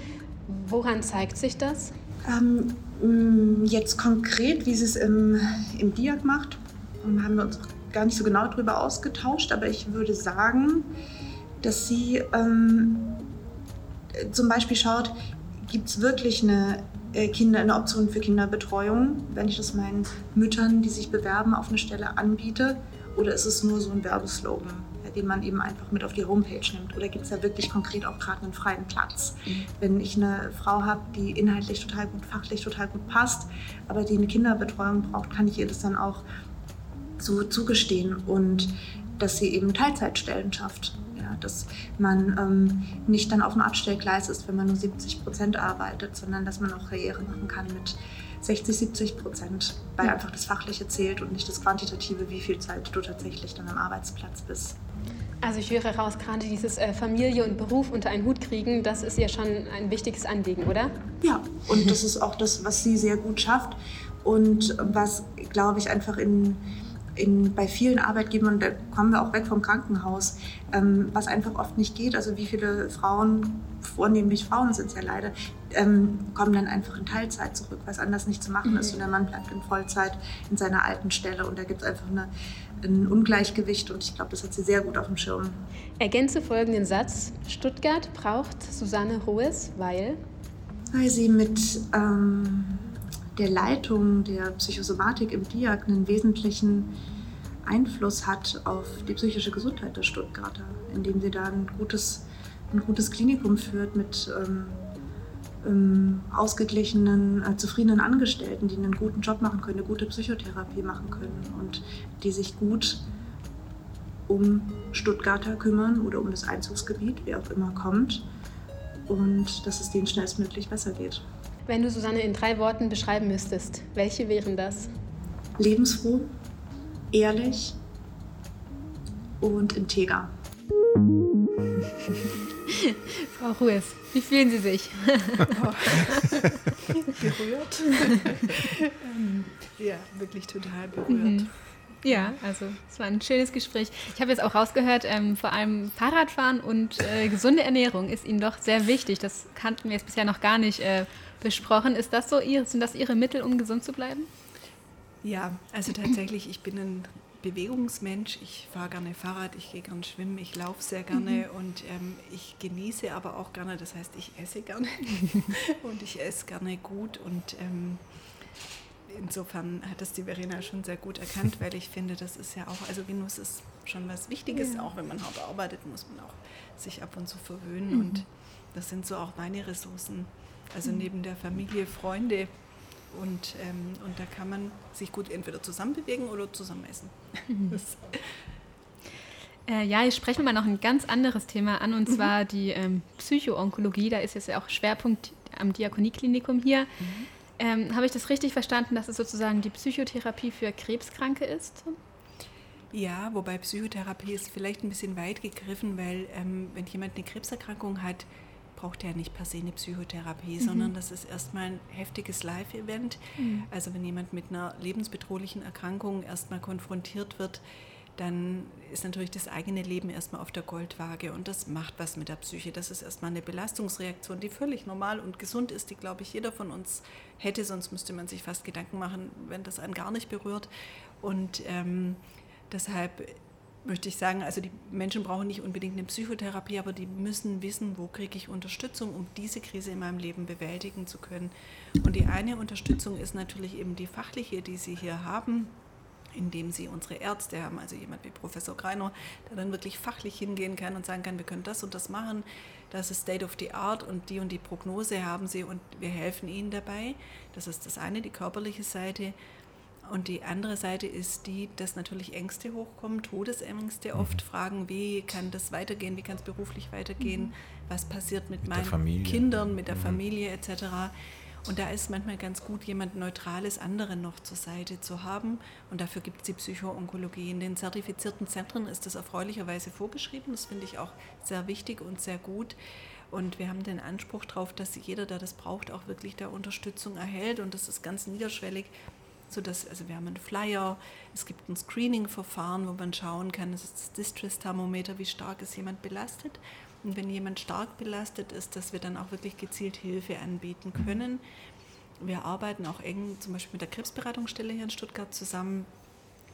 Woran zeigt sich das? Ähm, jetzt konkret, wie sie es im, im DIAG macht, haben wir uns gar nicht so genau darüber ausgetauscht, aber ich würde sagen, dass sie ähm, zum Beispiel schaut, gibt es wirklich eine, äh, Kinder, eine Option für Kinderbetreuung, wenn ich das meinen Müttern, die sich bewerben, auf eine Stelle anbiete? Oder ist es nur so ein Werbeslogan, den man eben einfach mit auf die Homepage nimmt? Oder gibt es da wirklich konkret auch gerade einen freien Platz? Mhm. Wenn ich eine Frau habe, die inhaltlich total gut, fachlich total gut passt, aber die eine Kinderbetreuung braucht, kann ich ihr das dann auch so zugestehen und dass sie eben Teilzeitstellen schafft. Ja, dass man ähm, nicht dann auf dem Abstellgleis ist, wenn man nur 70 Prozent arbeitet, sondern dass man auch Karriere machen kann mit 60, 70 Prozent, weil ja. einfach das Fachliche zählt und nicht das Quantitative, wie viel Zeit du tatsächlich dann am Arbeitsplatz bist. Also ich höre raus, gerade dieses äh, Familie und Beruf unter einen Hut kriegen, das ist ja schon ein wichtiges Anliegen, oder? Ja, und das ist auch das, was sie sehr gut schafft und was, glaube ich, einfach in in, bei vielen Arbeitgebern, da kommen wir auch weg vom Krankenhaus, ähm, was einfach oft nicht geht. Also wie viele Frauen, vornehmlich Frauen sind es ja leider, ähm, kommen dann einfach in Teilzeit zurück, was anders nicht zu machen mhm. ist. Und der Mann bleibt in Vollzeit in seiner alten Stelle und da gibt es einfach eine, ein Ungleichgewicht und ich glaube, das hat sie sehr gut auf dem Schirm. Ergänze folgenden Satz. Stuttgart braucht Susanne Ruhes, weil? Weil sie mit... Ähm, der Leitung der Psychosomatik im DIAG einen wesentlichen Einfluss hat auf die psychische Gesundheit der Stuttgarter, indem sie da ein gutes, ein gutes Klinikum führt mit ähm, ähm, ausgeglichenen, äh, zufriedenen Angestellten, die einen guten Job machen können, eine gute Psychotherapie machen können und die sich gut um Stuttgarter kümmern oder um das Einzugsgebiet, wer auch immer kommt, und dass es denen schnellstmöglich besser geht. Wenn du Susanne in drei Worten beschreiben müsstest, welche wären das? Lebensfroh, ehrlich und integer. Frau Ruhes, wie fühlen Sie sich? berührt. Ähm, ja, wirklich total berührt. Mhm. Ja, also es war ein schönes Gespräch. Ich habe jetzt auch rausgehört, ähm, vor allem Fahrradfahren und äh, gesunde Ernährung ist Ihnen doch sehr wichtig. Das kannten wir jetzt bisher noch gar nicht äh, besprochen. Ist das so ihre, sind das Ihre Mittel, um gesund zu bleiben? Ja, also tatsächlich, ich bin ein Bewegungsmensch. Ich fahre gerne Fahrrad, ich gehe gerne schwimmen, ich laufe sehr gerne mhm. und ähm, ich genieße aber auch gerne. Das heißt, ich esse gerne und ich esse gerne gut und ähm, insofern hat das die Verena schon sehr gut erkannt, weil ich finde, das ist ja auch, also Genuss ist schon was Wichtiges, ja. auch wenn man hart arbeitet, muss man auch sich ab und zu verwöhnen mhm. und das sind so auch meine Ressourcen. Also neben der Familie, Freunde. Und, ähm, und da kann man sich gut entweder zusammen bewegen oder zusammen essen. Mhm. Äh, ja, jetzt sprechen wir mal noch ein ganz anderes Thema an, und mhm. zwar die ähm, Psychoonkologie. Da ist jetzt ja auch Schwerpunkt am Diakonieklinikum hier. Ähm, Habe ich das richtig verstanden, dass es sozusagen die Psychotherapie für Krebskranke ist? Ja, wobei Psychotherapie ist vielleicht ein bisschen weit gegriffen, weil ähm, wenn jemand eine Krebserkrankung hat, braucht er nicht per se eine Psychotherapie, mhm. sondern das ist erstmal ein heftiges Live-Event. Mhm. Also wenn jemand mit einer lebensbedrohlichen Erkrankung erstmal konfrontiert wird, dann ist natürlich das eigene Leben erstmal auf der Goldwaage und das macht was mit der Psyche. Das ist erstmal eine Belastungsreaktion, die völlig normal und gesund ist, die, glaube ich, jeder von uns hätte, sonst müsste man sich fast Gedanken machen, wenn das einen gar nicht berührt. Und ähm, deshalb möchte ich sagen, also die Menschen brauchen nicht unbedingt eine Psychotherapie, aber die müssen wissen, wo kriege ich Unterstützung, um diese Krise in meinem Leben bewältigen zu können. Und die eine Unterstützung ist natürlich eben die fachliche, die sie hier haben indem sie unsere Ärzte haben, also jemand wie Professor Greiner, der dann wirklich fachlich hingehen kann und sagen kann, wir können das und das machen, das ist State of the Art und die und die Prognose haben sie und wir helfen ihnen dabei. Das ist das eine, die körperliche Seite. Und die andere Seite ist die, dass natürlich Ängste hochkommen, Todesängste mhm. oft fragen, wie kann das weitergehen, wie kann es beruflich weitergehen, mhm. was passiert mit, mit meinen Kindern, mit der mhm. Familie etc. Und da ist manchmal ganz gut, jemand Neutrales anderen noch zur Seite zu haben. Und dafür gibt es die Psychoonkologie. In den zertifizierten Zentren ist das erfreulicherweise vorgeschrieben. Das finde ich auch sehr wichtig und sehr gut. Und wir haben den Anspruch darauf, dass jeder, der das braucht, auch wirklich da Unterstützung erhält. Und das ist ganz niederschwellig sodass, also wir haben einen Flyer, es gibt ein Screening-Verfahren, wo man schauen kann, das ist das Distress-Thermometer, wie stark ist jemand belastet. Und wenn jemand stark belastet ist, dass wir dann auch wirklich gezielt Hilfe anbieten können. Wir arbeiten auch eng zum Beispiel mit der Krebsberatungsstelle hier in Stuttgart zusammen,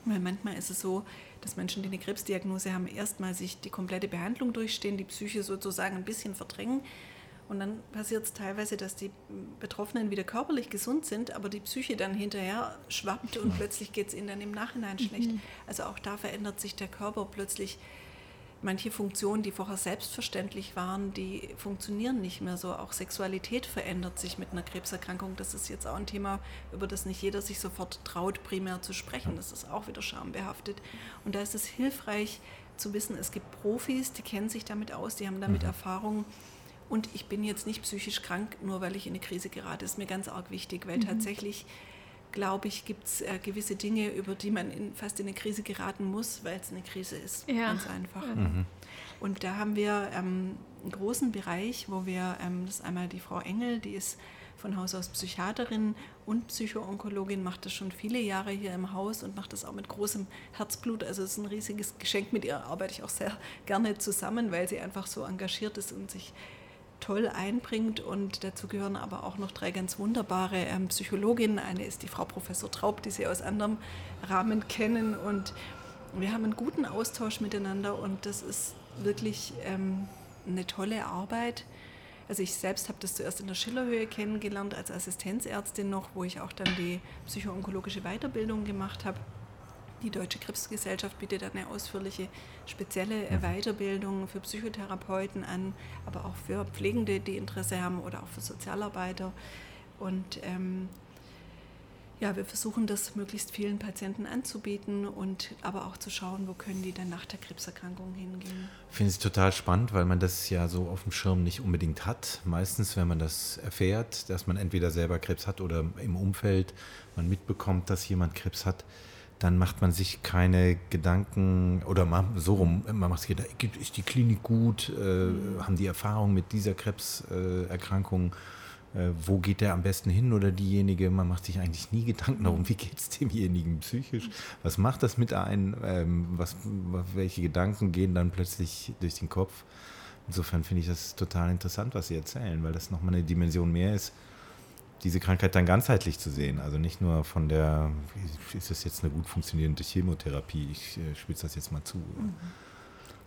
weil manchmal ist es so, dass Menschen, die eine Krebsdiagnose haben, erstmal sich die komplette Behandlung durchstehen, die Psyche sozusagen ein bisschen verdrängen und dann passiert es teilweise, dass die Betroffenen wieder körperlich gesund sind, aber die Psyche dann hinterher schwappt und plötzlich geht es ihnen dann im Nachhinein schlecht. Mhm. Also auch da verändert sich der Körper plötzlich. Manche Funktionen, die vorher selbstverständlich waren, die funktionieren nicht mehr so. Auch Sexualität verändert sich mit einer Krebserkrankung. Das ist jetzt auch ein Thema, über das nicht jeder sich sofort traut, primär zu sprechen. Das ist auch wieder schambehaftet. Und da ist es hilfreich zu wissen, es gibt Profis, die kennen sich damit aus, die haben damit mhm. Erfahrung und ich bin jetzt nicht psychisch krank, nur weil ich in eine Krise gerate. Das ist mir ganz arg wichtig, weil mhm. tatsächlich, glaube ich, gibt es äh, gewisse Dinge, über die man in, fast in eine Krise geraten muss, weil es eine Krise ist. Ja. Ganz einfach. Mhm. Und da haben wir ähm, einen großen Bereich, wo wir, ähm, das ist einmal die Frau Engel, die ist von Haus aus Psychiaterin und Psychoonkologin, macht das schon viele Jahre hier im Haus und macht das auch mit großem Herzblut. Also es ist ein riesiges Geschenk. Mit ihr arbeite ich auch sehr gerne zusammen, weil sie einfach so engagiert ist und sich toll einbringt. Und dazu gehören aber auch noch drei ganz wunderbare ähm, Psychologinnen. Eine ist die Frau Professor Traub, die Sie aus anderem Rahmen kennen. Und wir haben einen guten Austausch miteinander und das ist wirklich ähm, eine tolle Arbeit. Also ich selbst habe das zuerst in der Schillerhöhe kennengelernt als Assistenzärztin noch, wo ich auch dann die psychoonkologische Weiterbildung gemacht habe. Die Deutsche Krebsgesellschaft bietet eine ausführliche spezielle mhm. Weiterbildung für Psychotherapeuten an, aber auch für Pflegende, die Interesse haben oder auch für Sozialarbeiter. Und ähm, ja, wir versuchen das möglichst vielen Patienten anzubieten und aber auch zu schauen, wo können die dann nach der Krebserkrankung hingehen. Finde ich total spannend, weil man das ja so auf dem Schirm nicht unbedingt hat. Meistens, wenn man das erfährt, dass man entweder selber Krebs hat oder im Umfeld man mitbekommt, dass jemand Krebs hat, dann macht man sich keine Gedanken oder man, so rum, man macht sich Gedanken, ist die Klinik gut, äh, haben die Erfahrung mit dieser Krebserkrankung, äh, wo geht der am besten hin oder diejenige, man macht sich eigentlich nie Gedanken darum, wie geht es demjenigen psychisch, was macht das mit einem, ähm, was, welche Gedanken gehen dann plötzlich durch den Kopf. Insofern finde ich das total interessant, was Sie erzählen, weil das nochmal eine Dimension mehr ist, diese Krankheit dann ganzheitlich zu sehen. Also nicht nur von der, ist das jetzt eine gut funktionierende Chemotherapie, ich äh, spitze das jetzt mal zu. Mhm.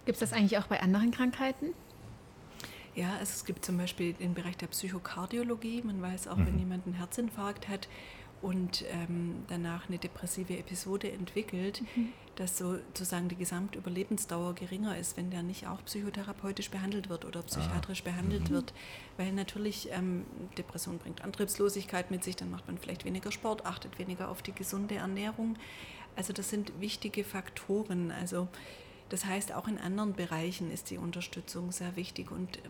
Gibt es das eigentlich auch bei anderen Krankheiten? Ja, also es gibt zum Beispiel den Bereich der Psychokardiologie. Man weiß auch, mhm. wenn jemand einen Herzinfarkt hat, und ähm, danach eine depressive Episode entwickelt, mhm. Dass sozusagen die Gesamtüberlebensdauer geringer ist, wenn der nicht auch psychotherapeutisch behandelt wird oder psychiatrisch ah. behandelt mhm. wird. Weil natürlich ähm, Depression bringt Antriebslosigkeit mit sich, dann macht man vielleicht weniger Sport, achtet weniger auf die gesunde Ernährung. Also das sind wichtige Faktoren. Also Das heißt, auch in anderen Bereichen ist die Unterstützung sehr wichtig und äh,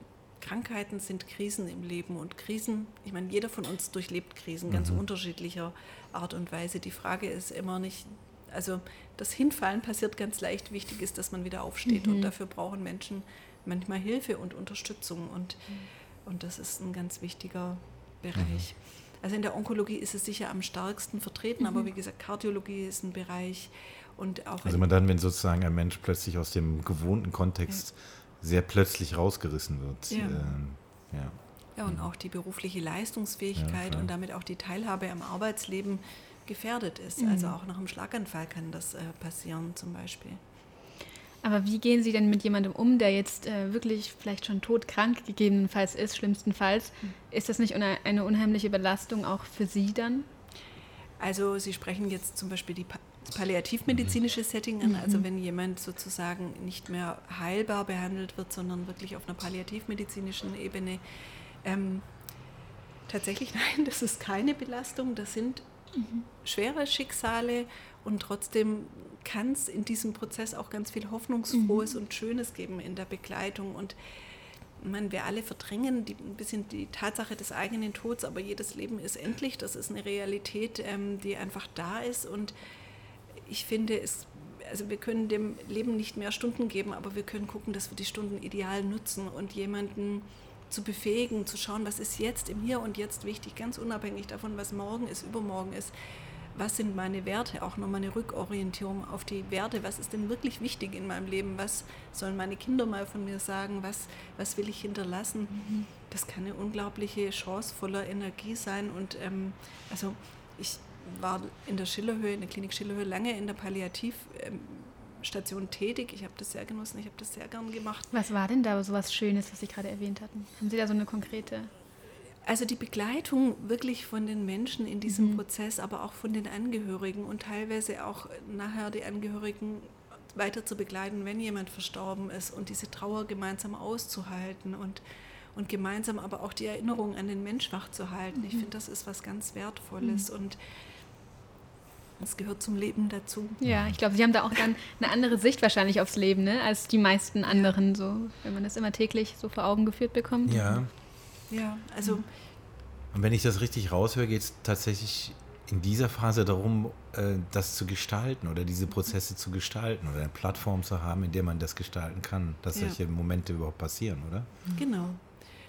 Krankheiten sind Krisen im Leben und Krisen, ich meine, jeder von uns durchlebt Krisen ganz Mhm. unterschiedlicher Art und Weise. Die Frage ist immer nicht, also das Hinfallen passiert ganz leicht. Wichtig ist, dass man wieder aufsteht und dafür brauchen Menschen manchmal Hilfe und Unterstützung und, und das ist ein ganz wichtiger Bereich. Also in der Onkologie ist es sicher am stärksten vertreten, aber wie gesagt, Kardiologie ist ein Bereich und auch Also immer dann, wenn sozusagen ein Mensch plötzlich aus dem gewohnten Kontext sehr plötzlich rausgerissen wird. Ja. Ähm, ja. Ja, und auch die berufliche Leistungsfähigkeit klar. und damit auch die Teilhabe am Arbeitsleben gefährdet ist. Also auch nach einem Schlaganfall kann das äh, passieren zum Beispiel. Aber wie gehen Sie denn mit jemandem um, der jetzt äh, wirklich vielleicht schon todkrank gegebenenfalls ist, schlimmstenfalls? Ist das nicht une eine unheimliche Belastung auch für Sie dann? Also Sie sprechen jetzt zum Beispiel die pa das palliativmedizinische Setting an, also wenn jemand sozusagen nicht mehr heilbar behandelt wird, sondern wirklich auf einer palliativmedizinischen Ebene. Ähm, tatsächlich nein, das ist keine Belastung, das sind schwere Schicksale und trotzdem kann es in diesem Prozess auch ganz viel Hoffnungsfrohes und Schönes geben in der Begleitung und meine, wir alle verdrängen die, ein bisschen die Tatsache des eigenen Todes, aber jedes Leben ist endlich. Das ist eine Realität, ähm, die einfach da ist. Und ich finde, es, also wir können dem Leben nicht mehr Stunden geben, aber wir können gucken, dass wir die Stunden ideal nutzen und jemanden zu befähigen, zu schauen, was ist jetzt im Hier und Jetzt wichtig, ganz unabhängig davon, was morgen ist, übermorgen ist. Was sind meine Werte? Auch nochmal eine Rückorientierung auf die Werte. Was ist denn wirklich wichtig in meinem Leben? Was sollen meine Kinder mal von mir sagen? Was, was will ich hinterlassen? Das kann eine unglaubliche Chance voller Energie sein. Und ähm, also ich war in der Schillerhöhe, in der Klinik Schillerhöhe, lange in der Palliativstation tätig. Ich habe das sehr genossen, ich habe das sehr gern gemacht. Was war denn da so was Schönes, was Sie gerade erwähnt hatten? Haben Sie da so eine konkrete? Also die Begleitung wirklich von den Menschen in diesem Prozess, aber auch von den Angehörigen und teilweise auch nachher die Angehörigen weiter zu begleiten, wenn jemand verstorben ist und diese Trauer gemeinsam auszuhalten und, und gemeinsam aber auch die Erinnerung an den Mensch wachzuhalten. Ich finde, das ist was ganz Wertvolles und es gehört zum Leben dazu. Ja, ich glaube, Sie haben da auch dann eine andere Sicht wahrscheinlich aufs Leben, ne? als die meisten anderen, so, wenn man das immer täglich so vor Augen geführt bekommt. ja. Ja, also Und wenn ich das richtig raushöre, geht es tatsächlich in dieser Phase darum, äh, das zu gestalten oder diese Prozesse zu gestalten oder eine Plattform zu haben, in der man das gestalten kann, dass Ja. solche Momente überhaupt passieren, oder? Genau.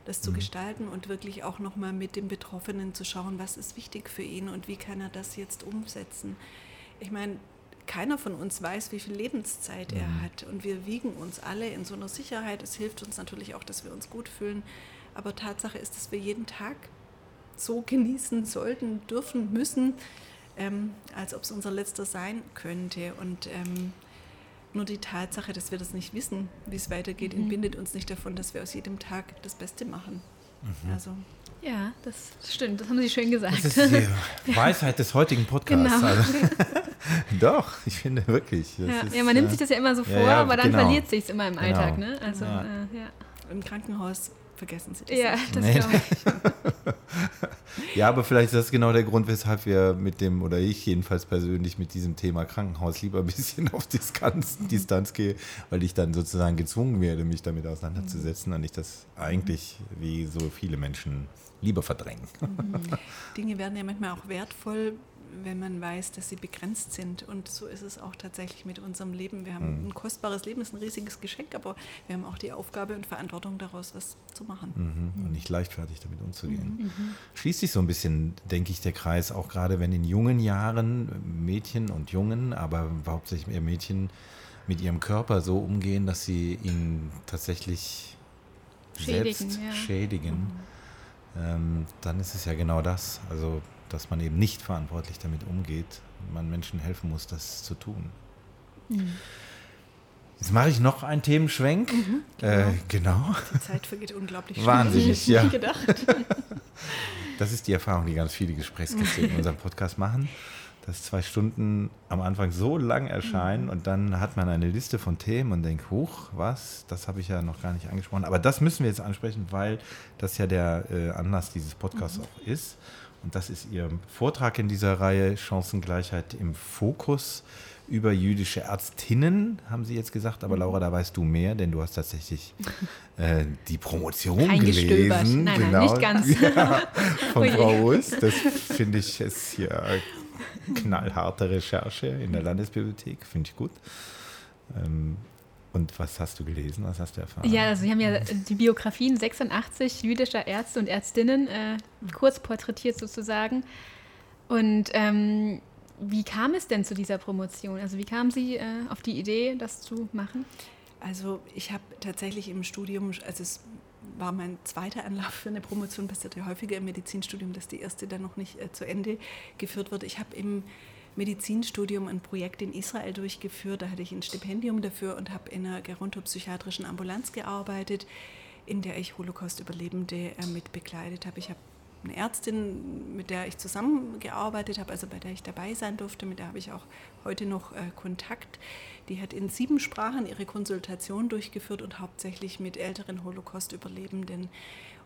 Das zu gestalten und wirklich auch nochmal mit dem Betroffenen zu schauen, was ist wichtig für ihn und wie kann er das jetzt umsetzen. Ich meine, keiner von uns weiß, wie viel Lebenszeit er hat und wir wiegen uns alle in so einer Sicherheit. Es hilft uns natürlich auch, dass wir uns gut fühlen. Aber Tatsache ist, dass wir jeden Tag so genießen sollten, dürfen, müssen, ähm, als ob es unser letzter sein könnte. Und ähm, nur die Tatsache, dass wir das nicht wissen, wie es weitergeht, entbindet uns nicht davon, dass wir aus jedem Tag das Beste machen. Also Ja, das stimmt, das haben Sie schön gesagt. Das ist die Weisheit des heutigen Podcasts. Genau. Also, doch, ich finde wirklich. das ja, ist, ja, man nimmt äh, sich das ja immer so vor, ja, aber dann genau. verliert sich immer im Genau. Alltag. Ne? Also, Ja. äh, ja. im Krankenhaus vergessen Sie das ja, nicht. das Nee. glaube ich. Ja, aber vielleicht ist das genau der Grund, weshalb wir mit dem, oder ich jedenfalls persönlich mit diesem Thema Krankenhaus lieber ein bisschen auf Distanz, Distanz gehe, weil ich dann sozusagen gezwungen werde, mich damit auseinanderzusetzen und ich das eigentlich wie so viele Menschen lieber verdrängen. Dinge werden ja manchmal auch wertvoll, wenn man weiß, dass sie begrenzt sind. Und so ist es auch tatsächlich mit unserem Leben. Wir haben ein kostbares Leben, ist ein riesiges Geschenk, aber wir haben auch die Aufgabe und Verantwortung daraus, was zu machen. Mhm. Und nicht leichtfertig damit umzugehen. Schließt sich so ein bisschen, denke ich, der Kreis, auch gerade wenn in jungen Jahren Mädchen und Jungen, aber hauptsächlich eher Mädchen mit ihrem Körper so umgehen, dass sie ihn tatsächlich Schädigen, selbst ja. schädigen, ähm, dann ist es ja genau das. Also, dass man eben nicht verantwortlich damit umgeht, man Menschen helfen muss, das zu tun. Mhm. Jetzt mache ich noch einen Themenschwenk. Äh, genau. Die Zeit vergeht unglaublich schnell. Wahnsinnig, ja. gedacht. Das ist die Erfahrung, die ganz viele Gesprächsgäste in unserem Podcast machen. dass zwei Stunden am Anfang so lang erscheinen mhm. und dann hat man eine Liste von Themen und denkt, huch, was, das habe ich ja noch gar nicht angesprochen. Aber das müssen wir jetzt ansprechen, weil das ja der äh, Anlass dieses Podcasts mhm. auch ist. Und das ist Ihr Vortrag in dieser Reihe Chancengleichheit im Fokus über jüdische Ärztinnen, haben Sie jetzt gesagt. Aber Laura, da weißt du mehr, denn du hast tatsächlich äh, die Promotion gelesen. Nein, genau. nein, nicht ganz. Ja, von Frau Russ. Das finde ich ist hier knallharte Recherche in der Landesbibliothek. Finde ich gut. Ähm, und was hast du gelesen? Was hast du erfahren? Ja, also wir haben ja die Biografien 86 jüdischer Ärzte und Ärztinnen äh, kurz porträtiert sozusagen. Und ähm, wie kam es denn zu dieser Promotion? Also wie kam Sie äh, auf die Idee, das zu machen? Also ich habe tatsächlich im Studium, also es war mein zweiter Anlauf für eine Promotion, passiert ja häufiger im Medizinstudium, dass die erste dann noch nicht äh, zu Ende geführt wird. Ich habe im Medizinstudium ein Projekt in Israel durchgeführt. Da hatte ich ein Stipendium dafür und habe in einer gerontopsychiatrischen Ambulanz gearbeitet, in der ich Holocaust-Überlebende äh, mit begleitet habe. Ich habe eine Ärztin, mit der ich zusammengearbeitet habe, also bei der ich dabei sein durfte, mit der habe ich auch heute noch äh, Kontakt. Die hat in sieben Sprachen ihre Konsultation durchgeführt und hauptsächlich mit älteren Holocaust-Überlebenden.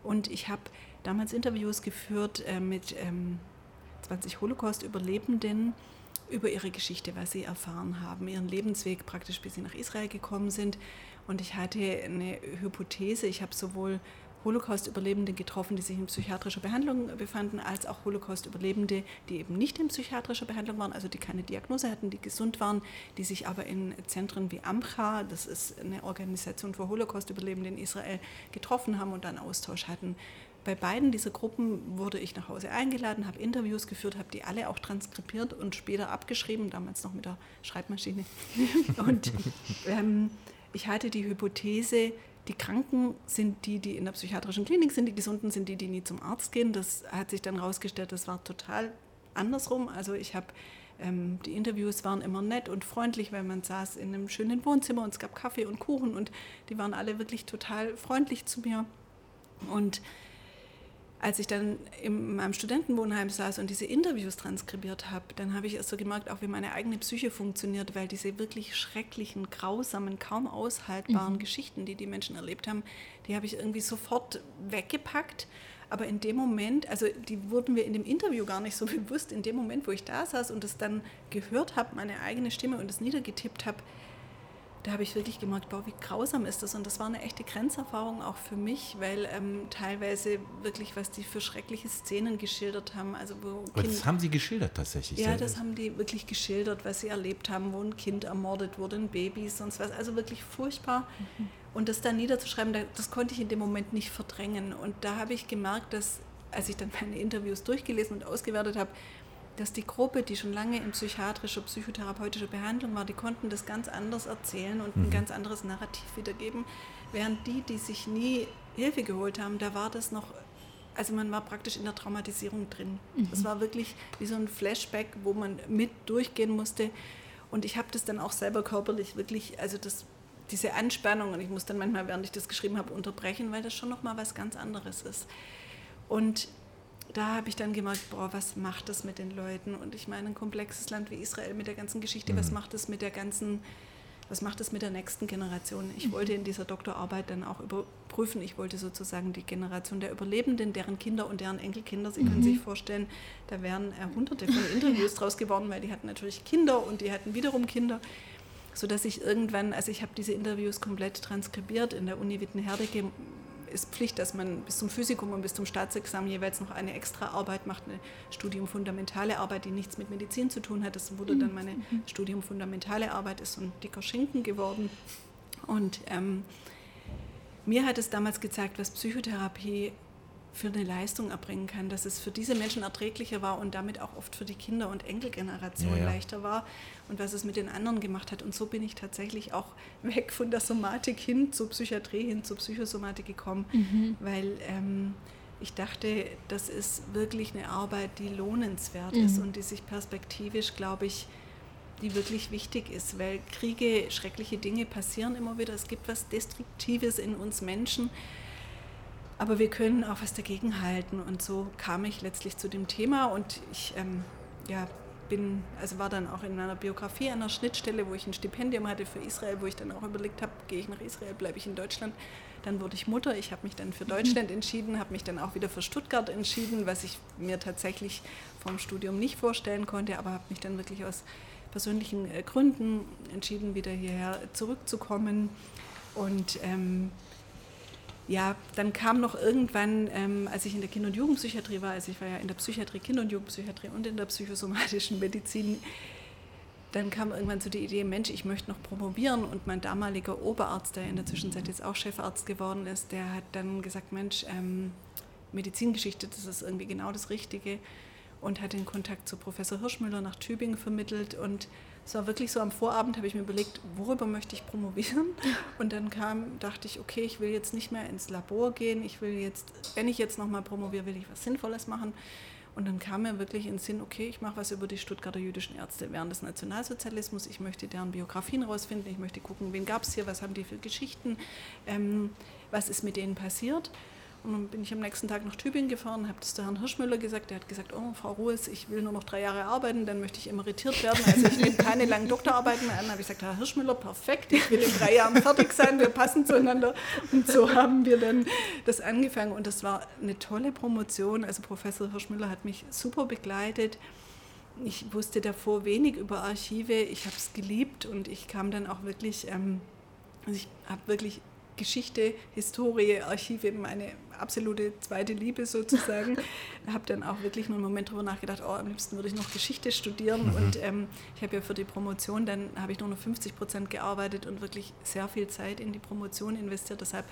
Und ich habe damals Interviews geführt äh, mit ähm, 20 Holocaust-Überlebenden über ihre Geschichte, was sie erfahren haben, ihren Lebensweg praktisch, bis sie nach Israel gekommen sind. Und ich hatte eine Hypothese, ich habe sowohl Holocaust-Überlebende getroffen, die sich in psychiatrischer Behandlung befanden, als auch Holocaust-Überlebende, die eben nicht in psychiatrischer Behandlung waren, also die keine Diagnose hatten, die gesund waren, die sich aber in Zentren wie AMCHA, das ist eine Organisation für Holocaust-Überlebende in Israel, getroffen haben und dann Austausch hatten. Bei beiden dieser Gruppen wurde ich nach Hause eingeladen, habe Interviews geführt, habe die alle auch transkribiert und später abgeschrieben, damals noch mit der Schreibmaschine. und ähm, ich hatte die Hypothese, die Kranken sind die, die in der psychiatrischen Klinik sind, die Gesunden sind die, die nie zum Arzt gehen. Das hat sich dann herausgestellt, das war total andersrum. Also ich habe ähm, die Interviews waren immer nett und freundlich, weil man saß in einem schönen Wohnzimmer und es gab Kaffee und Kuchen und die waren alle wirklich total freundlich zu mir. Und als ich dann in meinem Studentenwohnheim saß und diese Interviews transkribiert habe, dann habe ich erst so gemerkt, auch wie meine eigene Psyche funktioniert, weil diese wirklich schrecklichen, grausamen, kaum aushaltbaren mhm. Geschichten, die die Menschen erlebt haben, die habe ich irgendwie sofort weggepackt. Aber in dem Moment, also die wurden mir in dem Interview gar nicht so bewusst, in dem Moment, wo ich da saß und es dann gehört habe, meine eigene Stimme und es niedergetippt habe, da habe ich wirklich gemerkt, boah, wie grausam ist das. Und das war eine echte Grenzerfahrung auch für mich, weil ähm, teilweise wirklich, was die für schreckliche Szenen geschildert haben. Also wo kind, das haben sie geschildert tatsächlich? Ja, das haben die wirklich geschildert, was sie erlebt haben, wo ein Kind ermordet wurde, ein Baby, sonst was. Also wirklich furchtbar. Mhm. Und das dann niederzuschreiben, das konnte ich in dem Moment nicht verdrängen. Und da habe ich gemerkt, dass, als ich dann meine Interviews durchgelesen und ausgewertet habe, dass die Gruppe, die schon lange in psychiatrischer, psychotherapeutischer Behandlung war, die konnten das ganz anders erzählen und ein mhm. ganz anderes Narrativ wiedergeben, während die, die sich nie Hilfe geholt haben, da war das noch, also man war praktisch in der Traumatisierung drin. Mhm. Das war wirklich wie so ein Flashback, wo man mit durchgehen musste. Und ich habe das dann auch selber körperlich wirklich, also das, diese Anspannung, und ich muss dann manchmal, während ich das geschrieben habe, unterbrechen, weil das schon nochmal was ganz anderes ist. Und da habe ich dann gemerkt, boah, was macht das mit den Leuten? Und ich meine, ein komplexes Land wie Israel mit der ganzen Geschichte, mhm. was macht das mit der ganzen, was macht das mit der nächsten Generation? Ich mhm. wollte in dieser Doktorarbeit dann auch überprüfen, ich wollte sozusagen die Generation der Überlebenden, deren Kinder und deren Enkelkinder, Sie mhm. können sich vorstellen, da wären äh, hunderte von Interviews draus geworden, weil die hatten natürlich Kinder und die hatten wiederum Kinder sodass ich irgendwann, also ich habe diese Interviews komplett transkribiert in der Uni Wittenherdecke, ist Pflicht, dass man bis zum Physikum und bis zum Staatsexamen jeweils noch eine extra Arbeit macht, eine Studium fundamentale Arbeit, die nichts mit Medizin zu tun hat. Das wurde dann meine mhm. Studium fundamentale Arbeit, ist so ein dicker Schinken geworden. Und ähm, mir hat es damals gezeigt, was Psychotherapie für eine Leistung erbringen kann, dass es für diese Menschen erträglicher war und damit auch oft für die Kinder- und Enkelgeneration ja, ja. leichter war und was es mit den anderen gemacht hat. Und so bin ich tatsächlich auch weg von der Somatik hin zur Psychiatrie, hin zur Psychosomatik gekommen, mhm. weil ähm, ich dachte, das ist wirklich eine Arbeit, die lohnenswert mhm. ist und die sich perspektivisch, glaube ich, die wirklich wichtig ist, weil Kriege, schreckliche Dinge passieren immer wieder. Es gibt was Destruktives in uns Menschen aber wir können auch was dagegen halten. Und so kam ich letztlich zu dem Thema und ich ähm, ja, bin, also war dann auch in meiner Biografie an einer Schnittstelle, wo ich ein Stipendium hatte für Israel, wo ich dann auch überlegt habe, gehe ich nach Israel, bleibe ich in Deutschland. Dann wurde ich Mutter, ich habe mich dann für Deutschland entschieden, habe mich dann auch wieder für Stuttgart entschieden, was ich mir tatsächlich vom Studium nicht vorstellen konnte, aber habe mich dann wirklich aus persönlichen äh, Gründen entschieden, wieder hierher zurückzukommen. Und ähm, ja, dann kam noch irgendwann, ähm, als ich in der Kinder- und Jugendpsychiatrie war, also ich war ja in der Psychiatrie, Kinder- und Jugendpsychiatrie und in der psychosomatischen Medizin, dann kam irgendwann so die Idee, Mensch, ich möchte noch promovieren. Und mein damaliger Oberarzt, der in der Zwischenzeit jetzt auch Chefarzt geworden ist, der hat dann gesagt, Mensch, ähm, Medizingeschichte, das ist irgendwie genau das Richtige. Und hat den Kontakt zu Professor Hirschmüller nach Tübingen vermittelt. Und es war wirklich so, am Vorabend habe ich mir überlegt, worüber möchte ich promovieren? Und dann kam, dachte ich, okay, ich will jetzt nicht mehr ins Labor gehen, ich will jetzt, wenn ich jetzt nochmal promoviere, will ich was Sinnvolles machen. Und dann kam mir wirklich in den Sinn, okay, ich mache was über die Stuttgarter jüdischen Ärzte während des Nationalsozialismus. Ich möchte deren Biografien rausfinden. Ich möchte gucken, wen gab es hier, was haben die für Geschichten, ähm, was ist mit denen passiert. Und dann bin ich am nächsten Tag nach Tübingen gefahren, habe das zu Herrn Hirschmüller gesagt. Der hat gesagt, oh, Frau Ruhes, ich will nur noch drei Jahre arbeiten, dann möchte ich emeritiert werden. Also ich nehme keine langen Doktorarbeiten mehr an. habe ich gesagt, Herr Hirschmüller, perfekt, ich will in drei Jahren fertig sein, wir passen zueinander. Und so haben wir dann das angefangen. Und das war eine tolle Promotion. Also Professor Hirschmüller hat mich super begleitet. Ich wusste davor wenig über Archive. Ich habe es geliebt und ich kam dann auch wirklich, ähm, also ich habe wirklich Geschichte, Historie, Archive meine absolute zweite Liebe sozusagen. habe dann auch wirklich nur einen Moment darüber nachgedacht, oh, am liebsten würde ich noch Geschichte studieren. Mhm. Und ähm, ich habe ja für die Promotion, dann habe ich nur noch 50 Prozent gearbeitet und wirklich sehr viel Zeit in die Promotion investiert. Deshalb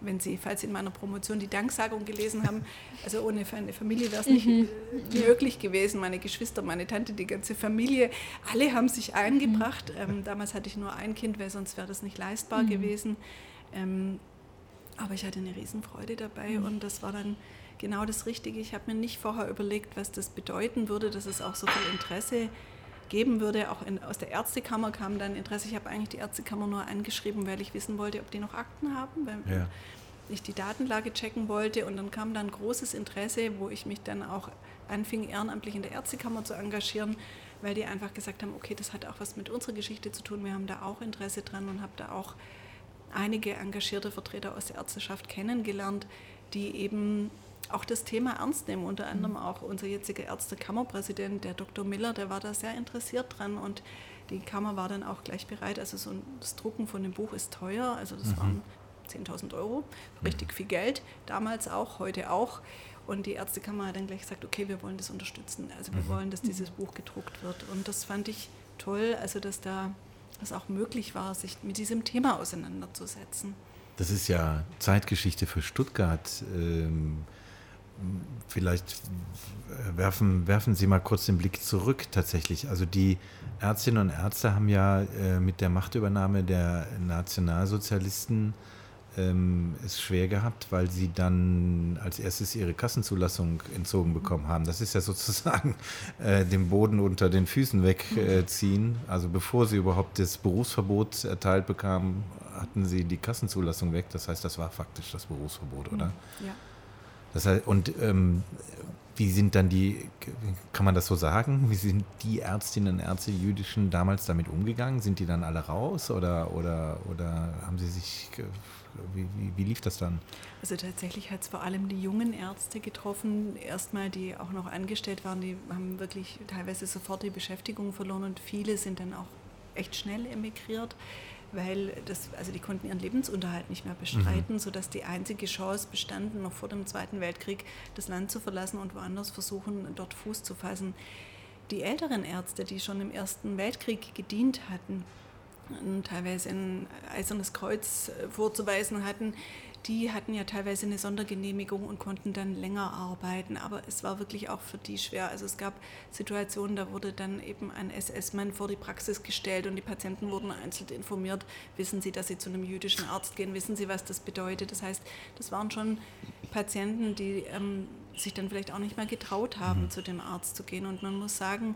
wenn Sie, falls Sie in meiner Promotion die Danksagung gelesen haben, also ohne eine Familie wäre es nicht mhm. möglich gewesen. Meine Geschwister, meine Tante, die ganze Familie, alle haben sich eingebracht. Mhm. Ähm, damals hatte ich nur ein Kind, weil sonst wäre das nicht leistbar mhm. gewesen. Ähm, aber ich hatte eine Riesenfreude dabei mhm. und das war dann genau das Richtige. Ich habe mir nicht vorher überlegt, was das bedeuten würde, dass es auch so viel Interesse geben würde. Auch in, aus der Ärztekammer kam dann Interesse. Ich habe eigentlich die Ärztekammer nur angeschrieben, weil ich wissen wollte, ob die noch Akten haben, weil ja. ich die Datenlage checken wollte. Und dann kam dann großes Interesse, wo ich mich dann auch anfing, ehrenamtlich in der Ärztekammer zu engagieren, weil die einfach gesagt haben, okay, das hat auch was mit unserer Geschichte zu tun. Wir haben da auch Interesse dran und habe da auch einige engagierte Vertreter aus der Ärzteschaft kennengelernt, die eben auch das Thema ernst nehmen. Unter anderem auch unser jetziger Ärztekammerpräsident, der Dr. Miller, der war da sehr interessiert dran und die Kammer war dann auch gleich bereit. Also so ein, das Drucken von dem Buch ist teuer, also das mhm. waren 10.000 Euro, richtig viel Geld, damals auch, heute auch. Und die Ärztekammer hat dann gleich gesagt, okay, wir wollen das unterstützen. Also wir mhm. wollen, dass dieses Buch gedruckt wird. Und das fand ich toll, also dass da es auch möglich war, sich mit diesem Thema auseinanderzusetzen. Das ist ja Zeitgeschichte für Stuttgart. Ähm, vielleicht werfen, werfen Sie mal kurz den Blick zurück tatsächlich. Also die Ärztinnen und Ärzte haben ja äh, mit der Machtübernahme der Nationalsozialisten ähm, es schwer gehabt, weil sie dann als erstes ihre Kassenzulassung entzogen bekommen haben. Das ist ja sozusagen äh, den Boden unter den Füßen wegziehen. Äh, also bevor sie überhaupt das Berufsverbot erteilt bekamen, hatten sie die Kassenzulassung weg. Das heißt, das war faktisch das Berufsverbot, oder? Ja. Das heißt, und ähm, wie sind dann die, kann man das so sagen, wie sind die Ärztinnen und Ärzte jüdischen damals damit umgegangen? Sind die dann alle raus oder, oder, oder haben sie sich wie, wie, wie lief das dann? Also tatsächlich hat es vor allem die jungen Ärzte getroffen, erstmal die auch noch angestellt waren, die haben wirklich teilweise sofort die Beschäftigung verloren und viele sind dann auch echt schnell emigriert, weil das, also die konnten ihren Lebensunterhalt nicht mehr bestreiten, mhm. sodass die einzige Chance bestanden, noch vor dem Zweiten Weltkrieg das Land zu verlassen und woanders versuchen, dort Fuß zu fassen. Die älteren Ärzte, die schon im Ersten Weltkrieg gedient hatten, teilweise ein eisernes Kreuz äh, vorzuweisen hatten, die hatten ja teilweise eine Sondergenehmigung und konnten dann länger arbeiten. Aber es war wirklich auch für die schwer. Also es gab Situationen, da wurde dann eben ein SS-Mann vor die Praxis gestellt und die Patienten wurden einzeln informiert. Wissen Sie, dass Sie zu einem jüdischen Arzt gehen? Wissen Sie, was das bedeutet? Das heißt, das waren schon Patienten, die ähm, sich dann vielleicht auch nicht mehr getraut haben, mhm. zu dem Arzt zu gehen. Und man muss sagen,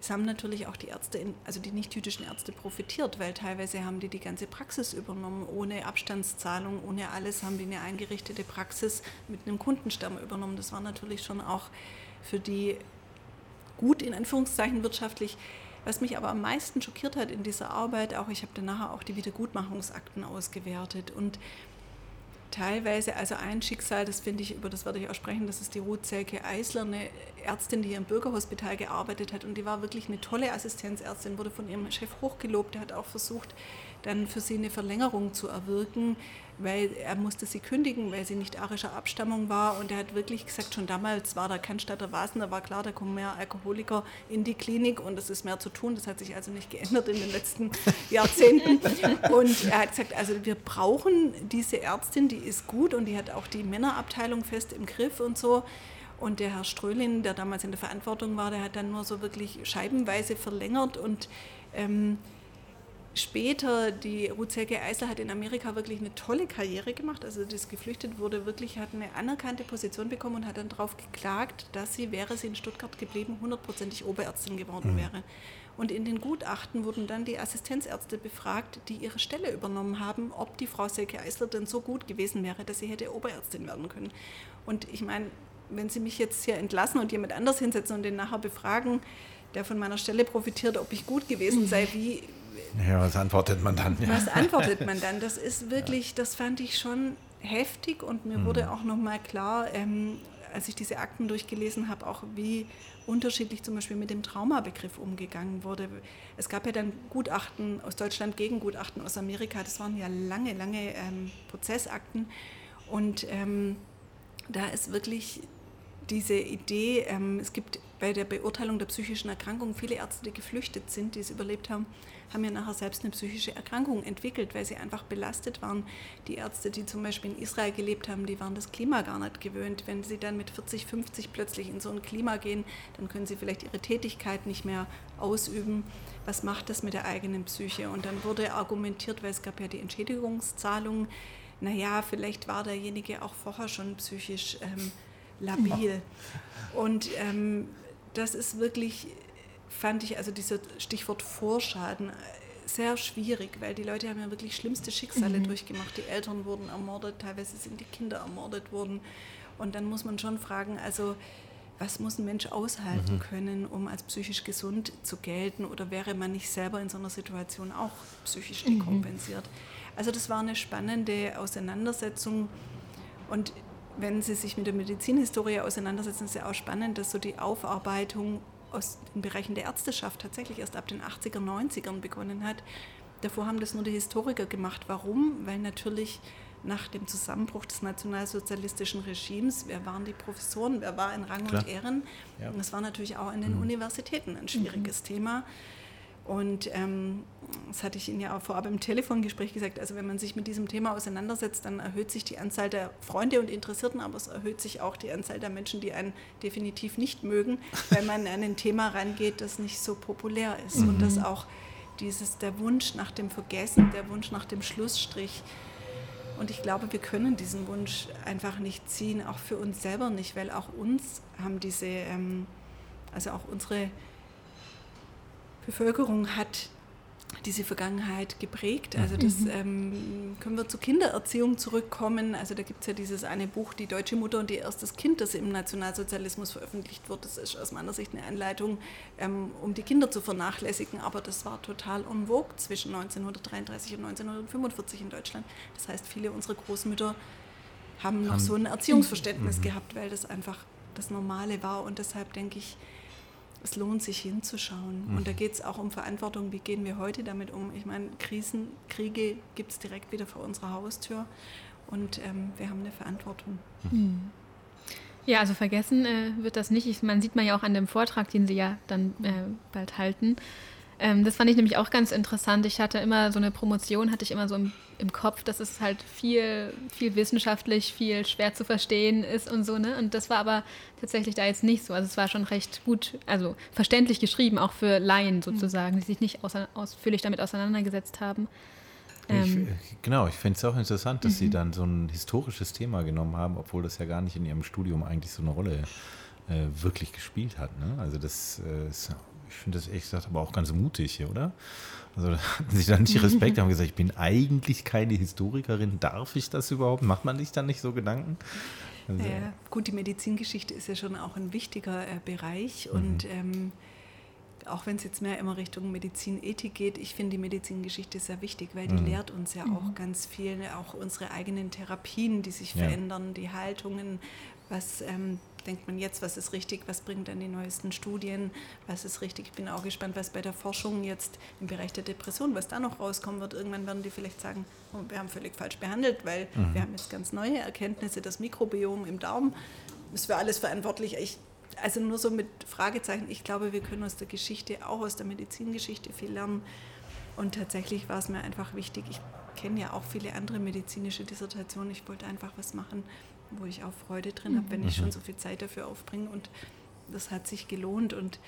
es haben natürlich auch die Ärzte, also die nicht-jüdischen Ärzte profitiert, weil teilweise haben die die ganze Praxis übernommen, ohne Abstandszahlung, ohne alles haben die eine eingerichtete Praxis mit einem Kundenstamm übernommen. Das war natürlich schon auch für die gut in Anführungszeichen wirtschaftlich. Was mich aber am meisten schockiert hat in dieser Arbeit, auch ich habe dann nachher auch die Wiedergutmachungsakten ausgewertet und teilweise, also ein Schicksal, das finde ich, über das werde ich auch sprechen, das ist die Ruth Selke Eisler, eine Ärztin, die hier im Bürgerhospital gearbeitet hat. Und die war wirklich eine tolle Assistenzärztin, wurde von ihrem Chef hochgelobt, der hat auch versucht, dann für sie eine Verlängerung zu erwirken, weil er musste sie kündigen, weil sie nicht arischer Abstammung war. Und er hat wirklich gesagt, schon damals war der Cannstatter Vasen, da war klar, da kommen mehr Alkoholiker in die Klinik und es ist mehr zu tun. Das hat sich also nicht geändert in den letzten Jahrzehnten. Und er hat gesagt, also wir brauchen diese Ärztin, die ist gut und die hat auch die Männerabteilung fest im Griff und so. Und der Herr Strölin, der damals in der Verantwortung war, der hat dann nur so wirklich scheibenweise verlängert und ähm, später, die Ruth Selke Eisler hat in Amerika wirklich eine tolle Karriere gemacht. Also das geflüchtet wurde, wirklich hat eine anerkannte Position bekommen und hat dann darauf geklagt, dass sie, wäre sie in Stuttgart geblieben, hundertprozentig Oberärztin geworden mhm. wäre. Und in den Gutachten wurden dann die Assistenzärzte befragt, die ihre Stelle übernommen haben, ob die Frau Selke Eisler denn so gut gewesen wäre, dass sie hätte Oberärztin werden können. Und ich meine, wenn Sie mich jetzt hier entlassen und jemand anders hinsetzen und den nachher befragen, der von meiner Stelle profitiert, ob ich gut gewesen sei, wie, ja, was antwortet man dann? Ja. Was antwortet man dann? Das ist wirklich, das fand ich schon heftig und mir mhm. wurde auch nochmal klar, ähm, als ich diese Akten durchgelesen habe, auch wie unterschiedlich zum Beispiel mit dem Traumabegriff umgegangen wurde. Es gab ja dann Gutachten aus Deutschland gegen Gutachten aus Amerika. Das waren ja lange, lange ähm, Prozessakten. Und ähm, da ist wirklich diese Idee, ähm, es gibt bei der Beurteilung der psychischen Erkrankung viele Ärzte, die geflüchtet sind, die es überlebt haben, haben ja nachher selbst eine psychische Erkrankung entwickelt, weil sie einfach belastet waren. Die Ärzte, die zum Beispiel in Israel gelebt haben, die waren das Klima gar nicht gewöhnt. Wenn sie dann mit 40, 50 plötzlich in so ein Klima gehen, dann können sie vielleicht ihre Tätigkeit nicht mehr ausüben. Was macht das mit der eigenen Psyche? Und dann wurde argumentiert, weil es gab ja die Entschädigungszahlungen, naja, vielleicht war derjenige auch vorher schon psychisch ähm, labil. Und ähm, das ist wirklich fand ich also dieses Stichwort Vorschaden äh, sehr schwierig, weil die Leute haben ja wirklich schlimmste Schicksale mhm. durchgemacht. Die Eltern wurden ermordet, teilweise sind die Kinder ermordet worden. Und dann muss man schon fragen, also was muss ein Mensch aushalten mhm. können, um als psychisch gesund zu gelten? Oder wäre man nicht selber in so einer Situation auch psychisch mhm. dekompensiert? Mhm. Also das war eine spannende Auseinandersetzung. Und wenn Sie sich mit der Medizinhistorie auseinandersetzen, ist es ja auch spannend, dass so die Aufarbeitung aus den Bereichen der Ärzteschaft tatsächlich erst ab den 80er, 90ern begonnen hat. Davor haben das nur die Historiker gemacht. Warum? Weil natürlich nach dem Zusammenbruch des nationalsozialistischen Regimes, wer waren die Professoren, wer war in Rang Klar. und Ehren? Ja. Das war natürlich auch an den mhm. Universitäten ein schwieriges mhm. Thema. Und ähm, das hatte ich Ihnen ja auch vorab im Telefongespräch gesagt, also wenn man sich mit diesem Thema auseinandersetzt, dann erhöht sich die Anzahl der Freunde und Interessierten, aber es erhöht sich auch die Anzahl der Menschen, die einen definitiv nicht mögen, weil man an ein Thema rangeht, das nicht so populär ist mhm. und das auch dieses, der Wunsch nach dem Vergessen, der Wunsch nach dem Schlussstrich. Und ich glaube, wir können diesen Wunsch einfach nicht ziehen, auch für uns selber nicht, weil auch uns haben diese, ähm, also auch unsere Bevölkerung hat diese Vergangenheit geprägt. Also das mhm. ähm, können wir zur Kindererziehung zurückkommen. Also da gibt es ja dieses eine Buch, Die deutsche Mutter und ihr erstes Kind, das im Nationalsozialismus veröffentlicht wird. Das ist aus meiner Sicht eine Anleitung, ähm, um die Kinder zu vernachlässigen. Aber das war total en vogue zwischen 1933 und 1945 in Deutschland. Das heißt, viele unserer Großmütter haben noch so ein Erziehungsverständnis mhm. gehabt, weil das einfach das Normale war. Und deshalb denke ich, es lohnt sich hinzuschauen. Mhm. Und da geht es auch um Verantwortung, wie gehen wir heute damit um. Ich meine, Krisen, Kriege gibt es direkt wieder vor unserer Haustür und ähm, wir haben eine Verantwortung. Mhm. Ja, also vergessen äh, wird das nicht. Ich, man sieht man ja auch an dem Vortrag, den Sie ja dann äh, bald halten, ähm, das fand ich nämlich auch ganz interessant. Ich hatte immer so eine Promotion, hatte ich immer so im, im, Kopf, dass es halt viel, viel wissenschaftlich, viel schwer zu verstehen ist und so, ne? Und das war aber tatsächlich da jetzt nicht so. Also es war schon recht gut, also verständlich geschrieben, auch für Laien sozusagen, die sich nicht ausführlich damit auseinandergesetzt haben. Ähm, ich, genau, ich finde es auch interessant, dass mhm. Sie dann so ein historisches Thema genommen haben, obwohl das ja gar nicht in Ihrem Studium eigentlich so eine Rolle äh, wirklich gespielt hat. Ne? Also das äh, ist ich finde das ehrlich gesagt aber auch ganz mutig hier, oder? Also da hatten sie dann nicht Respekt, haben gesagt, ich bin eigentlich keine Historikerin, darf ich das überhaupt? Macht man sich dann nicht so Gedanken? Also, ja, gut, die Medizingeschichte ist ja schon auch ein wichtiger äh, Bereich mhm. und ähm, auch wenn es jetzt mehr immer Richtung Medizinethik geht, ich finde die Medizingeschichte sehr wichtig, weil die mhm. lehrt uns ja auch mhm. ganz viel, auch unsere eigenen Therapien, die sich ja. verändern, die Haltungen, was ähm, denkt man jetzt, was ist richtig, was bringt dann die neuesten Studien, was ist richtig. Ich bin auch gespannt, was bei der Forschung jetzt im Bereich der Depression, was da noch rauskommen wird. Irgendwann werden die vielleicht sagen, oh, wir haben völlig falsch behandelt, weil mhm. wir haben jetzt ganz neue Erkenntnisse, das Mikrobiom im Darm ist für alles verantwortlich. Ich, also nur so mit Fragezeichen. Ich glaube, wir können aus der Geschichte, auch aus der Medizingeschichte viel lernen. Und tatsächlich war es mir einfach wichtig. Ich kenne ja auch viele andere medizinische Dissertationen. Ich wollte einfach was machen, wo ich auch Freude drin habe, wenn ich mhm. schon so viel Zeit dafür aufbringe. Und das hat sich gelohnt und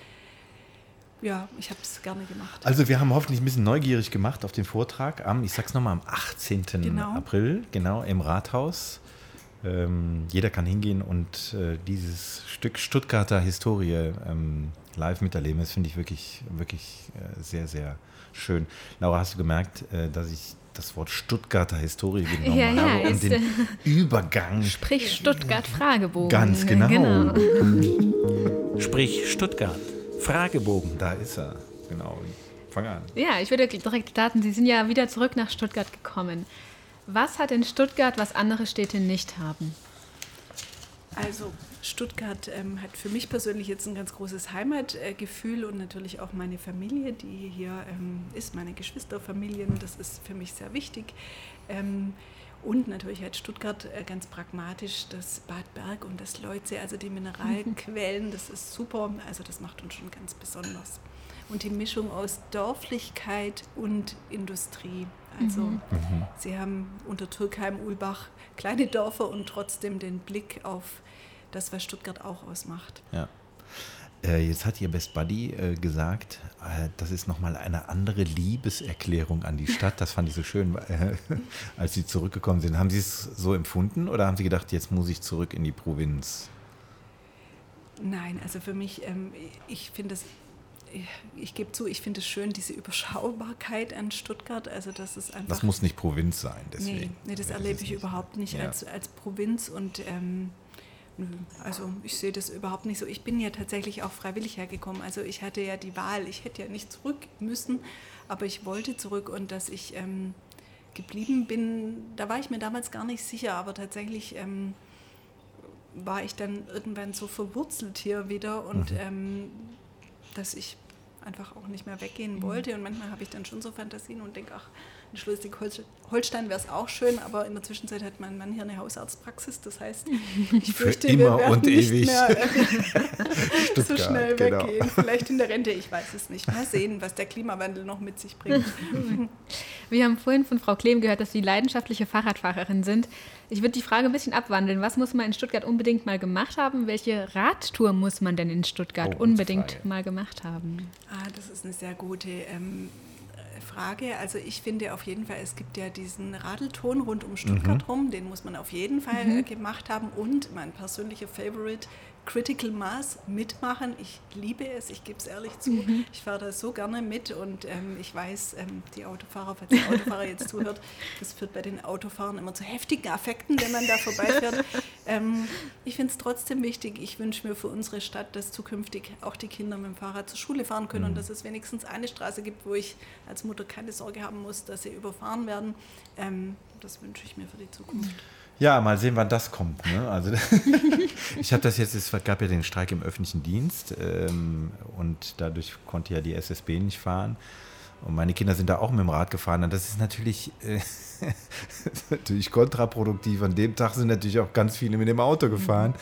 ja, ich habe es gerne gemacht. Also wir haben hoffentlich ein bisschen neugierig gemacht auf den Vortrag am, ich sag's nochmal, am 18. Genau. April, genau, im Rathaus. Ähm, jeder kann hingehen und äh, dieses Stück Stuttgarter Historie ähm, live miterleben. Das finde ich wirklich, wirklich äh, sehr, sehr schön. Laura, hast du gemerkt, äh, dass ich das Wort Stuttgarter Historie genommen ja, ja, habe, um den äh, Übergang. Sprich Stuttgart Fragebogen. Ganz genau. genau. Sprich Stuttgart Fragebogen. Da ist er. Genau. Fang an. Ja, ich würde direkt starten. Sie sind ja wieder zurück nach Stuttgart gekommen. Was hat in Stuttgart, was andere Städte nicht haben? Also Stuttgart ähm, hat für mich persönlich jetzt ein ganz großes Heimatgefühl und natürlich auch meine Familie, die hier ähm, ist, meine Geschwisterfamilien, das ist für mich sehr wichtig. Ähm, und natürlich hat Stuttgart äh, ganz pragmatisch das Bad Berg und das Leuze, also die Mineralquellen, das ist super, also das macht uns schon ganz besonders. Und die Mischung aus Dörflichkeit und Industrie. Also mhm. mhm. sie haben unter Türkheim, Ulbach kleine Dörfer und trotzdem den Blick auf das, was Stuttgart auch ausmacht. Ja. Äh, jetzt hat Ihr Best Buddy äh, gesagt, äh, das ist nochmal eine andere Liebeserklärung an die Stadt. Das fand ich so schön, als Sie zurückgekommen sind. Haben Sie es so empfunden oder haben Sie gedacht, jetzt muss ich zurück in die Provinz? Nein, also für mich, ähm, ich finde es ich, gebe zu, ich finde es schön, diese Überschaubarkeit an Stuttgart. Also das ist einfach. Das muss nicht Provinz sein, deswegen. Nee, nee das ja, erlebe das ich überhaupt nicht ja. als, als Provinz und ähm, also ich sehe das überhaupt nicht so. Ich bin ja tatsächlich auch freiwillig hergekommen. Also ich hatte ja die Wahl, ich hätte ja nicht zurück müssen, aber ich wollte zurück und dass ich ähm, geblieben bin, da war ich mir damals gar nicht sicher, aber tatsächlich ähm, war ich dann irgendwann so verwurzelt hier wieder und mhm. ähm, dass ich einfach auch nicht mehr weggehen mhm. wollte. Und manchmal habe ich dann schon so Fantasien und denke, ach, in Schleswig-Holstein wäre es auch schön, aber in der Zwischenzeit hat mein Mann hier eine Hausarztpraxis. Das heißt, ich fürchte, Für immer wir werden und nicht ewig. mehr so schnell genau. weggehen. Vielleicht in der Rente, ich weiß es nicht. Mal sehen, was der Klimawandel noch mit sich bringt. Wir haben vorhin von Frau Klehm gehört, dass Sie leidenschaftliche Fahrradfahrerin sind. Ich würde die Frage ein bisschen abwandeln. Was muss man in Stuttgart unbedingt mal gemacht haben? Welche Radtour muss man denn in Stuttgart oh, unbedingt mal gemacht haben? Ah, das ist eine sehr gute ähm, Frage. Also ich finde auf jeden Fall, es gibt ja diesen Radelton rund um Stuttgart mhm. rum, den muss man auf jeden Fall mhm. gemacht haben. Und mein persönlicher Favorite Critical Mass mitmachen. Ich liebe es, ich gebe es ehrlich zu. Mhm. Ich fahre da so gerne mit und ähm, ich weiß, ähm, die Autofahrer, falls der Autofahrer jetzt zuhört, das führt bei den Autofahrern immer zu heftigen Affekten, wenn man da vorbeifährt. ähm, ich finde es trotzdem wichtig. Ich wünsche mir für unsere Stadt, dass zukünftig auch die Kinder mit dem Fahrrad zur Schule fahren können mhm. und dass es wenigstens eine Straße gibt, wo ich als Mutter keine Sorge haben muss, dass sie überfahren werden. Ähm, das wünsche ich mir für die Zukunft. Ja, mal sehen, wann das kommt. Ne? Also ich habe das jetzt, es gab ja den Streik im öffentlichen Dienst ähm, und dadurch konnte ja die SSB nicht fahren. Und meine Kinder sind da auch mit dem Rad gefahren. Und das ist natürlich, äh, natürlich kontraproduktiv. An dem Tag sind natürlich auch ganz viele mit dem Auto gefahren.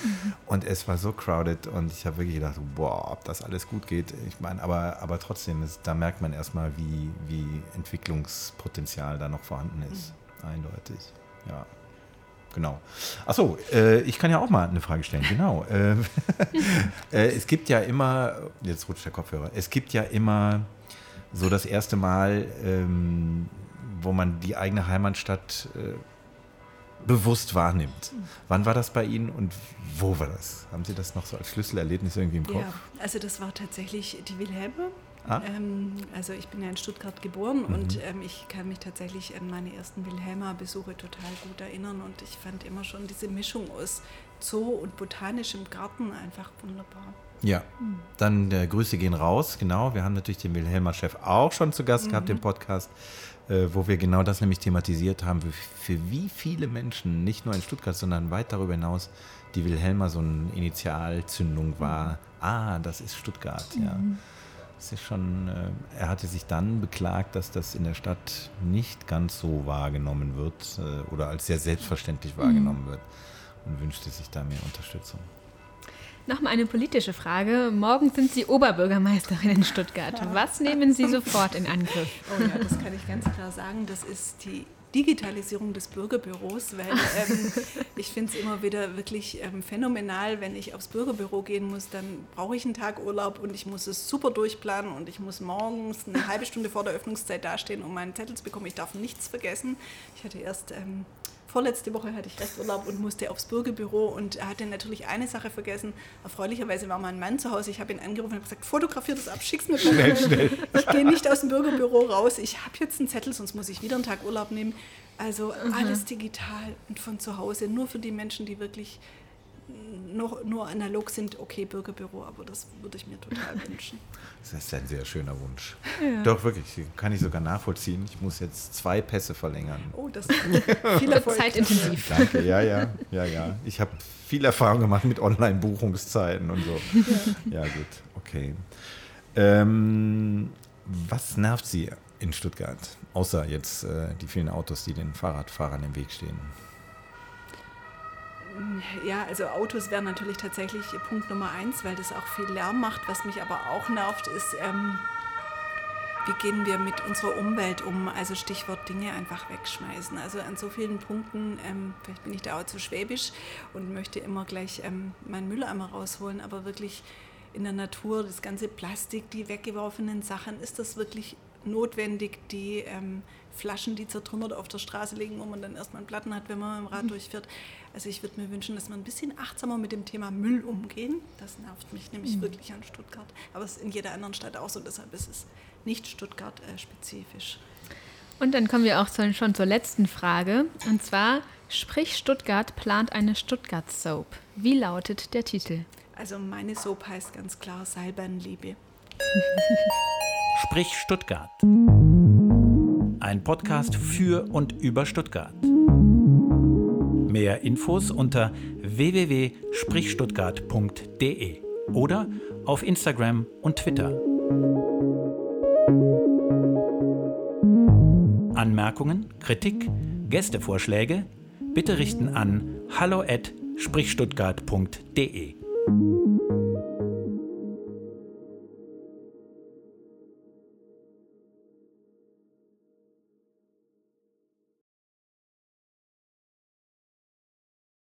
Und es war so crowded. Und ich habe wirklich gedacht, boah, ob das alles gut geht. Ich meine, aber, aber trotzdem, ist, da merkt man erstmal, wie, wie Entwicklungspotenzial da noch vorhanden ist. Mhm. Eindeutig. Ja genau. Achso, äh, ich kann ja auch mal eine Frage stellen, genau. äh, äh, es gibt ja immer, jetzt rutscht der Kopfhörer, es gibt ja immer so das erste Mal, ähm, wo man die eigene Heimatstadt äh, bewusst wahrnimmt. Wann war das bei Ihnen und wo war das? Haben Sie das noch so als Schlüsselerlebnis irgendwie im Kopf? Ja, also das war tatsächlich die Wilhelme. Ah. Ähm, also ich bin ja in Stuttgart geboren Mhm. und ähm, ich kann mich tatsächlich an meine ersten Wilhelma-Besuche total gut erinnern und ich fand immer schon diese Mischung aus Zoo und botanischem Garten einfach wunderbar. Ja, dann äh, Grüße gehen raus, genau. Wir haben natürlich den Wilhelmer Chef auch schon zu Gast gehabt im Podcast, äh, wo wir genau das nämlich thematisiert haben, für wie viele Menschen, nicht nur in Stuttgart, sondern weit darüber hinaus, die Wilhelmer so eine Initialzündung war. Ah, das ist Stuttgart, ja. Das ist schon, äh, er hatte sich dann beklagt, dass das in der Stadt nicht ganz so wahrgenommen wird äh, oder als sehr selbstverständlich wahrgenommen wird und wünschte sich da mehr Unterstützung. Nochmal eine politische Frage. Morgen sind Sie Oberbürgermeisterin in Stuttgart. Was nehmen Sie sofort in Angriff? Oh ja, das kann ich ganz klar sagen. Das ist die Digitalisierung des Bürgerbüros, weil ähm, ich finde es immer wieder wirklich ähm, phänomenal, wenn ich aufs Bürgerbüro gehen muss, dann brauche ich einen Tag Urlaub und ich muss es super durchplanen und ich muss morgens eine halbe Stunde vor der Öffnungszeit dastehen, um meinen Zettel zu bekommen. Ich darf nichts vergessen. Ich hatte erst ähm, Vorletzte Woche hatte ich Resturlaub und musste aufs Bürgerbüro und hatte natürlich eine Sache vergessen. Erfreulicherweise war mein Mann zu Hause. Ich habe ihn angerufen und habe gesagt, fotografier das ab, schick's mir schnell, schnell. Ich gehe nicht aus dem Bürgerbüro raus. Ich habe jetzt einen Zettel, sonst muss ich wieder einen Tag Urlaub nehmen. Also alles digital und von zu Hause. Nur für die Menschen, die wirklich nur, nur analog sind. Okay, Bürgerbüro, aber das würde ich mir total wünschen. Das ist ein sehr schöner Wunsch. Doch, wirklich, kann ich sogar nachvollziehen. Ich muss jetzt zwei Pässe verlängern. Oh, das viel Erfolg. Zeitintensiv. Danke, ja, ja, ja, ja. Ich habe viel Erfahrung gemacht mit Online-Buchungszeiten und so. Ja, gut, okay. Ähm, was nervt Sie in Stuttgart? Außer jetzt äh, die vielen Autos, die den Fahrradfahrern im Weg stehen. Ja, also Autos wären natürlich tatsächlich Punkt Nummer eins, weil das auch viel Lärm macht. Was mich aber auch nervt, ist, ähm, wie gehen wir mit unserer Umwelt um? Also Stichwort Dinge einfach wegschmeißen. Also an so vielen Punkten, ähm, vielleicht bin ich da auch zu schwäbisch und möchte immer gleich ähm, meinen Mülleimer rausholen, aber wirklich in der Natur, das ganze Plastik, die weggeworfenen Sachen, ist das wirklich notwendig, die ähm, Flaschen, die zertrümmert auf der Straße liegen, wo man dann erstmal einen Platten hat, wenn man mit dem Rad durchfährt. Also ich würde mir wünschen, dass wir ein bisschen achtsamer mit dem Thema Müll umgehen. Das nervt mich nämlich wirklich an Stuttgart. Aber es ist in jeder anderen Stadt auch so, deshalb ist es nicht Stuttgart-spezifisch. Und dann kommen wir auch zu, schon zur letzten Frage. Und zwar, Sprich Stuttgart plant eine Stuttgart-Soap. Wie lautet der Titel? Also meine Soap heißt ganz klar Seilbahnliebe. Sprich Stuttgart. Ein Podcast für und über Stuttgart. Mehr Infos unter www.sprichstuttgart.de oder auf Instagram und Twitter. Anmerkungen, Kritik, Gästevorschläge bitte richten an hallo@sprichstuttgart.de.